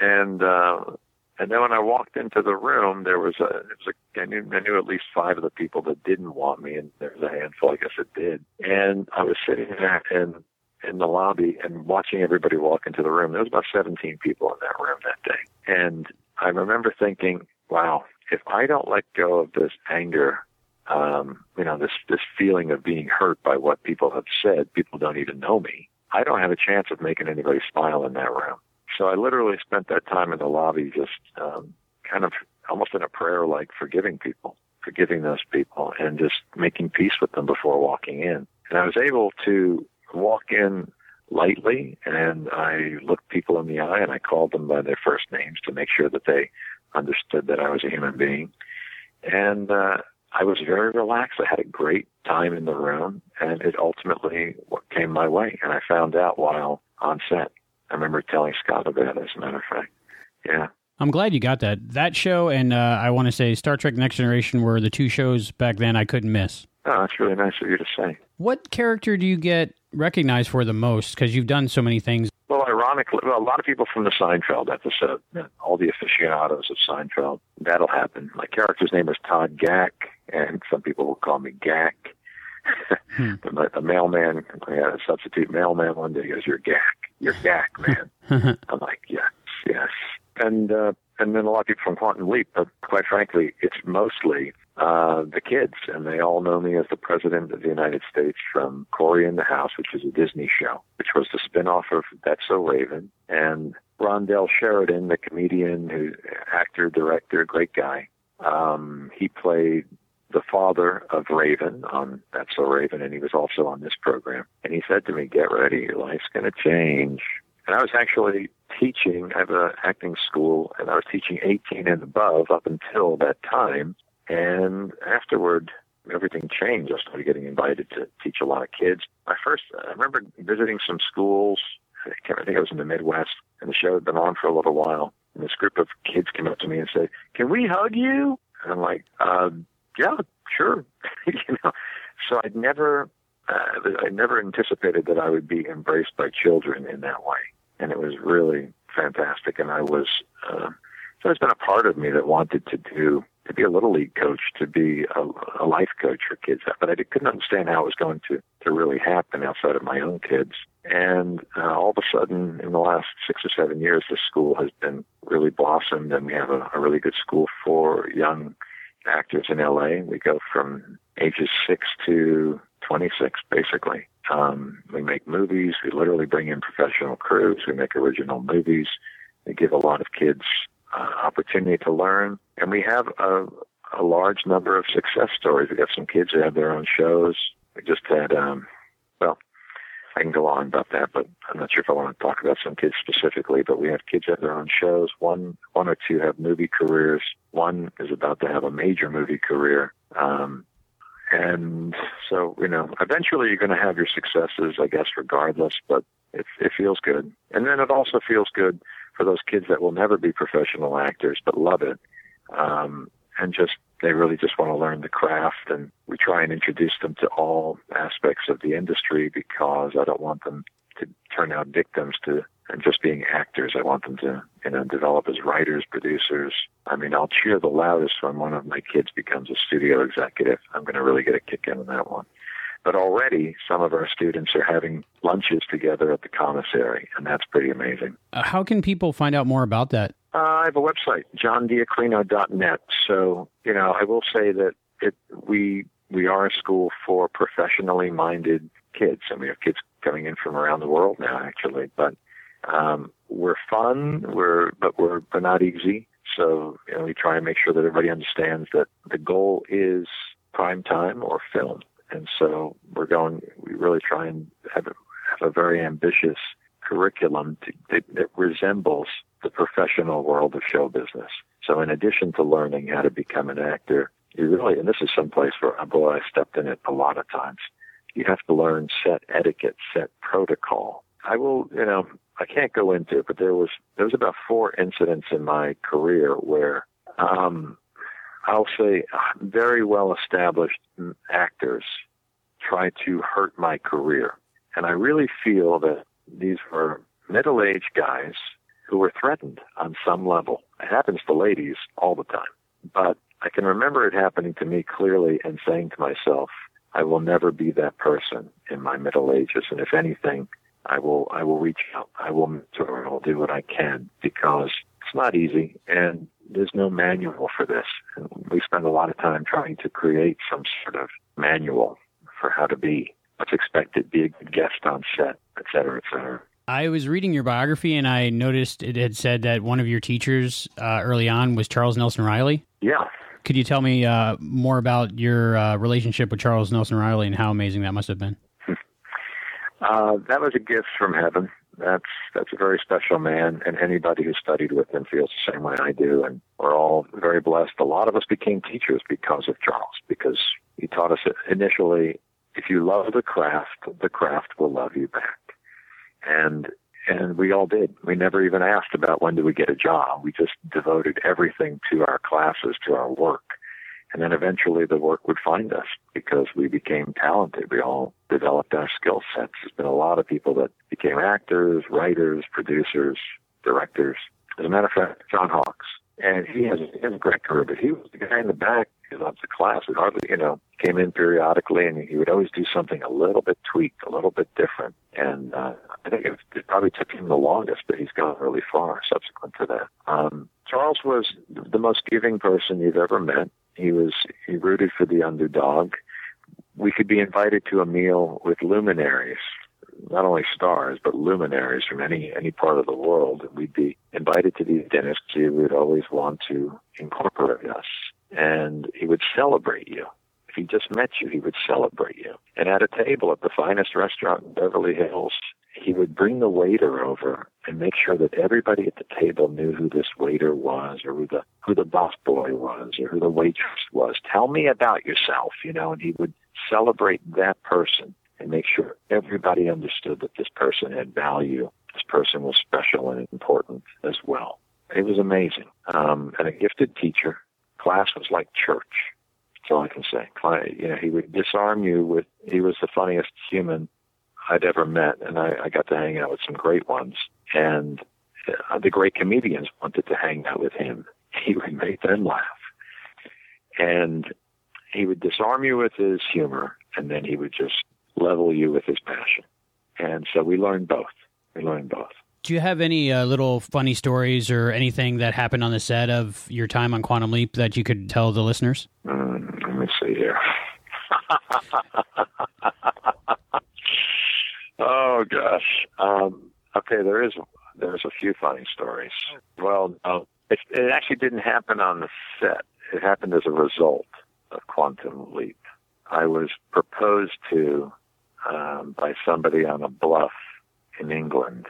And uh, and then when I walked into the room, there was a, it was a I knew, I knew at least five of the people that didn't want me, and there was a handful, I guess, that did. And I was sitting there, and in the lobby and watching everybody walk into the room. There was about 17 people in that room that day. And I remember thinking, wow, if I don't let go of this anger, um, you know, this, this feeling of being hurt by what people have said, people don't even know me. I don't have a chance of making anybody smile in that room. So I literally spent that time in the lobby just, um, kind of almost in a prayer like forgiving people, forgiving those people and just making peace with them before walking in. And I was able to walk in lightly and I looked people in the eye and I called them by their first names to make sure that they understood that I was a human being. And uh, I was very relaxed. I had a great time in the room and it ultimately came my way. And I found out while on set. I remember telling Scott about it, as a matter of fact. Yeah. I'm glad you got that. That show and uh, I want to say Star Trek Next Generation were the two shows back then I couldn't miss. Oh, that's really nice of you to say. What character do you get recognized for the most? Because you've done so many things. Well, ironically, well, a lot of people from the Seinfeld episode, all the aficionados of Seinfeld, that'll happen. My character's name is Todd Gack, and some people will call me Gack. Hmm. [LAUGHS] the, the mailman, I had a substitute mailman one day. He goes, "You're Gack, you're Gack, man." [LAUGHS] I'm like, yes, yes. And uh, and then a lot of people from Quantum Leap, but quite frankly, it's mostly uh, the kids, and they all know me as the President of the United States from Cory in the House, which is a Disney show, which was the spinoff of That's So Raven. And Rondell Sheridan, the comedian, who actor, director, great guy, um, he played the father of Raven on That's So Raven, and he was also on this program. And he said to me, "Get ready, your life's going to change." And I was actually teaching. I have an acting school, and I was teaching 18 and above up until that time. And afterward, everything changed. I started getting invited to teach a lot of kids. I first, I remember visiting some schools. I can't I think I was in the Midwest, and the show had been on for a little while. And this group of kids came up to me and said, "Can we hug you?" And I'm like, uh, yeah, sure. [LAUGHS] you know, so I'd never, uh, I never anticipated that I would be embraced by children in that way, and it was really fantastic. And I was, uh, so it's been a part of me that wanted to do to be a little league coach, to be a, a life coach for kids, but I couldn't understand how it was going to to really happen outside of my own kids. And uh, all of a sudden, in the last six or seven years, the school has been really blossomed, and we have a, a really good school for young actors in LA. We go from ages six to 26, basically. Um, we make movies. We literally bring in professional crews. We make original movies. We give a lot of kids uh, opportunity to learn, and we have a, a large number of success stories. We got some kids who have their own shows. We just had, um, well, I can go on about that, but I'm not sure if I want to talk about some kids specifically. But we have kids that have their own shows. One, one or two have movie careers. One is about to have a major movie career. Um, and so, you know, eventually you're going to have your successes, I guess, regardless. But it, it feels good, and then it also feels good for those kids that will never be professional actors but love it. Um, and just they really just want to learn the craft and we try and introduce them to all aspects of the industry because I don't want them to turn out victims to and just being actors. I want them to, you know, develop as writers, producers. I mean, I'll cheer the loudest when one of my kids becomes a studio executive. I'm going to really get a kick out of that one. But already, some of our students are having lunches together at the commissary, and that's pretty amazing. Uh, how can people find out more about that? Uh, I have a website, johndaquino.net. So, you know, I will say that it, we we are a school for professionally minded kids, and we have kids coming in from around the world now, actually. But um, we're fun, we're but we're but not easy. So, you know, we try and make sure that everybody understands that the goal is prime time or film. And so we're going, we really try and have a, have a very ambitious curriculum to, that, that resembles the professional world of show business. So in addition to learning how to become an actor, you really, and this is someplace where, boy, I stepped in it a lot of times. You have to learn set etiquette, set protocol. I will, you know, I can't go into it, but there was, there was about four incidents in my career where, um, I'll say very well established actors try to hurt my career. And I really feel that these were middle aged guys who were threatened on some level. It happens to ladies all the time. But I can remember it happening to me clearly and saying to myself, I will never be that person in my middle ages. And if anything, I will, I will reach out. I will mentor and I'll do what I can because it's not easy and there's no manual for this. And we spend a lot of time trying to create some sort of manual for how to be, what's expected, be a good guest on set, et cetera, et cetera. I was reading your biography and I noticed it had said that one of your teachers uh, early on was Charles Nelson Reilly. Yeah. Could you tell me uh, more about your uh, relationship with Charles Nelson Reilly and how amazing that must have been? [LAUGHS] Uh, that was a gift from heaven. That's that's a very special man, and anybody who studied with him feels the same way I do. And we're all very blessed. A lot of us became teachers because of Charles, because he taught us initially, if you love the craft, the craft will love you back. And and we all did. We never even asked about when do we get a job. We just devoted everything to our classes, to our work. And then eventually the work would find us because we became talented. We all developed our skill sets. There's been a lot of people that became actors, writers, producers, directors. As a matter of fact, John Hawkes. And he has, he has a great career, but he was the guy in the back loved the class. Would hardly, you know, came in periodically and he would always do something a little bit tweaked, a little bit different. And uh, I think it, it probably took him the longest, but he's gone really far subsequent to that. Um, Charles was the most giving person you've ever met. He was he rooted for the underdog. We could be invited to a meal with luminaries, not only stars but luminaries from any any part of the world. And We'd be invited to these dinners. He would always want to incorporate us, and he would celebrate you. If he just met you, he would celebrate you. And at a table at the finest restaurant in Beverly Hills, he would bring the waiter over and make sure that everybody at the table knew who this waiter was or who the who the boss boy was or who the waitress was. Tell me about yourself, you know, and he would celebrate that person and make sure everybody understood that this person had value. This person was special and important as well. It was amazing. Um, and a gifted teacher. Class was like church. That's all I can say. You know, he would disarm you with. He was the funniest human I'd ever met, and I, I got to hang out with some great ones. And uh, the great comedians wanted to hang out with him. [LAUGHS] He would make them laugh, and he would disarm you with his humor, and then he would just level you with his passion. And so we learned both. We learned both. Do you have any uh, little funny stories or anything that happened on the set of your time on Quantum Leap that you could tell the listeners? Mm, let me see here. [LAUGHS] oh gosh. Um, okay, there is there's a few funny stories. Well, no, it, it actually didn't happen on the set. It happened as a result of Quantum Leap. I was proposed to um, by somebody on a bluff in England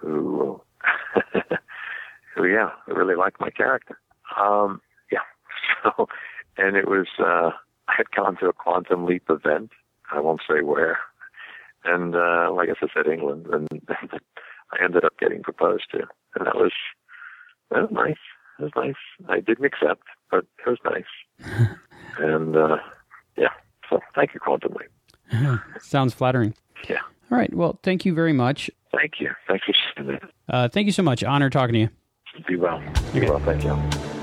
who, [LAUGHS] who yeah, really liked my character. Um, yeah. [LAUGHS] So, and it was, uh, I had gone to a Quantum Leap event. I won't say where. And, uh, I guess I said England and [LAUGHS] I ended up getting proposed to. And that was, that was nice. It was nice. I didn't accept, but it was nice. and, uh, yeah. So thank you, Quantum Leap. [LAUGHS] Sounds flattering. Yeah. All right. Well, thank you very much. Thank you. Thank you. Uh, thank you so much. Honor talking to you. Be well. Be well. Thank you.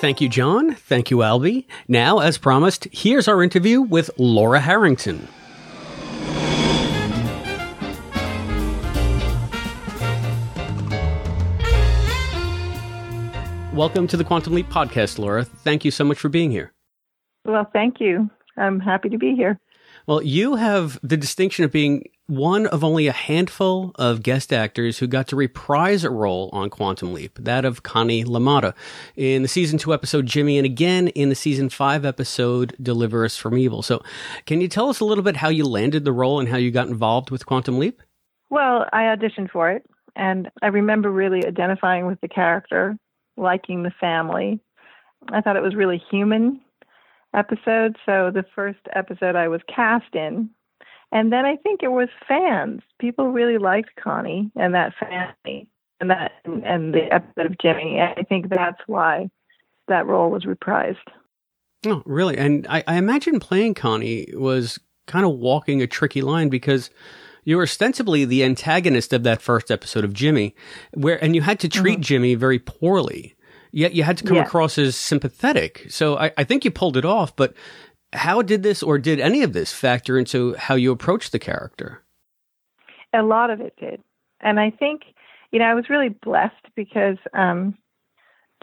Thank you, John. Thank you, Albie. Now, as promised, here's our interview with Laura Harrington. Welcome to the Quantum Leap podcast, Laura. Thank you so much for being here. Well, thank you. I'm happy to be here. Well, you have the distinction of being one of only a handful of guest actors who got to reprise a role on Quantum Leap, that of Connie LaMotta, in the season two episode Jimmy, and again in the season five episode Deliver Us from Evil. So, can you tell us a little bit how you landed the role and how you got involved with Quantum Leap? Well, I auditioned for it, and I remember really identifying with the character, liking the family. I thought it was really human episode. So the first episode I was cast in. And then I think it was fans. People really liked Connie and that family and that and the episode of Jimmy. And I think that's why that role was reprised. Oh, really? And I, I imagine playing Connie was kind of walking a tricky line because you were ostensibly the antagonist of that first episode of Jimmy, where and you had to treat mm-hmm. Jimmy very poorly. Yet you had to come Yeah. across as sympathetic. So I, I think you pulled it off, but how did this or did any of this factor into how you approached the character? A lot of it did. And I think, you know, I was really blessed because um,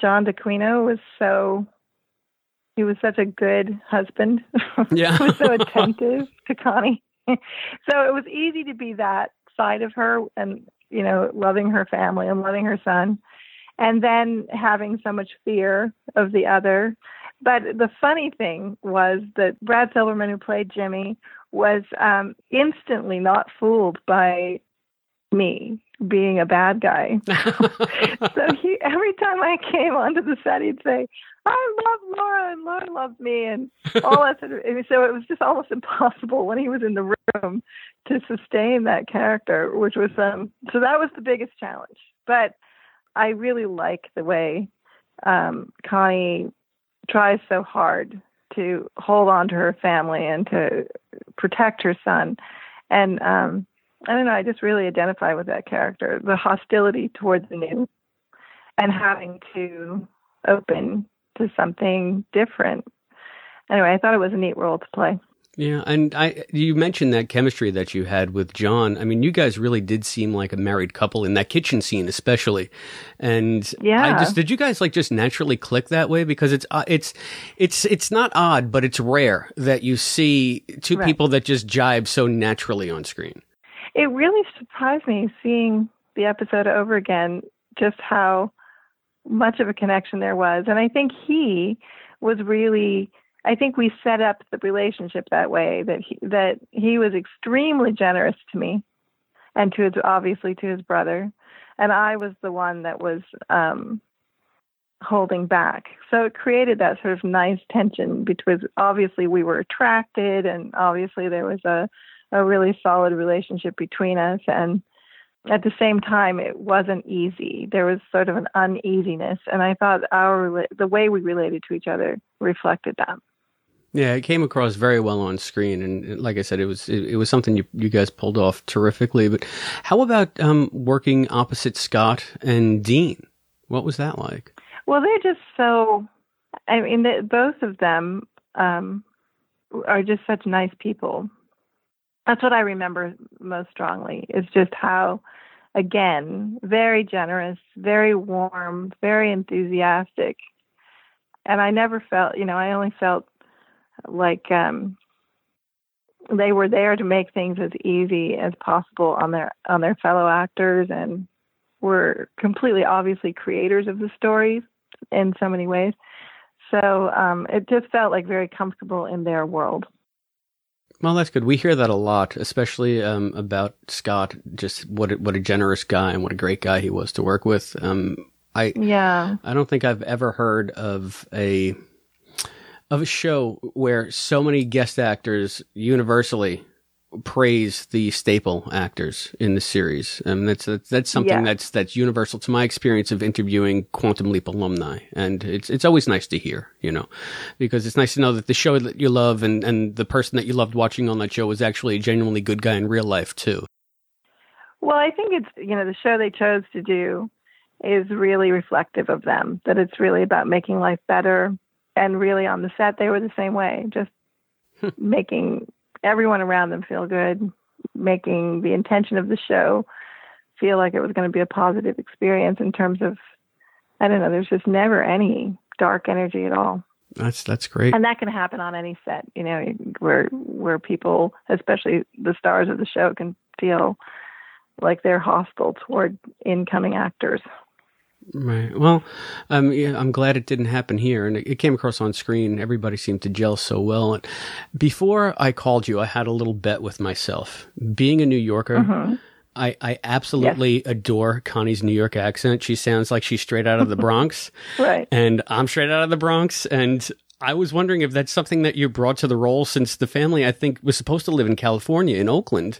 John D'Aquino was so, he was such a good husband. [LAUGHS] Yeah. he was so attentive to Connie. [LAUGHS] so it was easy to be that side of her and, you know, loving her family and loving her son. And then having so much fear of the other. But the funny thing was that Brad Silverman, who played Jimmy, was um, instantly not fooled by me being a bad guy. [LAUGHS] so he every time I came onto the set, he'd say, "I love Laura, and Laura loves me," and all that sort of. and So it was just almost [LAUGHS] impossible when he was in the room to sustain that character, which was um. So that was the biggest challenge. But I really like the way um, Connie tries so hard to hold on to her family and to protect her son. And um, I don't know, I just really identify with that character the hostility towards the new and having to open to something different. Anyway, I thought it was a neat role to play. Yeah, and I you mentioned that chemistry that you had with John. I mean, you guys really did seem like a married couple in that kitchen scene, especially. And Yeah. I just did you guys like just naturally click that way because it's uh, it's it's it's not odd, but it's rare that you see two Right. people that just jibe so naturally on screen. It really surprised me seeing the episode over again, just how much of a connection there was. And I think he was really I think we set up the relationship that way that he that he was extremely generous to me and to his obviously to his brother. And I was the one that was um holding back. So it created that sort of nice tension because obviously we were attracted and obviously there was a, a really solid relationship between us. And at the same time, it wasn't easy. There was sort of an uneasiness. And I thought our, the way we related to each other reflected that. Yeah, it came across very well on screen, and like I said, it was it, it was something you you guys pulled off terrifically. But how about um, working opposite Scott and Dean? What was that like? Well, they're just so. I mean, they, both of them um, are just such nice people. That's what I remember most strongly. Is just how, again, very generous, very warm, very enthusiastic, and I never felt. You know, I only felt like um, they were there to make things as easy as possible on their on their fellow actors and were completely obviously creators of the stories in so many ways. So um, it just felt like very comfortable in their world. Well, that's good. We hear that a lot, especially um, about Scott. Just what a, what a generous guy and what a great guy he was to work with. Um, I yeah. I don't think I've ever heard of a of a show where so many guest actors universally praise the staple actors in the series. and that's that's, that's something Yeah. that's that's universal to my experience of interviewing Quantum Leap alumni, and it's it's always nice to hear, you know, because it's nice to know that the show that you love and and the person that you loved watching on that show was actually a genuinely good guy in real life too. Well, I think it's you know the show they chose to do is really reflective of them. That it's really about making life better, and really on the set they were the same way, just hmm. making everyone around them feel good, making the intention of the show feel like it was going to be a positive experience in terms of I don't know. There's just never any dark energy at all. That's that's great. And that can happen on any set, you know, where where people, especially the stars of the show, can feel like they're hostile toward incoming actors. Right. Well, um, yeah, I'm glad it didn't happen here, and it, it came across on screen. Everybody seemed to gel so well. And before I called you, I had a little bet with myself. Being a New Yorker, Mhm. I, I absolutely adore Connie's New York accent. She sounds like she's straight out of the [LAUGHS] Bronx, Right. and I'm straight out of the Bronx. And I was wondering if that's something that you brought to the role, since the family I think was supposed to live in California, in Oakland.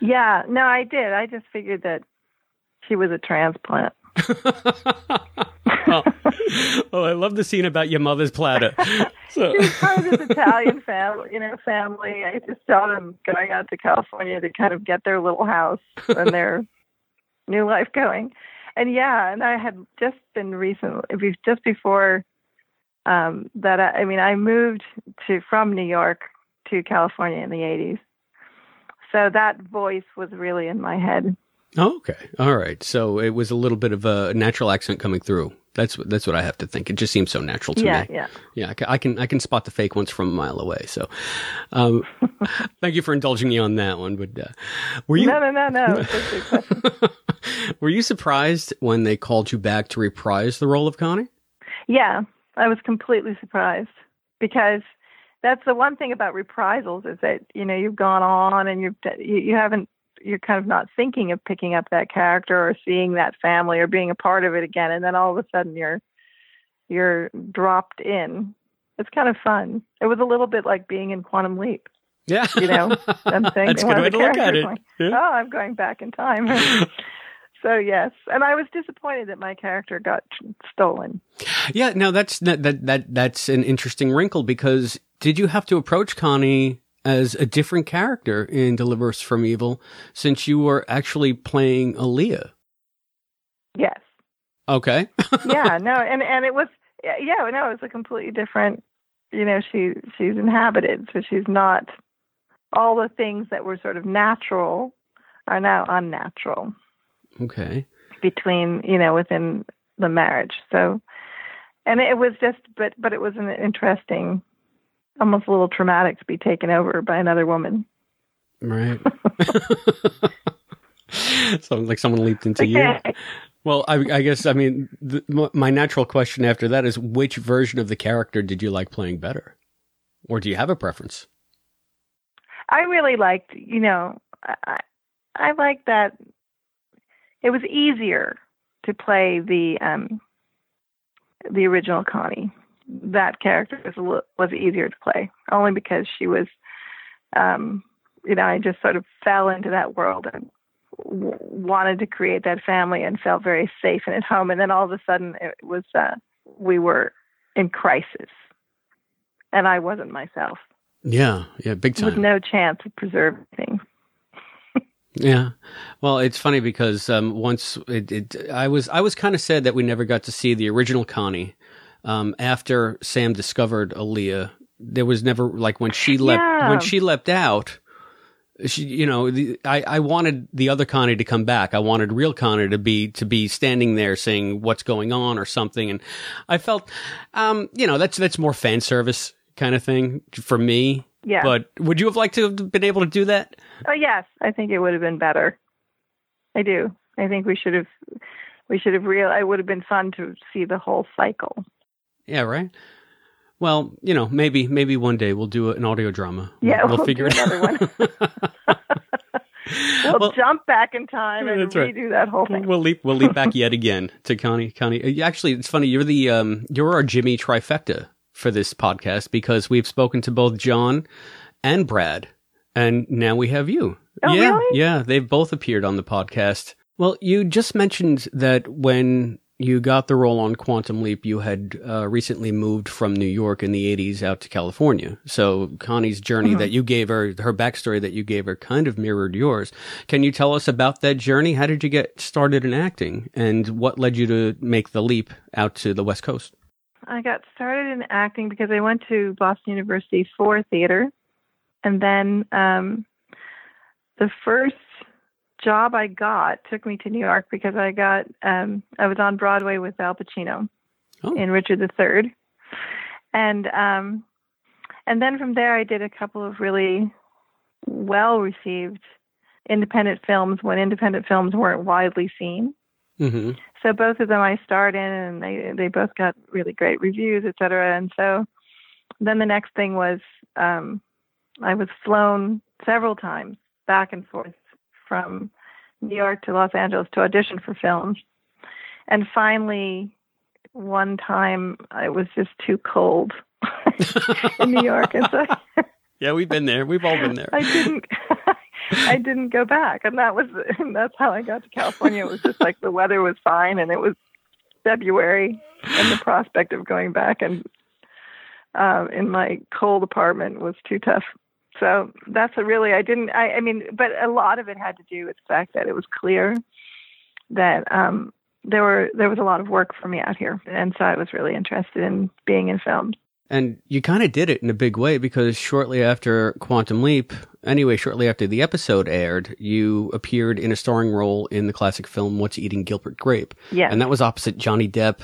Yeah, no, I did. I just figured that she was a transplant. Oh, I love the scene about your mother's platter. So. She was part of this Italian family, you know, family. I just saw them going out to California to kind of get their little house and their [LAUGHS] new life going. And yeah, and I had just been recently, just before um, that. I, I mean, I moved to from New York to California in the '80s, so that voice was really in my head. Oh, okay. All right. So it was a little bit of a natural accent coming through. That's what that's what I have to think. It just seems so natural to yeah, me. yeah. Yeah, I I can I can spot the fake ones from a mile away. So, um, [LAUGHS] thank you for indulging me on that one. But uh, were you No, no, no, no. It's a good question. [LAUGHS] were you surprised when they called you back to reprise the role of Connie? Yeah, I was completely surprised because that's the one thing about reprisals is that you know you've gone on and you've you, you haven't you're kind of not thinking of picking up that character or seeing that family or being a part of it again, and then all of a sudden you're you're dropped in. It's kind of fun. It was a little bit like being in Quantum Leap. Yeah, you know, I'm [LAUGHS] saying That's a good way to look at it. going, Yeah. Oh, I'm going back in time. [LAUGHS] so yes, and I was disappointed that my character got stolen. Yeah, no, that's that, that that that's an interesting wrinkle because did you have to approach Connie as a different character in Deliver Us from Evil since you were actually playing Alia? Yes. Okay. [LAUGHS] yeah, no, and and it was yeah, no, it was a completely different. You know, she she's inhabited, so she's not all the things that were sort of natural are now unnatural Okay. between you know within the marriage. So, and it was just, but but it was an interesting, almost a little traumatic to be taken over by another woman. Right. [LAUGHS] Sounds like someone leaped into you. Well, I, I guess I mean the, my natural question after that is which version of the character did you like playing better, or do you have a preference? I really liked, you know, I I liked that it was easier to play the um the original Connie. That character was a little, was easier to play, only because she was, um, you know, I just sort of fell into that world and w- wanted to create that family and felt very safe and at home. And then all of a sudden, it was uh, we were in crisis, and I wasn't myself Yeah, yeah, big time. with no chance of preserving. Thing. [LAUGHS] Yeah. Well, it's funny because um, once it, it, I was I was kind of sad that we never got to see the original Connie. Um, after Sam discovered Alia, there was never like when she leapt Yeah. when she leapt out. She, you know, the, I, I wanted the other Connie to come back. I wanted real Connie to be to be standing there saying what's going on or something. And I felt, um, you know, that's that's more fan service kind of thing for me. Yeah. But would you have liked to have been able to do that? Oh yes, I think it would have been better. I do. I think we should have we should have real. It would have been fun to see the whole cycle. Yeah, right. Well, you know, maybe maybe one day we'll do an audio drama. Yeah, we'll, we'll figure it another out. [LAUGHS] We'll jump back in time and right. redo that whole thing. We'll leap we'll leap back yet again to Connie. Connie, uh, actually, it's funny. You're the um, you're our Jimmy trifecta for this podcast because we've spoken to both John and Brad, and now we have you. Oh, yeah, really? yeah, they've both appeared on the podcast. Well, you just mentioned that when you got the role on Quantum Leap, you had uh, recently moved from New York in the 80s out to California. So Connie's journey Mhm. that you gave her, her backstory that you gave her kind of mirrored yours. Can you tell us about that journey? How did you get started in acting and what led you to make the leap out to the West Coast? I got started in acting because I went to Boston University for theater, and then um, the first job I got took me to New York because I got um, I was on Broadway with Al Pacino in Richard III, and um, and then from there I did a couple of really well received independent films when independent films weren't widely seen. Mm-hmm. So both of them I starred in, and they they both got really great reviews, et cetera. And so then the next thing was um, I was flown several times back and forth from New York to Los Angeles to audition for films, and finally one time it was just too cold [LAUGHS] in New York, and so [LAUGHS] Yeah, we've been there. We've all been there. I didn't. [LAUGHS] I didn't go back, and that was and that's how I got to California. It was just like the weather was fine, and it was February, and the prospect of going back and uh, in my cold apartment was too tough. So that's a really I didn't. I, I mean, but a lot of it had to do with the fact that it was clear that um, there were there was a lot of work for me out here, and so I was really interested in being in film. And you kind of did it in a big way because shortly after Quantum Leap, anyway, shortly after the episode aired, you appeared in a starring role in the classic film What's Eating Gilbert Grape. Yes. And that was opposite Johnny Depp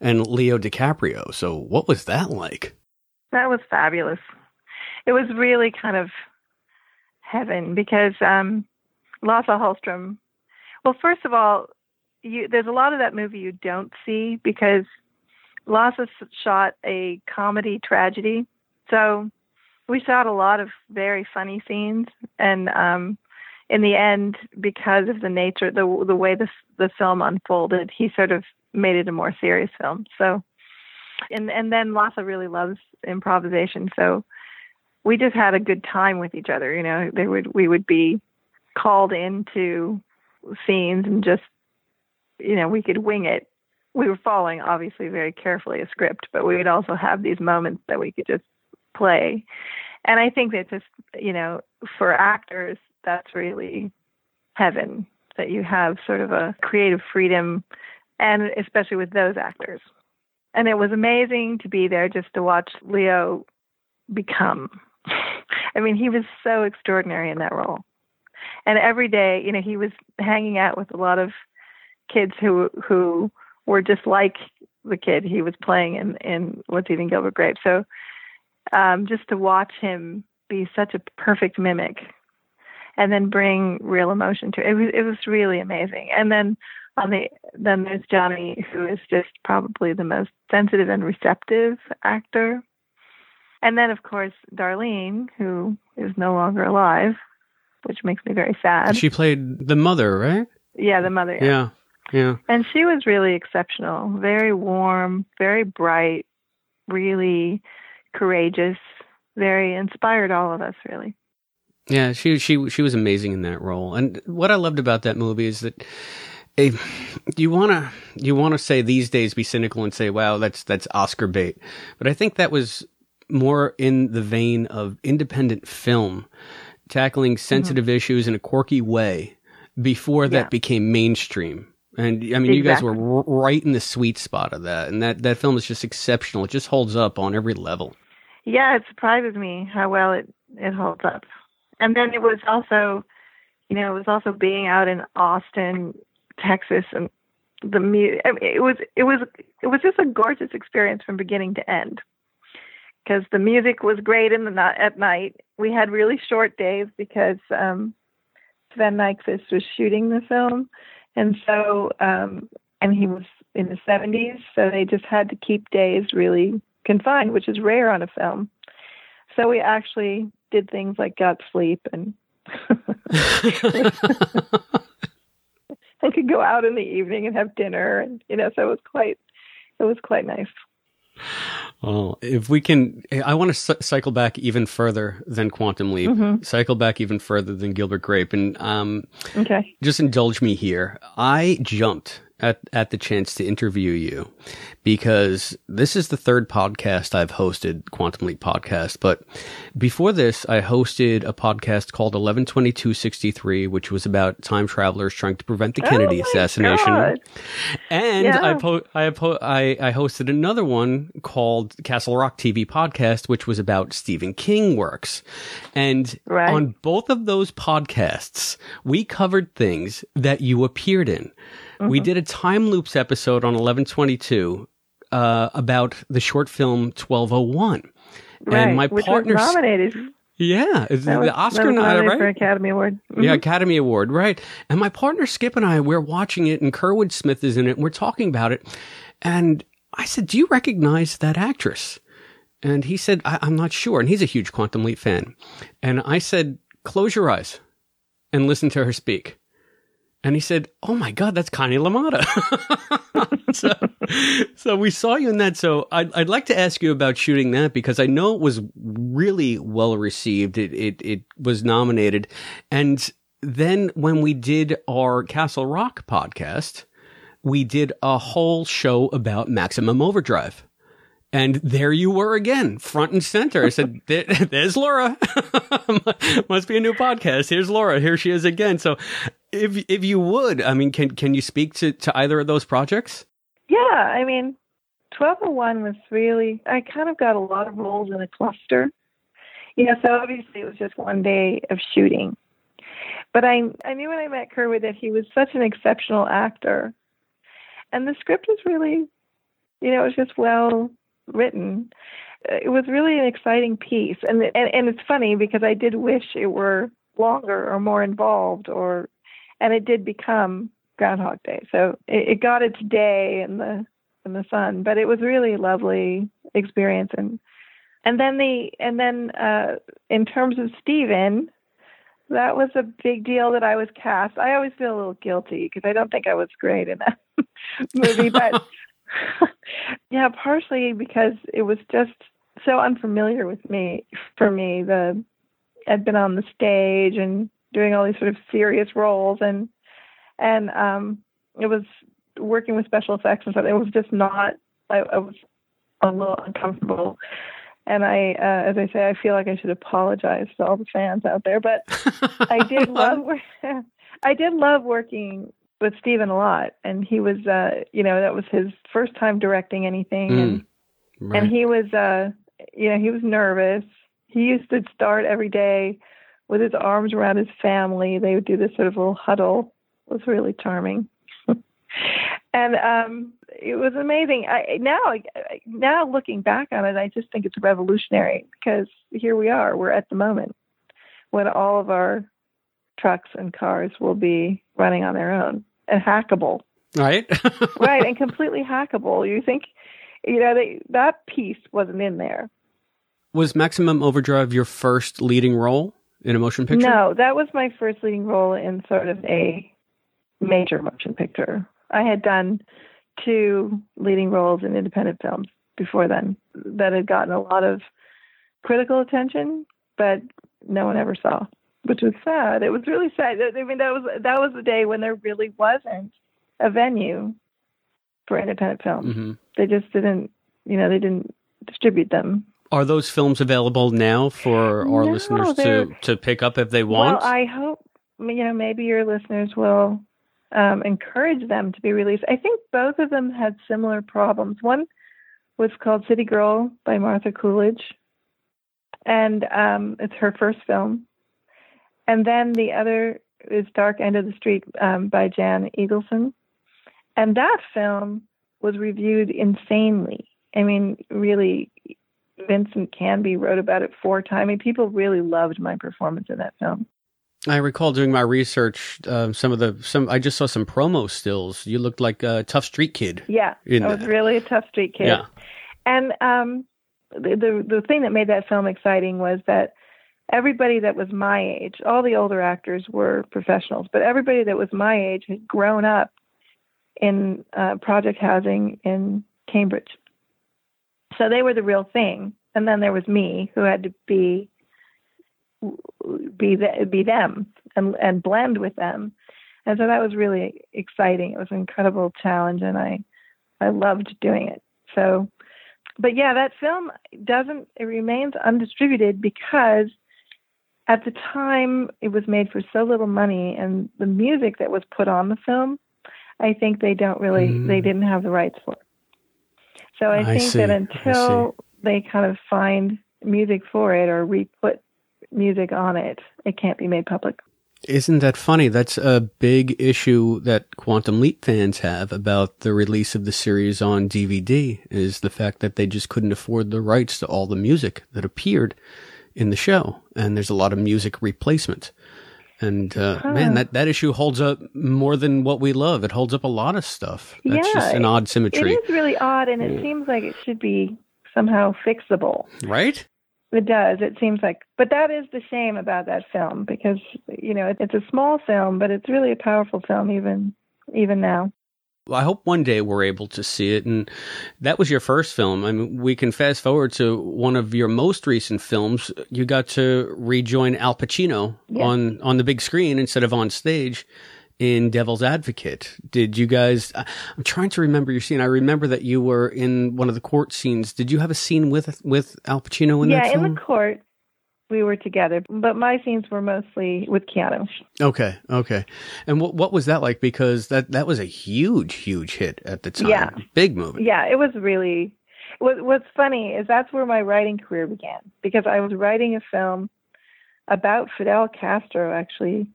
and Leo DiCaprio. So what was that like? That was fabulous. It was really kind of heaven because um, Lasse Hallström. Well, first of all, you, there's a lot of that movie you don't see because Lasse shot a comedy tragedy, so we shot a lot of very funny scenes, and um, in the end, because of the nature, the the way the the film unfolded, he sort of made it a more serious film. So and and then Lasse really loves improvisation, so we just had a good time with each other. You know, they would we would be called into scenes and just you know we could wing it. We were following obviously very carefully a script, but we would also have these moments that we could just play. And I think that just you know for actors that's really heaven that you have sort of a creative freedom and especially with those actors and it was amazing to be there just to watch Leo become. [LAUGHS] I mean, he was so extraordinary in that role. And every day, you know, he was hanging out with a lot of kids who who were just like the kid he was playing in in What's Eating Gilbert Grape. So um, just to watch him be such a perfect mimic, and then bring real emotion to it, it was it was really amazing. And then on the then there's Johnny, who is just probably the most sensitive and receptive actor. And then of course Darlene, who is no longer alive, which makes me very sad. She played the mother, right? Yeah, the mother. Yeah. Yeah. And she was really exceptional, very warm, very bright, really courageous, very inspired all of us really. Yeah, she she she was amazing in that role. And what I loved about that movie is that if you want to you want to say these days be cynical and say wow that's that's Oscar bait. But I think that was more in the vein of independent film tackling sensitive mm-hmm. issues in a quirky way before that yeah. became mainstream. And I mean, exactly. you guys were r- right in the sweet spot of that, and that that film is just exceptional. It just holds up on every level. Yeah, it surprises me how well it it holds up. And then it was also, you know, it was also being out in Austin, Texas, and the mu- it was it was it was just a gorgeous experience from beginning to end. Because the music was great in the night at night. We had really short days because um, Sven Nykvist was shooting the film, and so um, and he was in the 70s, so they just had to keep days really confined, which is rare on a film. So we actually did things like got sleep and [LAUGHS] [LAUGHS] I could go out in the evening and have dinner and you know, so it was quite it was quite nice. Well, if we can, I want to c- cycle back even further than Quantum Leap, mm-hmm. cycle back even further than Gilbert Grape, and um, okay, just indulge me here. I jumped at, at the chance to interview you because this is the third podcast I've hosted, Quantum Leap podcast. But before this, I hosted a podcast called 112263, which was about time travelers trying to prevent the Kennedy oh assassination. God. And yeah. I, po- I, po- I, I hosted another one called Castle Rock TV podcast, which was about Stephen King works. And right. on both of those podcasts, we covered things that you appeared in. Mm-hmm. We did a time loops episode on 1122 uh, about the short film 1201. Right, and my which partner was nominated. Yeah, the Oscar nominated right? for Academy Award. Mm-hmm. Yeah, Academy Award, right? And my partner Skip and I, we're watching it, and Kurtwood Smith is in it, and we're talking about it. And I said, "Do you recognize that actress?" And he said, I- "I'm not sure." And he's a huge Quantum Leap fan. And I said, "Close your eyes and listen to her speak." And he said, "Oh my God, that's Connie LaMotta." [LAUGHS] so, so we saw you in that. So I'd, I'd like to ask you about shooting that because I know it was really well received. It it it was nominated, and then when we did our Castle Rock podcast, we did a whole show about Maximum Overdrive. And there you were again, front and center. I said, [LAUGHS] "There's Laura. [LAUGHS] Must be a new podcast. Here's Laura. Here she is again." So, if if you would, I mean, can can you speak to to either of those projects? Yeah, I mean, twelve oh one was really. I kind of got a lot of roles in a cluster. You know, so obviously it was just one day of shooting, but I I knew when I met Kurtwood that he was such an exceptional actor, and the script was really, you know, it was just well written. It was really an exciting piece, and and and it's funny because I did wish it were longer or more involved, or and it did become Groundhog Day. So it, it got its day in the in the sun, but it was really lovely experience and and then the and then uh in terms of Stephen, that was a big deal that I was cast. I always feel a little guilty because I don't think I was great in that [LAUGHS] movie, but [LAUGHS] yeah, partially because it was just so unfamiliar with me. For me, the I'd been on the stage and doing all these sort of serious roles, and and um, it was working with special effects and stuff. It was just not. I, I was a little uncomfortable, and I, uh, as I say, I feel like I should apologize to all the fans out there. But [LAUGHS] I did love. [LAUGHS] I did love working with Stephen a lot, and he was, uh, you know, that was his first time directing anything, mm, and right. and he was, uh, you know, he was nervous. He used to start every day with his arms around his family. They would do this sort of little huddle. It was really charming, [LAUGHS] and um, it was amazing. I, now, now looking back on it, I just think it's revolutionary because here we are. We're at the moment when all of our trucks and cars will be running on their own and hackable. Right. [LAUGHS] [LAUGHS] right, and completely hackable. You think, you know, they, that piece wasn't in there. Was Maximum Overdrive your first leading role in a motion picture? No, that was my first leading role in sort of a major motion picture. I had done two leading roles in independent films before then that had gotten a lot of critical attention, but no one ever saw, which was sad. It was really sad. I mean, that was that was the day when there really wasn't a venue for independent films. Mm-hmm. They just didn't, you know, they didn't distribute them. Are those films available now for our No, listeners to, to pick up if they want? Well, I hope you know maybe your listeners will um, encourage them to be released. I think both of them had similar problems. One was called City Girl by Martha Coolidge, and um, it's her first film. And then the other is Dark End of the Street um, by Jan Egleson, and that film was reviewed insanely. I mean, really, Vincent Canby wrote about it four times. I mean, people really loved my performance in that film. I recall doing my research. Um, some of the some I just saw some promo stills. You looked like a tough street kid. Yeah, I was that. really a tough street kid. Yeah. And um, the, the the thing that made that film exciting was that everybody that was my age, all the older actors were professionals, but everybody that was my age had grown up in uh, project housing in Cambridge. So they were the real thing. And then there was me, who had to be be the, be them and and blend with them. And so that was really exciting. It was an incredible challenge, and I I loved doing it. So, but yeah, that film doesn't it remains undistributed because at the time it was made for so little money, and the music that was put on the film, I think they don't really they mm. didn't have the rights for. So I, I think see. that until they kind of find music for it or re-put music on it, it can't be made public. Isn't that funny? That's a big issue that Quantum Leap fans have about the release of the series on DVD is the fact that they just couldn't afford the rights to all the music that appeared in the show. And there's a lot of music replacement. And uh, Huh. man, that, that issue holds up more than what we love. It holds up a lot of stuff. That's yeah, just an odd symmetry. It is really odd, and it Yeah. seems like it should be somehow fixable. Right? It does. It seems like, but that is the shame about that film because you know it's a small film, but it's really a powerful film even even now. I hope one day we're able to see it. And that was your first film. I mean, we can fast forward to one of your most recent films. You got to rejoin Al Pacino Yeah. on, on the big screen instead of on stage in Devil's Advocate. Did you guys, I'm trying to remember your scene. I remember that you were in one of the court scenes. Did you have a scene with, with Al Pacino in yeah, that film? in the court we were together, but my scenes were mostly with Keanu. Okay, okay. And what what was that like? Because that that was a huge, huge hit at the time. Yeah. big movie. Yeah, it was really. What, what's funny is that's where my writing career began because I was writing a film about Fidel Castro actually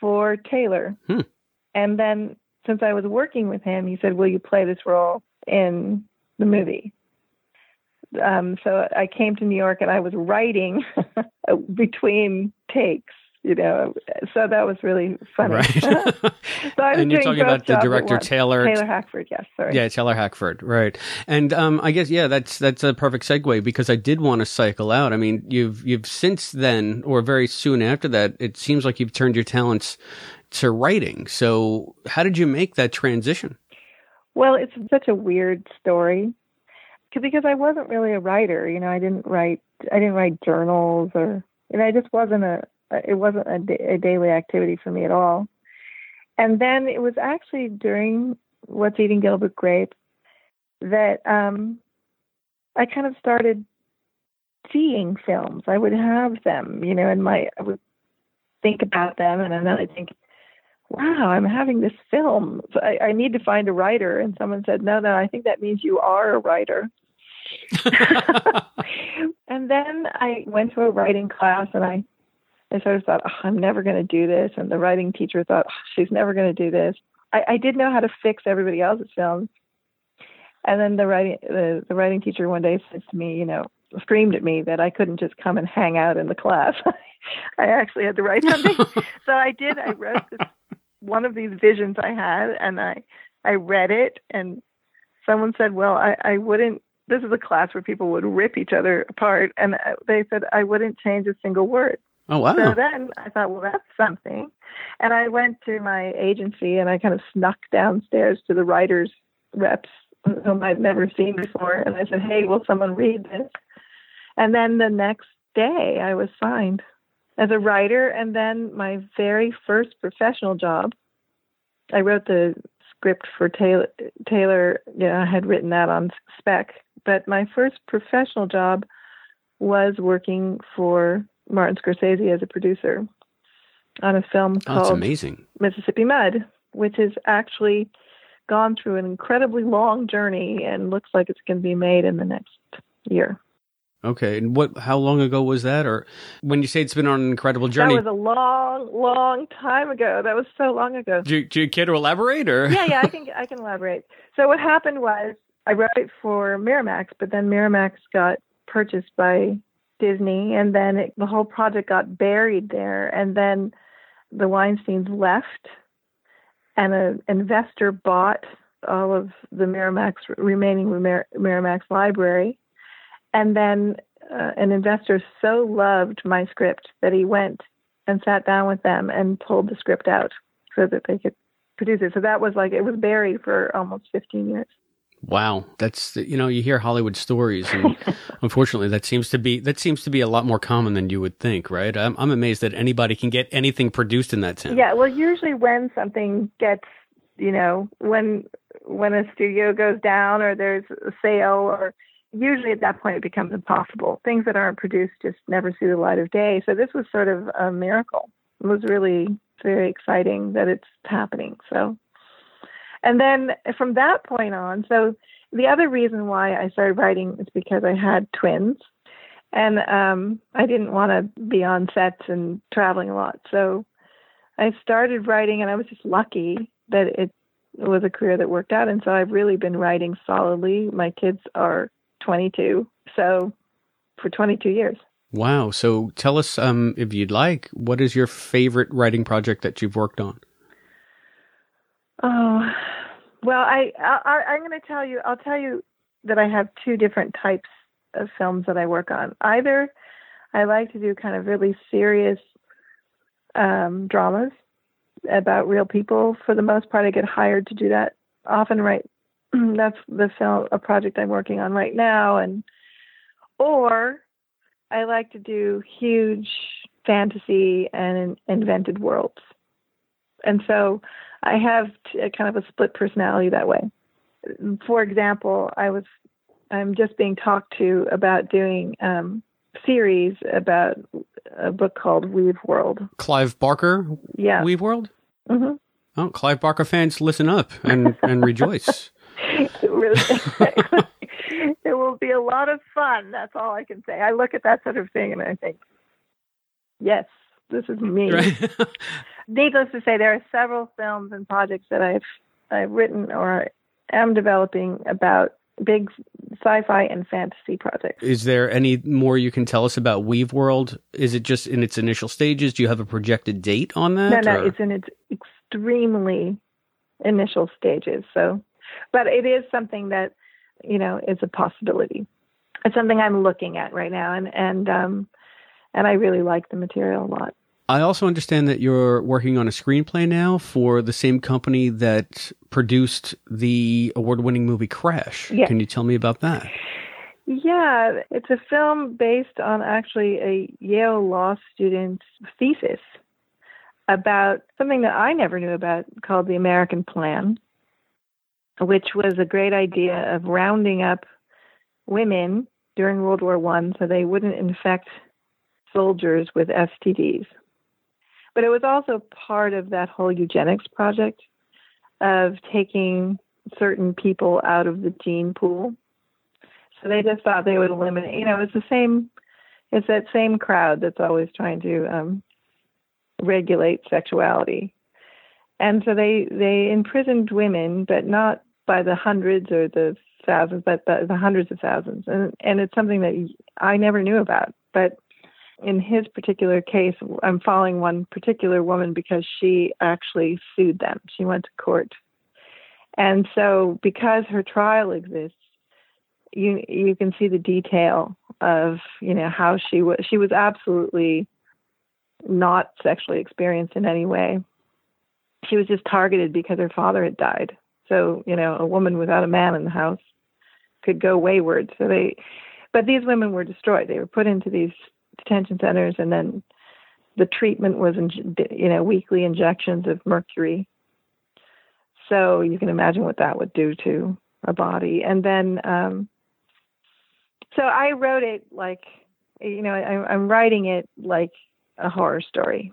for Taylor, Hmm. and then since I was working with him, he said, "Will you play this role in the movie?" Um, so I came to New York and I was writing [LAUGHS] between takes, you know. So that was really funny. Right. [LAUGHS] so I [LAUGHS] was And you're talking about the director. Taylor- Taylor Hackford, yes, sorry. Yeah, Taylor Hackford, right? And um, I guess yeah, that's that's a perfect segue because I did want to cycle out. I mean, you've you've since then, or very soon after that, it seems like you've turned your talents to writing. So, how did you make that transition? Well, it's such a weird story because I wasn't really a writer. You know, I didn't write. I didn't write journals or. Know, I just wasn't a. It wasn't a, da- a daily activity for me at all. And then it was actually during What's Eating Gilbert Grape that um, I kind of started seeing films. I would have them, you know, and my I would think about them, and then I'd think, wow, I'm having this film. So I, I need to find a writer. And someone said, no, no, I think that means you are a writer. [LAUGHS] and then I went to a writing class and I, I sort of thought, oh, I'm never going to do this. And the writing teacher thought, oh, she's never going to do this. I, I did know how to fix everybody else's films. And then the writing, the, the writing teacher one day said to me, you know, screamed at me that I couldn't just come and hang out in the class. [LAUGHS] I actually had to write something. [LAUGHS] so I did. I wrote this, one of these visions I had, and I I read it, and someone said, "Well, I I wouldn't." This is a class where people would rip each other apart, and uh, they said I wouldn't change a single word. Oh wow! So then I thought, well, that's something. And I went to my agency and I kind of snuck downstairs to the writers reps whom I'd never seen before, and I said, "Hey, will someone read this?" And then the next day, I was signed as a writer. And then my very first professional job, I wrote the script for Taylor. Taylor, I had written that on spec. But my first professional job was working for Martin Scorsese as a producer on a film Oh, called amazing. Mississippi Mud, which has actually gone through an incredibly long journey and looks like it's going to be made in the next year. Okay, and what? How long ago was that? Or when you say it's been on an incredible journey, That was a long, long time ago. That was so long ago. do, you- do you care to elaborate? Or yeah, yeah, I can I can elaborate. So what happened was I wrote it for Miramax, but then Miramax got purchased by Disney, and then it, the whole project got buried there. And then the Weinsteins left, and an investor bought all of the Miramax remaining Mir- Miramax library, and then uh, an investor so loved my script that he went and sat down with them and pulled the script out so that they could produce it. So that was like it was buried for almost 15 years. wow, that's you know you hear Hollywood stories, and [LAUGHS] unfortunately that seems to be that seems to be a lot more common than you would think, right? I'm I'm amazed that anybody can get anything produced in that town. Yeah, well, usually when something gets, you know, when when a studio goes down or there's a sale or usually at that point it becomes impossible. Things that aren't produced just never see the light of day. So this was sort of a miracle. It was really very exciting that it's happening. So and then from that point on, so the other reason why I started writing is because I had twins and um I didn't want to be on sets and traveling a lot. So I started writing and I was just lucky that it was a career that worked out and so I've really been writing solidly. My kids are 22. So for 22 years. Wow. So tell us, um, if you'd like, what is your favorite writing project that you've worked on? Oh, well, I, I I'm going to tell you. I'll tell you that I have two different types of films that I work on. Either I like to do kind of really serious um, dramas about real people. For the most part, I get hired to do that. Often, right? [CLEARS THROAT] That's the film, a project I'm working on right now, and or I like to do huge fantasy and invented worlds. And so I have a kind of a split personality that way. For example, I was I'm just being talked to about doing um, series about a book called Weave World. Clive Barker, Yeah. Weaveworld. hmm Oh, Clive Barker fans, listen up and and rejoice. [LAUGHS] [LAUGHS] it will be a lot of fun. That's all I can say. I look at that sort of thing and I think, yes, this is me. [LAUGHS] Needless to say, there are several films and projects that I've I've written or am developing about big sci-fi and fantasy projects. Is there any more you can tell us about Weaveworld? Is it just in its initial stages? Do you have a projected date on No, that? no, or- it's in its extremely initial stages. So, but it is something that you know is a possibility. It's something I'm looking at right now, and and um, and I really like the material a lot. I also understand that you're working on a screenplay now for the same company that produced the award-winning movie Crash. Yes. Can you tell me about that? Yeah, it's a film based on actually a Yale law student's thesis about something that I never knew about called the American Plan, which was a great idea of rounding up women during World War One so they wouldn't infect soldiers with STDs. But it was also part of that whole eugenics project of taking certain people out of the gene pool. So they just thought they would eliminate. You know, it's the same. It's that same crowd that's always trying to um, regulate sexuality, and so they they imprisoned women, but not by the hundreds or the thousands, but the, the hundreds of thousands. And and it's something that I never knew about. But in his particular case, I'm following one particular woman because she actually sued them. She went to court, and so because her trial exists you you can see the detail of you know how she was she was absolutely not sexually experienced in any way. She was just targeted because her father had died. So, you know, a woman without a man in the house could go wayward. So they, but these women were destroyed. They were put into these detention centers, and then the treatment was, you know, weekly injections of mercury. So you can imagine what that would do to a body. And then, um, so I wrote it like, you know, I, I'm writing it like a horror story.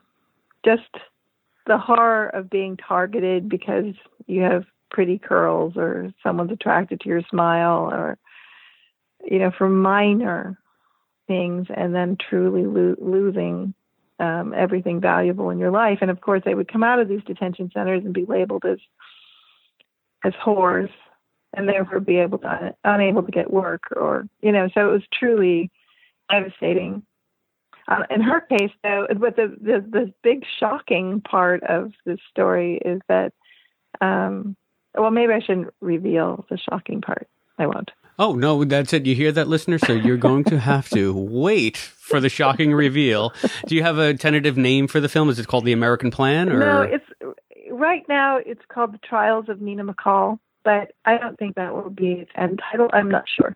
Just the horror of being targeted because you have pretty curls or someone's attracted to your smile or you know for minor things and then truly lo- losing um, everything valuable in your life. And of course they would come out of these detention centers and be labeled as as whores and therefore be able to unable to get work or you know so it was truly devastating uh, in her case though but the, the the big shocking part of this story is that um well, maybe I shouldn't reveal the shocking part. I won't. Oh, no, that's it. You hear that, listener? So you're going to have to wait for the shocking reveal. Do you have a tentative name for the film? Is it called The American Plan? Or? No, it's right now it's called The Trials of Nina McCall, but I don't think that will be its end title. I'm not sure.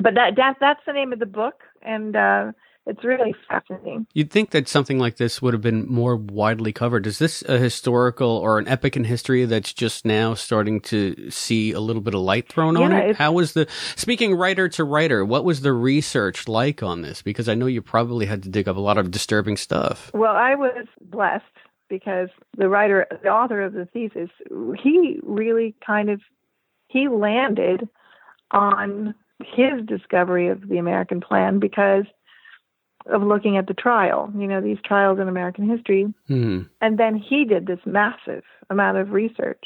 But that, that that's the name of the book, and uh, it's really fascinating. You'd think that something like this would have been more widely covered. Is this a historical or an epic in history that's just now starting to see a little bit of light thrown on it? How was the speaking writer to writer? What was the research like on this? Because I know you probably had to dig up a lot of disturbing stuff. Well, I was blessed because the writer, the author of the thesis, he really kind of he landed on his discovery of the American plan because of looking at the trial. You know, these trials in American history, Hmm. and then he did this massive amount of research.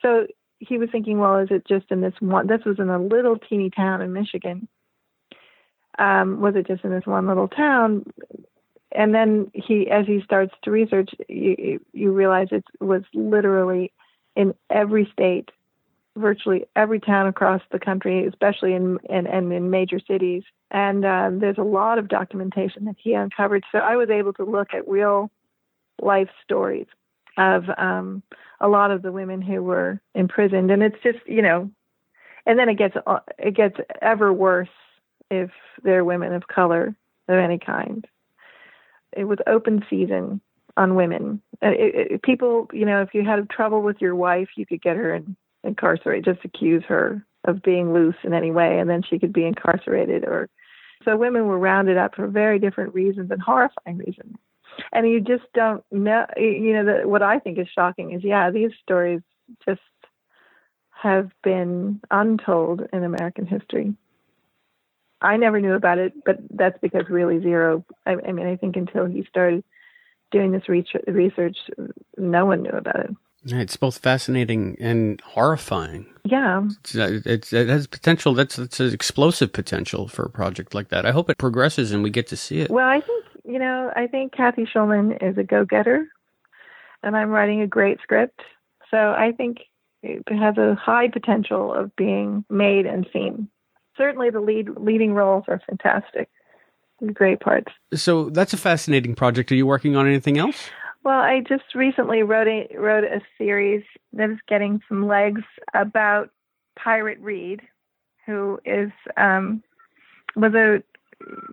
So he was thinking, well, is it just in this one? This was in a little teeny town in Michigan. Um, was it just in this one little town? And then he, as he starts to research, you, you realize it was literally in every state, virtually every town across the country, especially in in, and in major cities. And um, there's a lot of documentation that he uncovered. So I was able to look at real life stories of um, a lot of the women who were imprisoned, and it's just you know, and then it gets uh, it gets ever worse if they're women of color of any kind. It was open season on women. Uh, It, it, people, you know, if you had trouble with your wife, you could get her in, incarcerated. Just accuse her of being loose in any way, and then she could be incarcerated. Or so women were rounded up for very different reasons and horrifying reasons. And you just don't know you know the, what i think is shocking is yeah these stories just have been untold in american history. I never knew about it but that's because really zero i, I mean i think until he started doing this research, no one knew about it It's both fascinating and horrifying. yeah It's, uh, it's, it has potential. That's that's an explosive potential for a project like that. I hope it progresses and we get to see it. Well, I think you know, I think Cathy Schulman is a go-getter, and I'm writing a great script, so I think it has a high potential of being made and seen. Certainly, the lead leading roles are fantastic, great parts. So that's a fascinating project. Are you working on anything else? Well, I just recently wrote a wrote a series that is getting some legs about Pirate Read, who is um, was a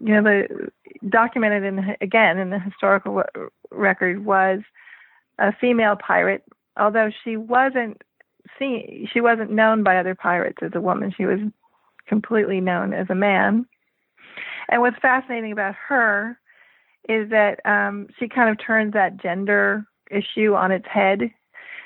you know the documented in again in the historical record was a female pirate, although she wasn't seen she wasn't known by other pirates as a woman. She was completely known as a man. And what's fascinating about her is that um, she kind of turns that gender issue on its head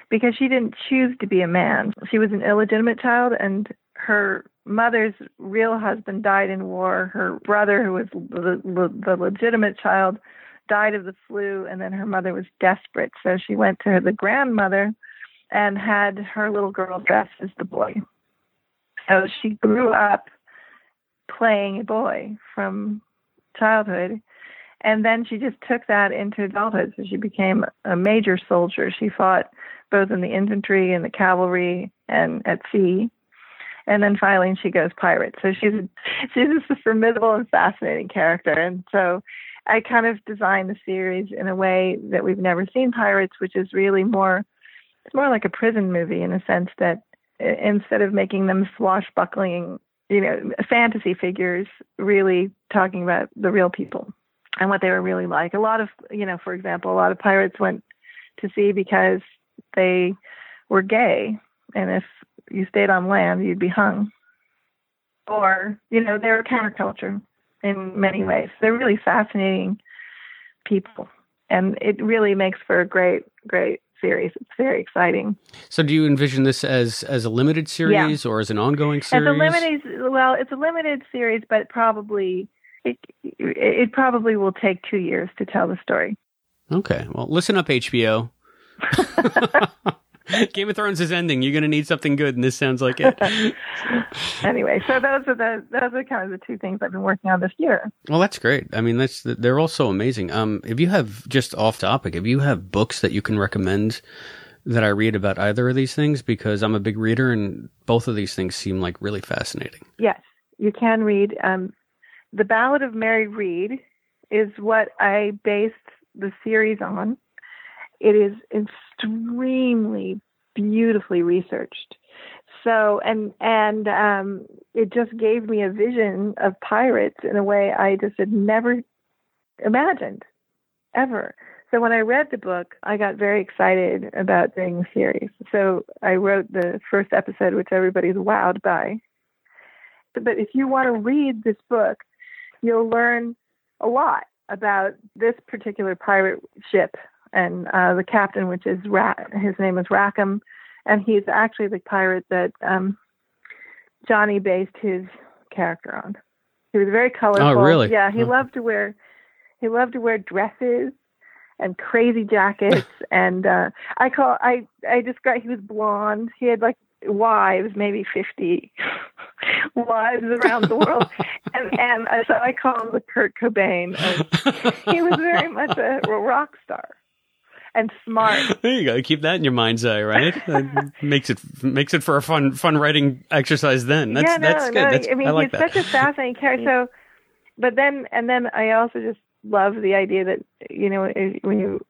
because she didn't choose to be a man. She was an illegitimate child, and her mother's real husband died in war. Her brother, who was the, the, the legitimate child, died of the flu, and then her mother was desperate. So she went to the grandmother and had her little girl dressed as the boy. So she grew up playing a boy from childhood. And then she just took that into adulthood. So she became a major soldier. She fought both in the infantry and the cavalry and at sea. And then finally she goes pirate. So she's [LAUGHS] she's just a formidable and fascinating character. And so I kind of designed the series in a way that we've never seen pirates, which is really more it's more like a prison movie in a sense that instead of making them swashbuckling, you know, fantasy figures, really talking about the real people and what they were really like. A lot of, you know, for example, a lot of pirates went to sea because they were gay, and if you stayed on land, you'd be hung. Or, you know, they're counterculture in many ways. They're really fascinating people, and it really makes for a great, great series. It's very exciting. So, do you envision this as as a limited series or as an ongoing series? It's a limited, well, it's a limited series, but probably it, it probably will take two years to tell the story. Okay. Well, listen up, HBO. [LAUGHS] Game of Thrones is ending. You're going to need something good, and this sounds like it. [LAUGHS] anyway, so those are the those are kind of the two things I've been working on this year. Well, that's great. I mean, that's they're all so amazing. Um, if you have just off topic, if you have books that you can recommend that I read about either of these things, because I'm a big reader, and both of these things seem like really fascinating. Yes, you can read. Um, the Ballad of Mary Read is what I based the series on. It is extremely beautifully researched. So and and um, it just gave me a vision of pirates in a way I just had never imagined ever. So when I read the book, I got very excited about doing the series. So I wrote the first episode, which everybody's wowed by. But if you want to read this book, you'll learn a lot about this particular pirate ship and uh, the captain, which is Ra- his name is Rackham, and he's actually the pirate that um, Johnny based his character on. He was very colorful. Oh, really? Yeah, he Oh. loved to wear he loved to wear dresses and crazy jackets [LAUGHS] and uh I call I I described he was blonde. He had like wives, maybe fifty [LAUGHS] wives around the world. [LAUGHS] and and uh, so I call him the Kurt Cobain. [LAUGHS] He was very much a rock star and smart. There you go. Keep that in your mind's eye, right? Makes it makes it for a fun fun writing exercise. Then that's yeah, no, that's good. no. That's, I mean, like he's that. such a fascinating character. So, but then, and then I also just love the idea that you know when you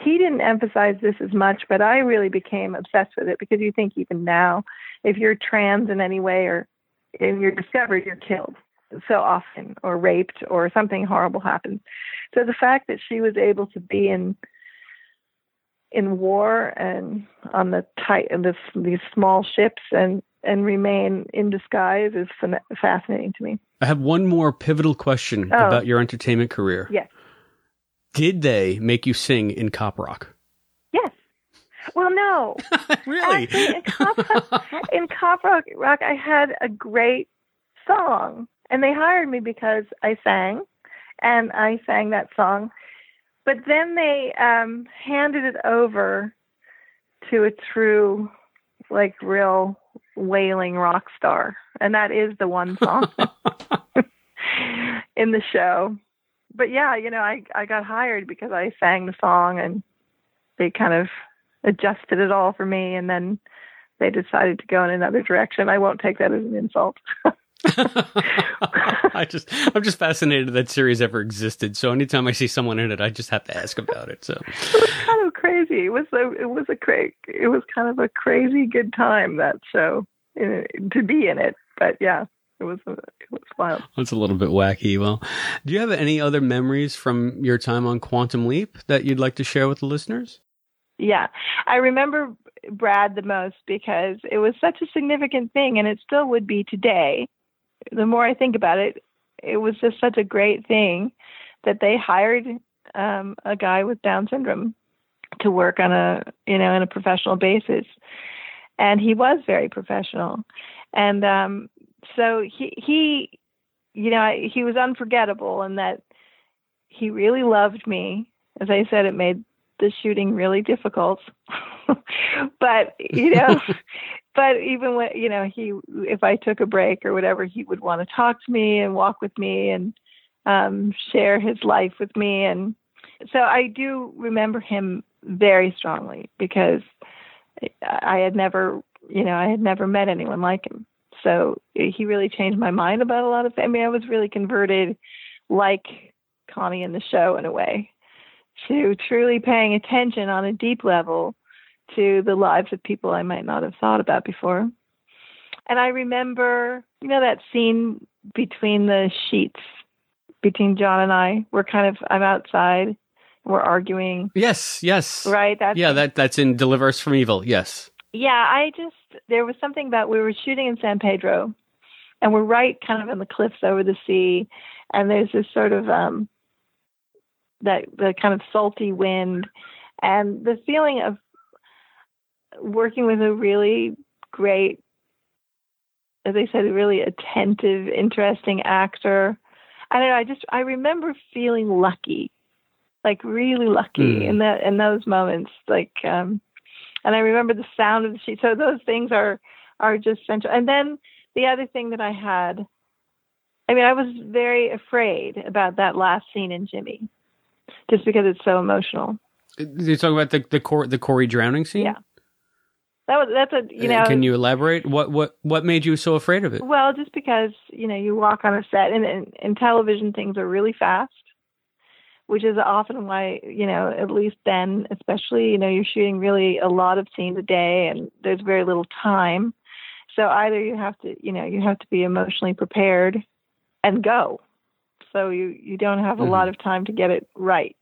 he didn't emphasize this as much, but I really became obsessed with it because you think even now, if you're trans in any way or if you're discovered, you're killed so often or raped or something horrible happens. So the fact that she was able to be in in war and on the tight these small ships and and remain in disguise is fascinating to me. I have one more pivotal question Oh. about your entertainment career. Yes. Did they make you sing in Cop Rock? Yes. Well, no. [LAUGHS] really? Actually, in Cop, rock, [LAUGHS] in Cop Rock, Rock, I had a great song, and they hired me because I sang, and I sang that song. But then they um, handed it over to a true, like, real wailing rock star, and that is the one song [LAUGHS] in the show. But yeah, you know, I I got hired because I sang the song, and they kind of adjusted it all for me, and then they decided to go in another direction. I won't take that as an insult. [LAUGHS] [LAUGHS] I just I'm just fascinated that series ever existed. So anytime I see someone in it, I just have to ask about it. So [LAUGHS] it was kind of crazy. It was a it was a cra- it was kind of a crazy good time that show uh, to be in it. But yeah, it was it was wild. that's a little bit wacky. Well, do you have any other memories from your time on Quantum Leap that you'd like to share with the listeners? Yeah, I remember Brad the most because it was such a significant thing, and it still would be today. The more I think about it, it was just such a great thing that they hired um, a guy with Down syndrome to work on a you know on a professional basis, and he was very professional, and um, so he he you know he was unforgettable in that he really loved me. As I said, it made the shooting really difficult. [LAUGHS] but you know, [LAUGHS] but even when you know he, if I took a break or whatever, he would want to talk to me and walk with me and um, share his life with me. And so I do remember him very strongly because I had never, you know, I had never met anyone like him. So eh, he really changed my mind about a lot of. I mean, I was really converted, like Connie in the show in a way, to truly paying attention on a deep level to the lives of people I might not have thought about before. And I remember, you know, that scene between the sheets between John and I. We're kind of I'm outside, we're arguing. Yes, yes. Right. That's yeah, that that's in Deliver Us from Evil. Yes. Yeah, I just there was something about we were shooting in San Pedro, and we're right kind of in the cliffs over the sea, and there's this sort of um that the kind of salty wind, and the feeling of working with a really great, as I said, a really attentive, interesting actor. I don't know. I just I remember feeling lucky, like really lucky Mm. in that in those moments. Like, um, and I remember the sound of the sheet. So those things are are just central. And then the other thing that I had, I mean, I was very afraid about that last scene in Jimmy, just because it's so emotional. You talk about the the, Cor- the Corey drowning scene. Yeah. That was that's a you know. Can you elaborate? What what what made you so afraid of it? Well, just because you know you walk on a set, and in, in television things are really fast, which is often why you know at least then, especially you know you're shooting really a lot of scenes a day, and there's very little time. So either you have to you know you have to be emotionally prepared and go, so you you don't have a lot of time to get it right.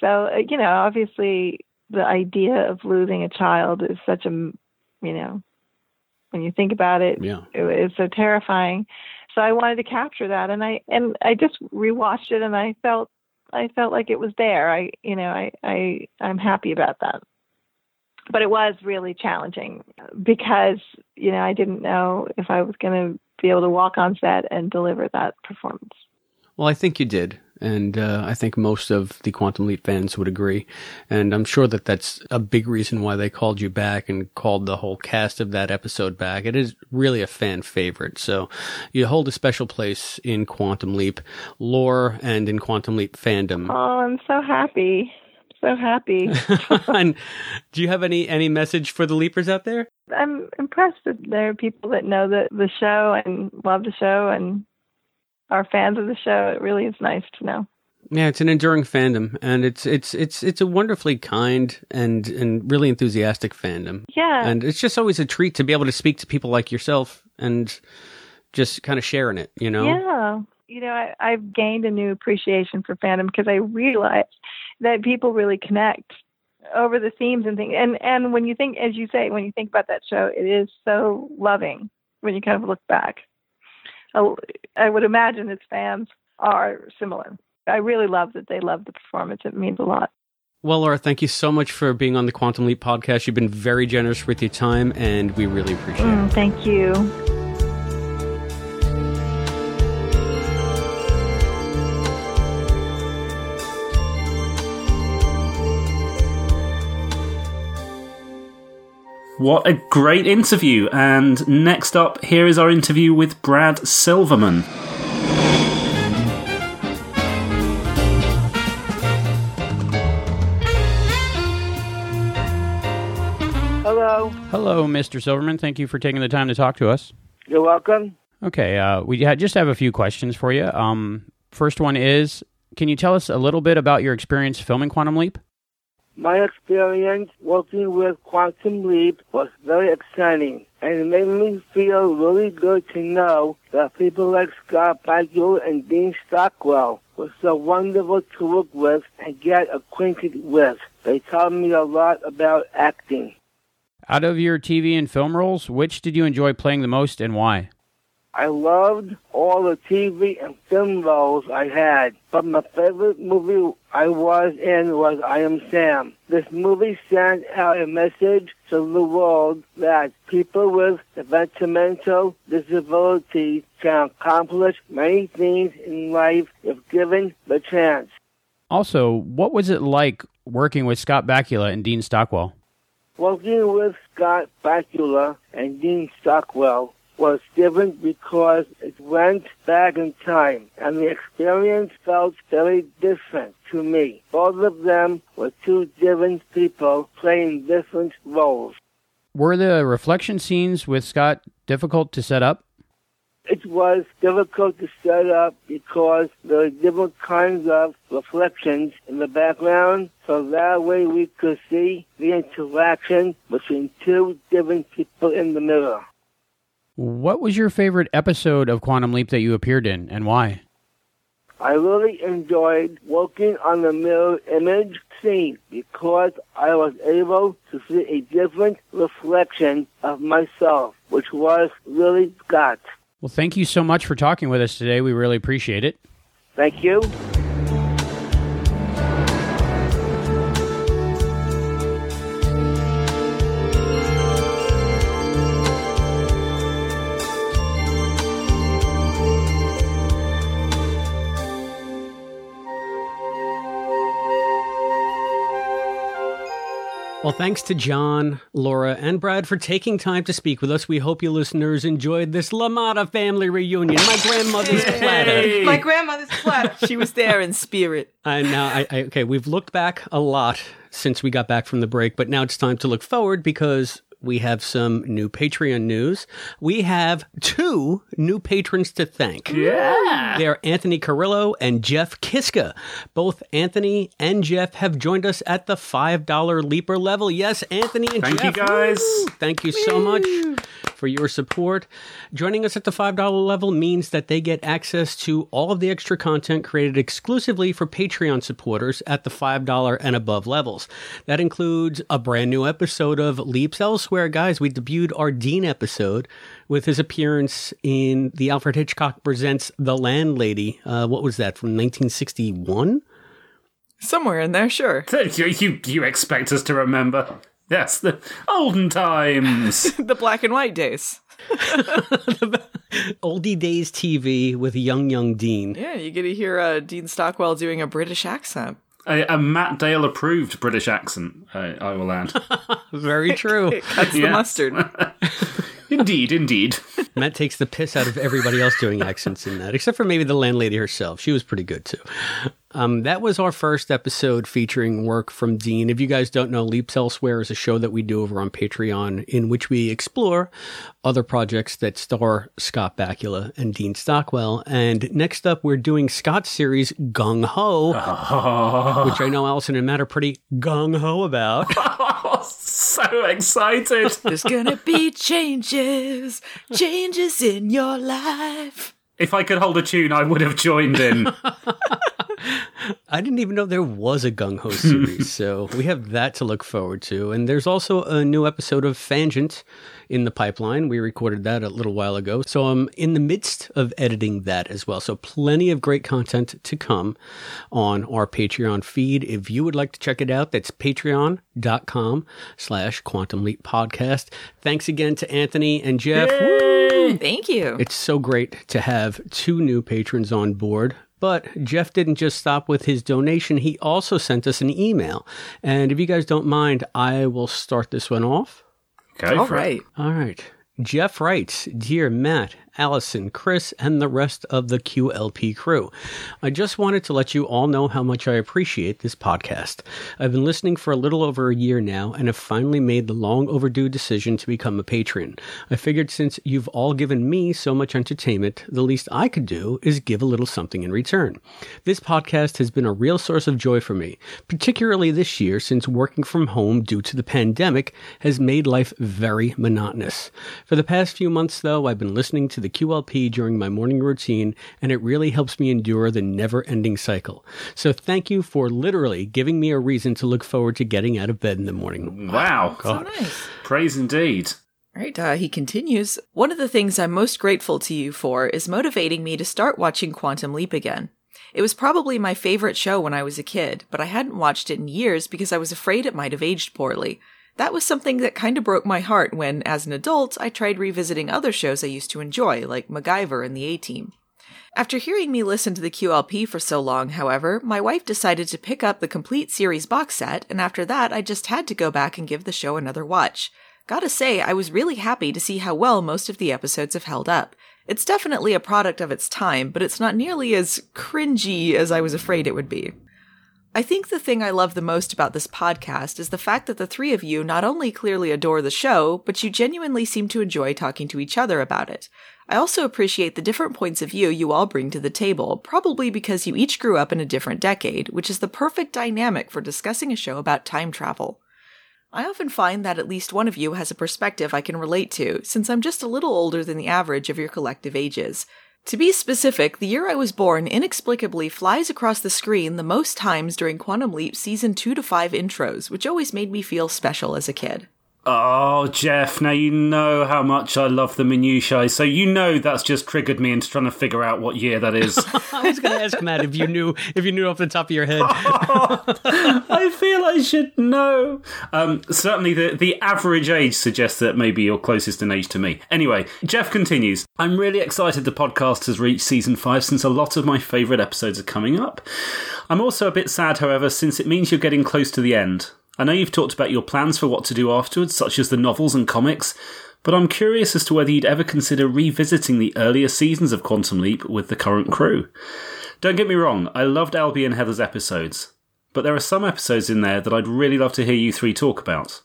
So uh, you know obviously the idea of losing a child is such a you know when you think about it Yeah. it was so terrifying so i wanted to capture that and i and i just rewatched it and i felt i felt like it was there. I you know i i i'm happy about that. But it was really challenging because you know i didn't know if i was going to be able to walk on set and deliver that performance. Well, I think you did. And uh, I think most of the Quantum Leap fans would agree. And I'm sure that that's a big reason why they called you back and called the whole cast of that episode back. It is really a fan favorite. So you hold a special place in Quantum Leap lore and in Quantum Leap fandom. oh i'm so happy so happy [LAUGHS] [LAUGHS] and do you have any, any message for the Leapers out there? I'm impressed that there are people that know the the show and love the show and are fans of the show. It really is nice to know. Yeah, it's an enduring fandom, and it's it's it's it's a wonderfully kind and and really enthusiastic fandom. Yeah. and it's just always a treat to be able to speak to people like yourself and just kind of sharing it. You know, Yeah. You know, I, I've gained a new appreciation for fandom because I realize that people really connect over the themes and things. And and when you think, as you say, when you think about that show, it is so loving when you kind of look back. I, I would imagine its fans are similar. I really love that they love the performance. It means a lot. Well, Laura, thank you so much for being on the Quantum Leap podcast. You've been very generous with your time, and we really appreciate it. Mm, thank you. What a great interview. And next up, here is our interview with Brad Silverman. Hello. Hello, Mr. Silverman. Thank you for taking the time to talk to us. You're welcome. Okay, uh, we ha- just have a few questions for you. Um, first one is Can you tell us a little bit about your experience filming Quantum Leap? My experience working with Quantum Leap was very exciting, and it made me feel really good to know that people like Scott Bakula and Dean Stockwell were so wonderful to work with and get acquainted with. They taught me a lot about acting. Out of your TV and film roles, which did you enjoy playing the most and why? I loved all the TV and film roles I had, but my favorite movie I was in was I Am Sam. This movie sent out a message to the world that people with developmental disabilities can accomplish many things in life if given the chance. Also, what was it like working with Scott Bakula and Dean Stockwell? Working with Scott Bakula and Dean Stockwell was different because it went back in time, and the experience felt very different to me. Both of them were two different people playing different roles. Were the reflection scenes with Scott difficult to set up? It was difficult to set up because there were different kinds of reflections in the background, so that way we could see the interaction between two different people in the mirror. What was your favorite episode of Quantum Leap that you appeared in, and why? I really enjoyed working on the mirror image scene because I was able to see a different reflection of myself, which was really Scott. Well, thank you so much for talking with us today. We really appreciate it. Thank you. Well, thanks to John, Laura, and Brad for taking time to speak with us. We hope you listeners enjoyed this LaMotta family reunion. My grandmother's platter. My grandmother's platter. she was there in spirit. And now, I, I, okay, we've looked back a lot since we got back from the break, but now it's time to look forward because we have some new Patreon news. We have two new patrons to thank. Yeah. They're Anthony Carrillo and Jeff Kiska. Both Anthony and Jeff have joined us at the $5 leaper level. Yes, Anthony and Jeff. Thank you, guys. Woo! Thank you so much for your support. Joining us at the $5 level means that they get access to all of the extra content created exclusively for Patreon supporters at the $5 and above levels. That includes a brand new episode of Leaps Elsewhere. Guys, we debuted our Dean episode with his appearance in the Alfred Hitchcock Presents The Landlady. Uh, what was that, from 1961? Somewhere in there, sure. You, you, you expect us to remember? Yes, the olden times. [LAUGHS] the black and white days. [LAUGHS] Oldie Days TV with young, young Dean. Yeah, you get to hear uh, Dean Stockwell doing a British accent. A, a Matt Dale approved British accent, I, I will add. [LAUGHS] Very true. It [LAUGHS] cuts the mustard. [LAUGHS] indeed, indeed. Matt takes the piss out of everybody else doing accents in that, except for maybe the landlady herself. She was pretty good too. Um, that was our first episode featuring work from Dean. If you guys don't know, Leaps Elsewhere is a show that we do over on Patreon in which we explore other projects that star Scott Bakula and Dean Stockwell. And next up, we're doing Scott's series Gung Ho, [LAUGHS] which I know Allison and Matt are pretty gung ho about. [LAUGHS] so excited. [LAUGHS] There's gonna be changes, changes in your life. If I could hold a tune, I would have joined in. [LAUGHS] I didn't even know there was a Gung Ho series, so we have that to look forward to. And there's also a new episode of Fangent in the pipeline. We recorded that a little while ago. So I'm in the midst of editing that as well. So plenty of great content to come on our Patreon feed. If you would like to check it out, that's patreon.com slash quantum leap podcast. Thanks again to Anthony and Jeff. Woo! Thank you. It's so great to have two new patrons on board. But Jeff didn't just stop with his donation, he also sent us an email. And if you guys don't mind, I will start this one off. Go All for it. right. All right. Jeff writes Dear Matt, Allison, Chris, and the rest of the QLP crew, I just wanted to let you all know how much I appreciate this podcast. I've been listening for a little over a year now and have finally made the long overdue decision to become a patron. I figured since you've all given me so much entertainment, the least I could do is give a little something in return. This podcast has been a real source of joy for me, particularly this year since working from home due to the pandemic has made life very monotonous. For the past few months, though, I've been listening to the QLP during my morning routine, and it really helps me endure the never ending cycle. So thank you for literally giving me a reason to look forward to getting out of bed in the morning. Wow. God. Praise indeed. Right, uh, he continues. One of the things I'm most grateful to you for is motivating me to start watching Quantum Leap again. It was probably my favorite show when I was a kid, but I hadn't watched it in years because I was afraid it might have aged poorly. That was something that kind of broke my heart when, as an adult, I tried revisiting other shows I used to enjoy, like MacGyver and The A Team. After hearing me listen to the QLP for so long, however, my wife decided to pick up the complete series box set, and after that, I just had to go back and give the show another watch. Gotta say, I was really happy to see how well most of the episodes have held up. It's definitely a product of its time, but it's not nearly as cringy as I was afraid it would be. I think the thing I love the most about this podcast is the fact that the three of you not only clearly adore the show, but you genuinely seem to enjoy talking to each other about it. I also appreciate the different points of view you all bring to the table, probably because you each grew up in a different decade, which is the perfect dynamic for discussing a show about time travel. I often find that at least one of you has a perspective I can relate to, since I'm just a little older than the average of your collective ages. To be specific, the year I was born inexplicably flies across the screen the most times during Quantum Leap season 2 to 5 intros, which always made me feel special as a kid. Oh, Jeff, now you know how much I love the minutiae, so you know that's just triggered me into trying to figure out what year that is. [LAUGHS] I was going to ask Matt if you knew if you knew off the top of your head. [LAUGHS] I feel I should know. Um, certainly, the, the average age suggests that maybe you're closest in age to me. Anyway, Jeff continues. I'm really excited the podcast has reached season five since a lot of my favourite episodes are coming up. I'm also a bit sad, however, since it means you're getting close to the end. I know you've talked about your plans for what to do afterwards, such as the novels and comics, but I'm curious as to whether you'd ever consider revisiting the earlier seasons of Quantum Leap with the current crew. Don't get me wrong, I loved Albie and Heather's episodes, but there are some episodes in there that I'd really love to hear you three talk about.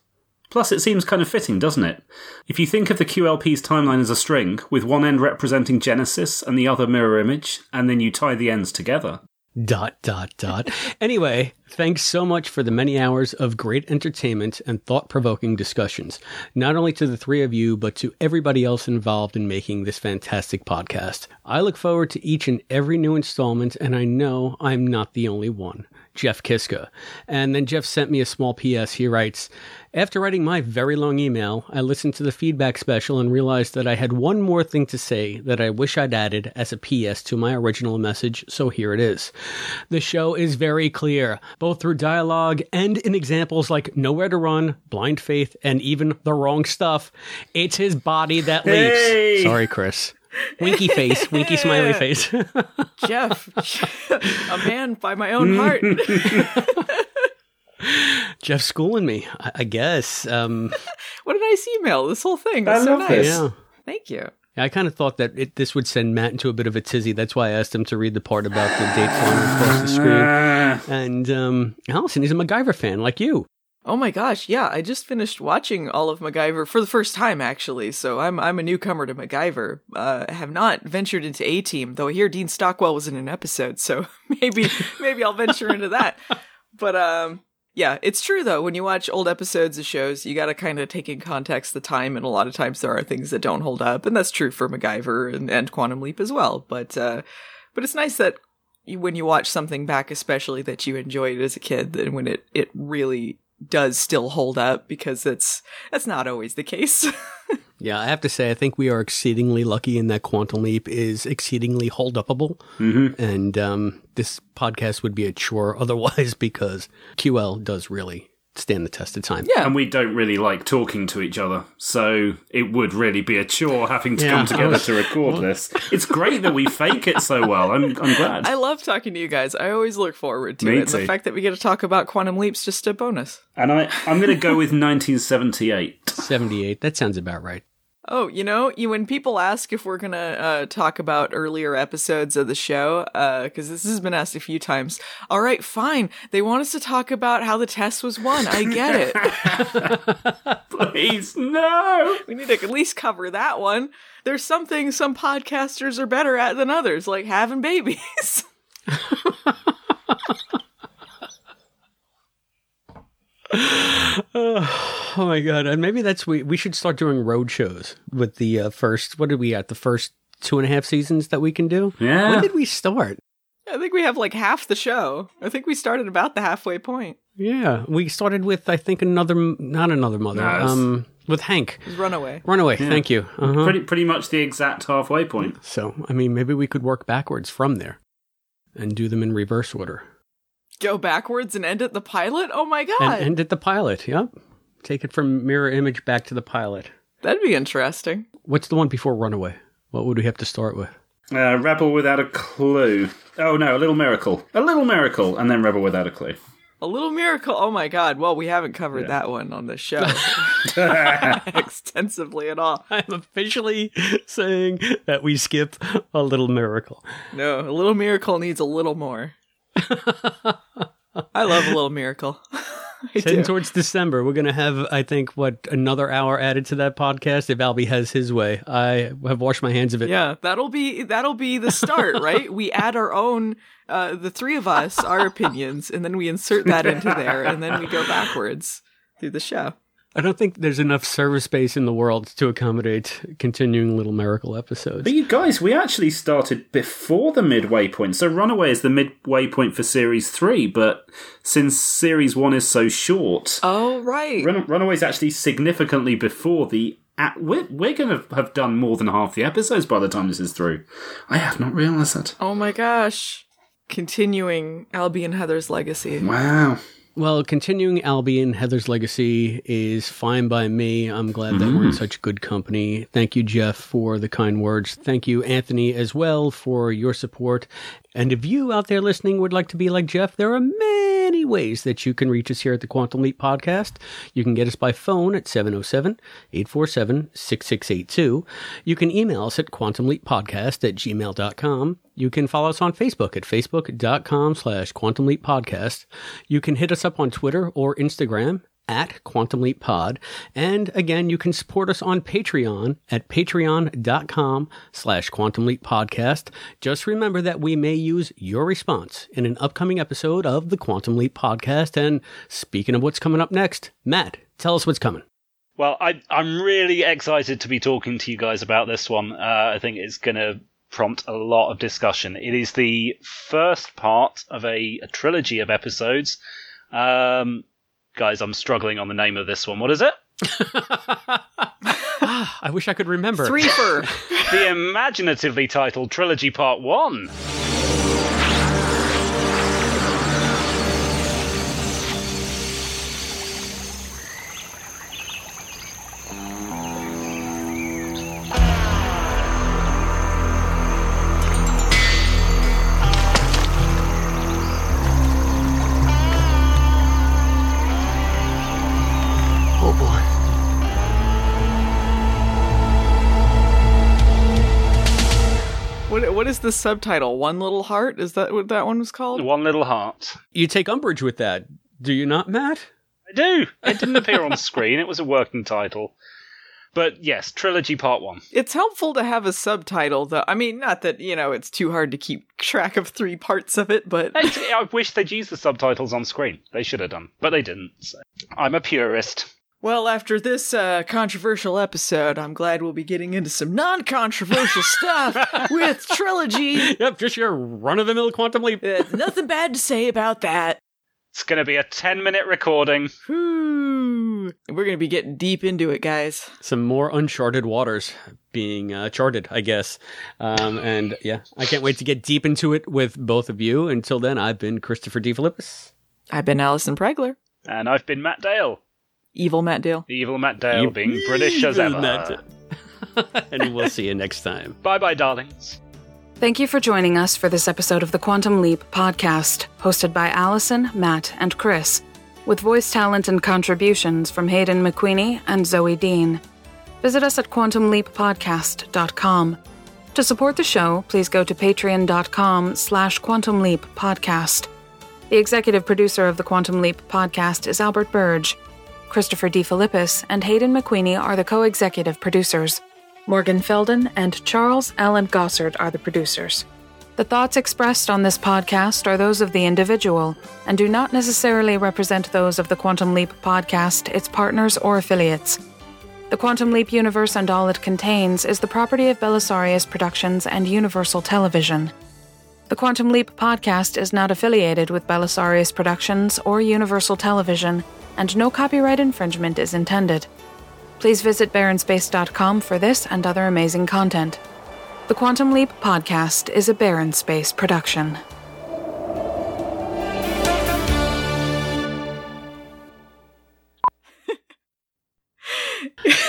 Plus, it seems kind of fitting, doesn't it? If you think of the QLP's timeline as a string, with one end representing Genesis and the other mirror image, and then you tie the ends together. Dot, dot, dot. anyway, thanks so much for the many hours of great entertainment and thought provoking discussions, not only to the three of you, but to everybody else involved in making this fantastic podcast. I look forward to each and every new installment, and I know I'm not the only one. Jeff Kiska. And then Jeff sent me a small PS. He writes, after writing my very long email, I listened to the feedback special and realized that I had one more thing to say that I wish I'd added as a PS to my original message, so here it is. The show is very clear, both through dialogue and in examples like Nowhere to Run, Blind Faith, and even The Wrong Stuff. It's his body that leaps. Hey! Sorry, Chris. Winky face, [LAUGHS] winky smiley face. [LAUGHS] Jeff, [LAUGHS] a man by my own heart. Jeff schooling me, I, I guess. Um, what a nice email. This whole thing. I so love nice. this. yeah. Thank you. I kind of thought that it, this would send Matt into a bit of a tizzy. That's why I asked him to read the part about the date flying across the screen. And um, Allison, he's a MacGyver fan like you. Oh my gosh, yeah, I just finished watching all of MacGyver for the first time actually, so I'm I'm a newcomer to MacGyver. Uh, have not ventured into A Team, though I hear Dean Stockwell was in an episode, so [LAUGHS] maybe maybe I'll venture into that. But um yeah, it's true though, when you watch old episodes of shows, you gotta kinda take in context the time, and a lot of times there are things that don't hold up, and that's true for MacGyver and, and Quantum Leap as well. But uh but it's nice that when you watch something back, especially that you enjoyed as a kid, then when it, it really does still hold up because that's that's not always the case. [LAUGHS] Yeah, I have to say, I think we are exceedingly lucky in that Quantum Leap is exceedingly hold upable. Mm-hmm. And um, this podcast would be a chore [LAUGHS] otherwise because QL does really stand the test of time. Yeah. And we don't really like talking to each other, so it would really be a chore having to Yeah, come together was- to record this. It's great that we fake it so well. I'm, I'm glad. I love talking to you guys. I always look forward to Me it. And the fact that we get to talk about Quantum Leap's just a bonus. And I, I'm going to go with 1978. 78. That sounds about right. Oh, you know, you when people ask if we're gonna uh, talk about earlier episodes of the show, because this has been asked a few times. All right, fine. They want us to talk about how the test was won. I get it. [LAUGHS] Please, no. we need to at least cover that one. There's some things some podcasters are better at than others, like having babies. [LAUGHS] [SIGHS] Oh my god! And maybe that's we we should start doing road shows with the uh, first. What did we at the first two and a half seasons that we can do? Yeah. When did we start? I think we have like half the show. I think we started about the halfway point. Yeah, we started with I think another not another mother. No, it's- um, with Hank. Runaway. Runaway. Yeah. Thank you. Uh-huh. Pretty, pretty much the exact halfway point. So I mean, maybe we could work backwards from there and do them in reverse order Go backwards and end at the pilot? Oh my god. and end at the pilot. Yep. Take it from mirror image back to the pilot. That'd be interesting. What's the one before Runaway? What would we have to start with? Uh, Rebel without a clue. Oh no, a little miracle. A little miracle, and then Rebel without a clue. A little miracle. Oh my god. Well, we haven't covered that one on the show [LAUGHS] [LAUGHS] extensively at all. I'm officially saying that we skip a little miracle. No, a little miracle needs a little more. I love a little miracle. [LAUGHS] It's heading towards December. We're going to have, I think, what another hour added to that podcast if Albie has his way. I have washed my hands of it. Yeah, that'll be that'll be the start, right? [LAUGHS] we add our own, uh, the three of us, our opinions, and then we insert that into there, and then we go backwards through the show. I don't think there's enough server space in the world to accommodate continuing Little Miracle episodes. But you guys, we actually started before the midway point. So Runaway is the midway point for Series 3, but since Series 1 is so short. Oh, right. Run- Runaway is actually significantly before the. At, we're we're going to have done more than half the episodes by the time this is through. I have not realised that. Oh my gosh. Continuing Albie and Heather's legacy. Wow. Well, continuing Albie and Heather's legacy is fine by me. I'm glad that we're in mm-hmm. such good company. Thank you, Jeff, for the kind words. Thank you, Anthony, as well, for your support. And if you out there listening would like to be like Jeff, there are many ways that you can reach us here at the Quantum Leap Podcast. You can get us by phone at 707 847 6682. You can email us at quantumleappodcast at gmail.com. You can follow us on Facebook at facebook.com slash quantum leap podcast. You can hit us up on Twitter or Instagram at Quantum Leap Pod. And again, you can support us on Patreon at patreon.com slash Quantum Leap Podcast. Just remember that we may use your response in an upcoming episode of the Quantum Leap Podcast. And speaking of what's coming up next, Matt, tell us what's coming. Well, I, I'm really excited to be talking to you guys about this one. Uh, I think it's going to prompt a lot of discussion. It is the first part of a, a trilogy of episodes. Um, guys, I'm struggling on the name of this one. What is it? [LAUGHS] I wish I could remember. Threefer. [LAUGHS] the imaginatively titled Trilogy Part 1. The subtitle? One Little Heart? Is that what that one was called? One Little Heart. You take umbrage with that, do you not, Matt? I do. It didn't appear on screen. It was a working title. But yes, Trilogy Part 1. It's helpful to have a subtitle, though. I mean, not that, you know, it's too hard to keep track of three parts of it, but. I wish they'd used the subtitles on screen. They should have done. But they didn't. So. I'm a purist. Well, after this uh, controversial episode, I'm glad we'll be getting into some non controversial [LAUGHS] stuff with Trilogy. Yep, just your run of the mill quantum leap. Uh, nothing bad to say about that. It's going to be a 10 minute recording. Whew. We're going to be getting deep into it, guys. Some more uncharted waters being uh, charted, I guess. Um, and yeah, I can't wait to get deep into it with both of you. Until then, I've been Christopher DeFilippis. I've been Allison Pregler. And I've been Matt Dale. Evil Matt Dale. Evil Matt Dale being British as ever. Matt [LAUGHS] and we'll see you next time. Bye bye, darlings. Thank you for joining us for this episode of the Quantum Leap podcast, hosted by Allison, Matt, and Chris, with voice talent and contributions from Hayden McQueenie and Zoe Dean. Visit us at quantumleappodcast.com. To support the show, please go to patreon.com slash quantumleappodcast. The executive producer of the Quantum Leap podcast is Albert Burge. Christopher DeFilippis and Hayden McQueenie are the co-executive producers. Morgan Felden and Charles Allen Gossard are the producers. The thoughts expressed on this podcast are those of the individual and do not necessarily represent those of the Quantum Leap podcast, its partners, or affiliates. The Quantum Leap universe and all it contains is the property of Belisarius Productions and Universal Television. The Quantum Leap podcast is not affiliated with Belisarius Productions or Universal Television, and no copyright infringement is intended. Please visit baronspace.com for this and other amazing content. The Quantum Leap podcast is a Baron Space production.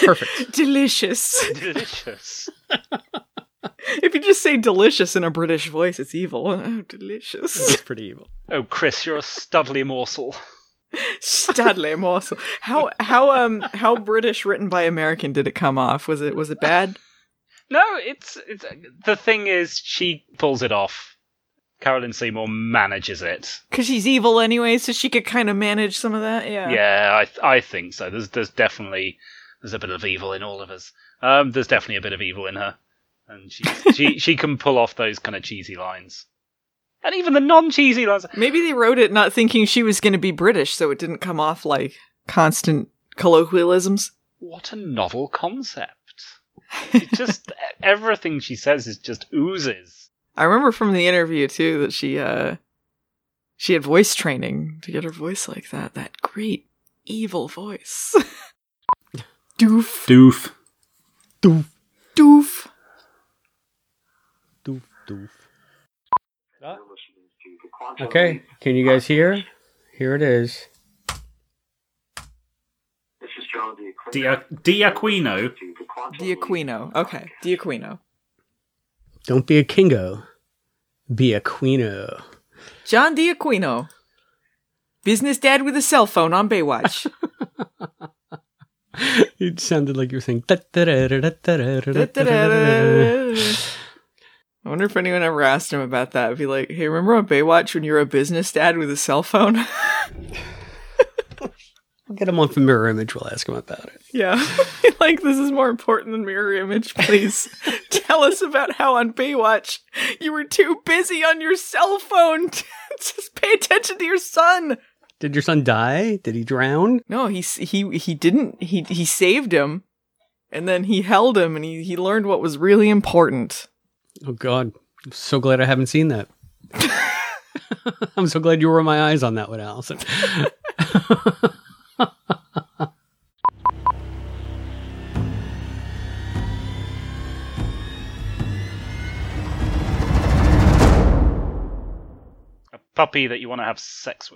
Perfect. [LAUGHS] delicious. Delicious. [LAUGHS] if you just say delicious in a British voice, it's evil. [LAUGHS] Oh, delicious. It's pretty evil. Oh, Chris, you're a studly morsel. Studley morsel. How how um how British written by American did it come off? Was it was it bad? No, it's it's the thing is she pulls it off. Carolyn Seymour manages it. Because she's evil anyway, so she could kind of manage some of that. Yeah. Yeah, I I think so. There's there's definitely there's a bit of evil in all of us. Um, there's definitely a bit of evil in her, and she she she can pull off those kind of cheesy lines, and even the non-cheesy lines. Maybe they wrote it not thinking she was going to be British, so it didn't come off like constant colloquialisms. What a novel concept! It just [LAUGHS] everything she says is just oozes. I remember from the interview too that she uh she had voice training to get her voice like that. That great evil voice. [LAUGHS] Doof. Doof. Doof. Doof. Doof. Doof. Okay, can you guys hear? Here it is. Dia- D'Aquino. D'Aquino. Okay, D'Aquino. Don't be a kingo. Be a queeno. John D'Aquino. Business dad with a cell phone on Baywatch. [LAUGHS] [LAUGHS] It sounded like you were saying. [LAUGHS] I wonder if anyone ever asked him about that. Be like, hey, remember on Baywatch when you were a business dad with a cell phone? I'll [LAUGHS] get him on for mirror image. We'll ask him about it. yeah. [LAUGHS] like, this is more important than mirror image. Please [LAUGHS] tell us about how on Baywatch you were too busy on your cell phone. to Just pay attention to your son. Did your son die? Did he drown? No, he he he didn't. He he saved him, and then he held him, and he he learned what was really important. Oh God, I'm so glad I haven't seen that. [LAUGHS] I'm so glad you were my eyes on that one, Allison. A puppy that you want to have sex with.